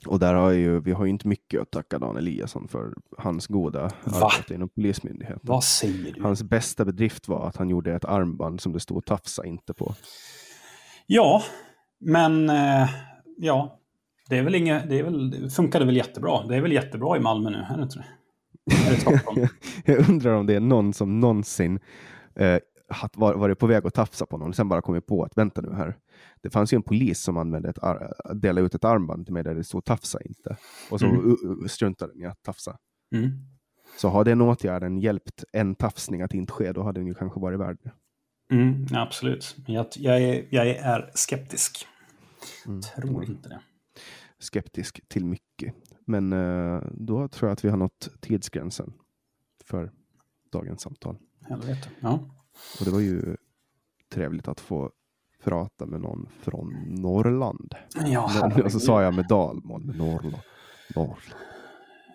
Och där har ju, vi har ju inte mycket att tacka Dan Eliasson för hans goda Va? arbete inom Polismyndigheten. Vad säger du? Hans bästa bedrift var att han gjorde ett armband som det stod tafsa inte på. Ja, men eh, ja, det är väl inget, det, är väl, det funkade väl jättebra. Det är väl jättebra i Malmö nu, är det inte det? *laughs* jag undrar om det är någon som någonsin eh, varit på väg att tafsa på någon och sen bara kommit på att vänta nu här. Det fanns ju en polis som använde ett delade ut ett armband till mig där det stod tafsa inte. Och så mm. struntade den i att tafsa. Mm. Så har den åtgärden hjälpt en tafsning att inte ske, då hade den ju kanske varit värd det. Mm, absolut. Jag, jag, är, jag är skeptisk. Mm. Tror inte det. Skeptisk till mycket. Men eh, då tror jag att vi har nått tidsgränsen för dagens samtal. Helvete. Ja. Och det var ju trevligt att få prata med någon från Norrland. Ja, och så sa jag med dalmål, med Norrland. Norrland.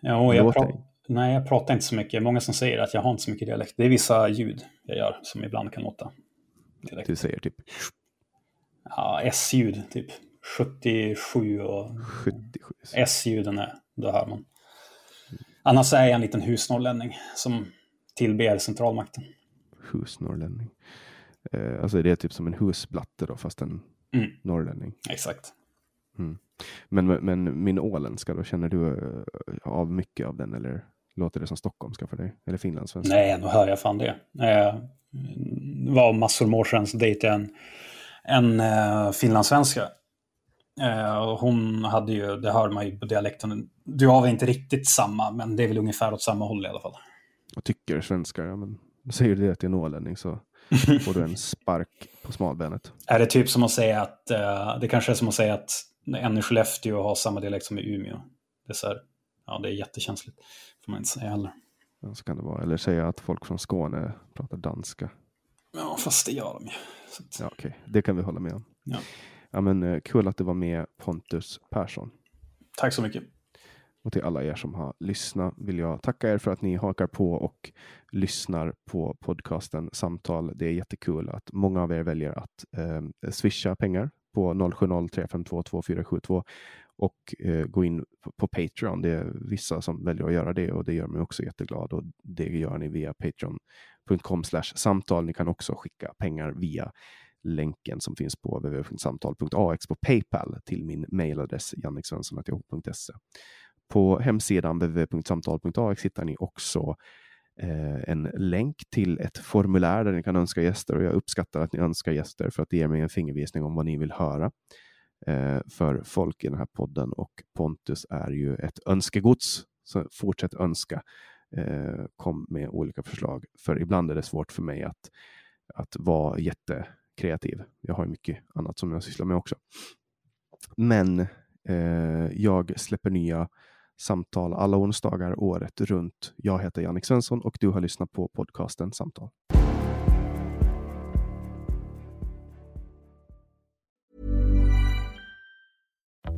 Ja, jag, pra Nej, jag pratar inte så mycket. Många som säger att jag har inte så mycket dialekt. Det är vissa ljud jag gör som ibland kan låta. Dialekt. Du säger typ? Ja, S-ljud typ. 77 och 77. S-ljuden är, då hör man. Annars är jag en liten husnorrlänning som tillber centralmakten. Husnorrlänning. Eh, alltså det är typ som en husblatte då, fast en mm. norrlänning. Exakt. Mm. Men, men min åländska då, känner du eh, av mycket av den eller låter det som stockholmska för dig? Eller finlandssvenska? Nej, nu hör jag fan det. Eh, det var massor av år sedan så dejtade jag en, en uh, finlandssvenska. Uh, hon hade ju, det hör man ju på dialekten, du har väl inte riktigt samma, men det är väl ungefär åt samma håll i alla fall. Jag tycker svenskar, ja men säger du det till en ålänning så *laughs* får du en spark på smalbenet. Är det typ som att säga att, uh, det kanske är som att säga att en i Skellefteå har samma dialekt som i Umeå. Det är, så här, ja, det är jättekänsligt, får man inte säga heller. Ja, så kan det vara. Eller säga att folk från Skåne pratar danska. Ja, fast det gör de ju. Ja, Okej, okay. det kan vi hålla med om. Ja. Ja, men uh, kul att du var med Pontus Persson. Tack så mycket. Och till alla er som har lyssnat vill jag tacka er för att ni hakar på och lyssnar på podcasten Samtal. Det är jättekul att många av er väljer att eh, swisha pengar på 0703522472 och eh, gå in på, på, Patreon. Det är vissa som väljer att göra det och det gör mig också jätteglad och det gör ni via patreon.com samtal. Ni kan också skicka pengar via länken som finns på www.samtal.ax på Paypal till min mailadress janniksvensson.yahoo.se. På hemsidan www.samtal.ax hittar ni också eh, en länk till ett formulär där ni kan önska gäster och jag uppskattar att ni önskar gäster för att det ger mig en fingervisning om vad ni vill höra eh, för folk i den här podden och Pontus är ju ett önskegods. Så fortsätt önska. Eh, kom med olika förslag för ibland är det svårt för mig att, att vara jättekreativ. Jag har mycket annat som jag sysslar med också. Men eh, jag släpper nya samtal alla onsdagar året runt. Jag heter Jannik Svensson och du har lyssnat på podcasten Samtal.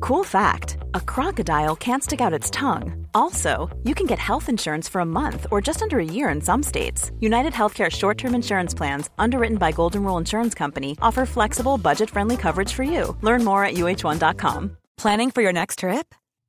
Cool fact a crocodile can't stick out its tongue. Also, you can get health insurance for a month or just under a year in some states. United Healthcare short term insurance plans, underwritten by Golden Rule Insurance Company, offer flexible, budget friendly coverage for you. Learn more at uh1.com. Planning for your next trip?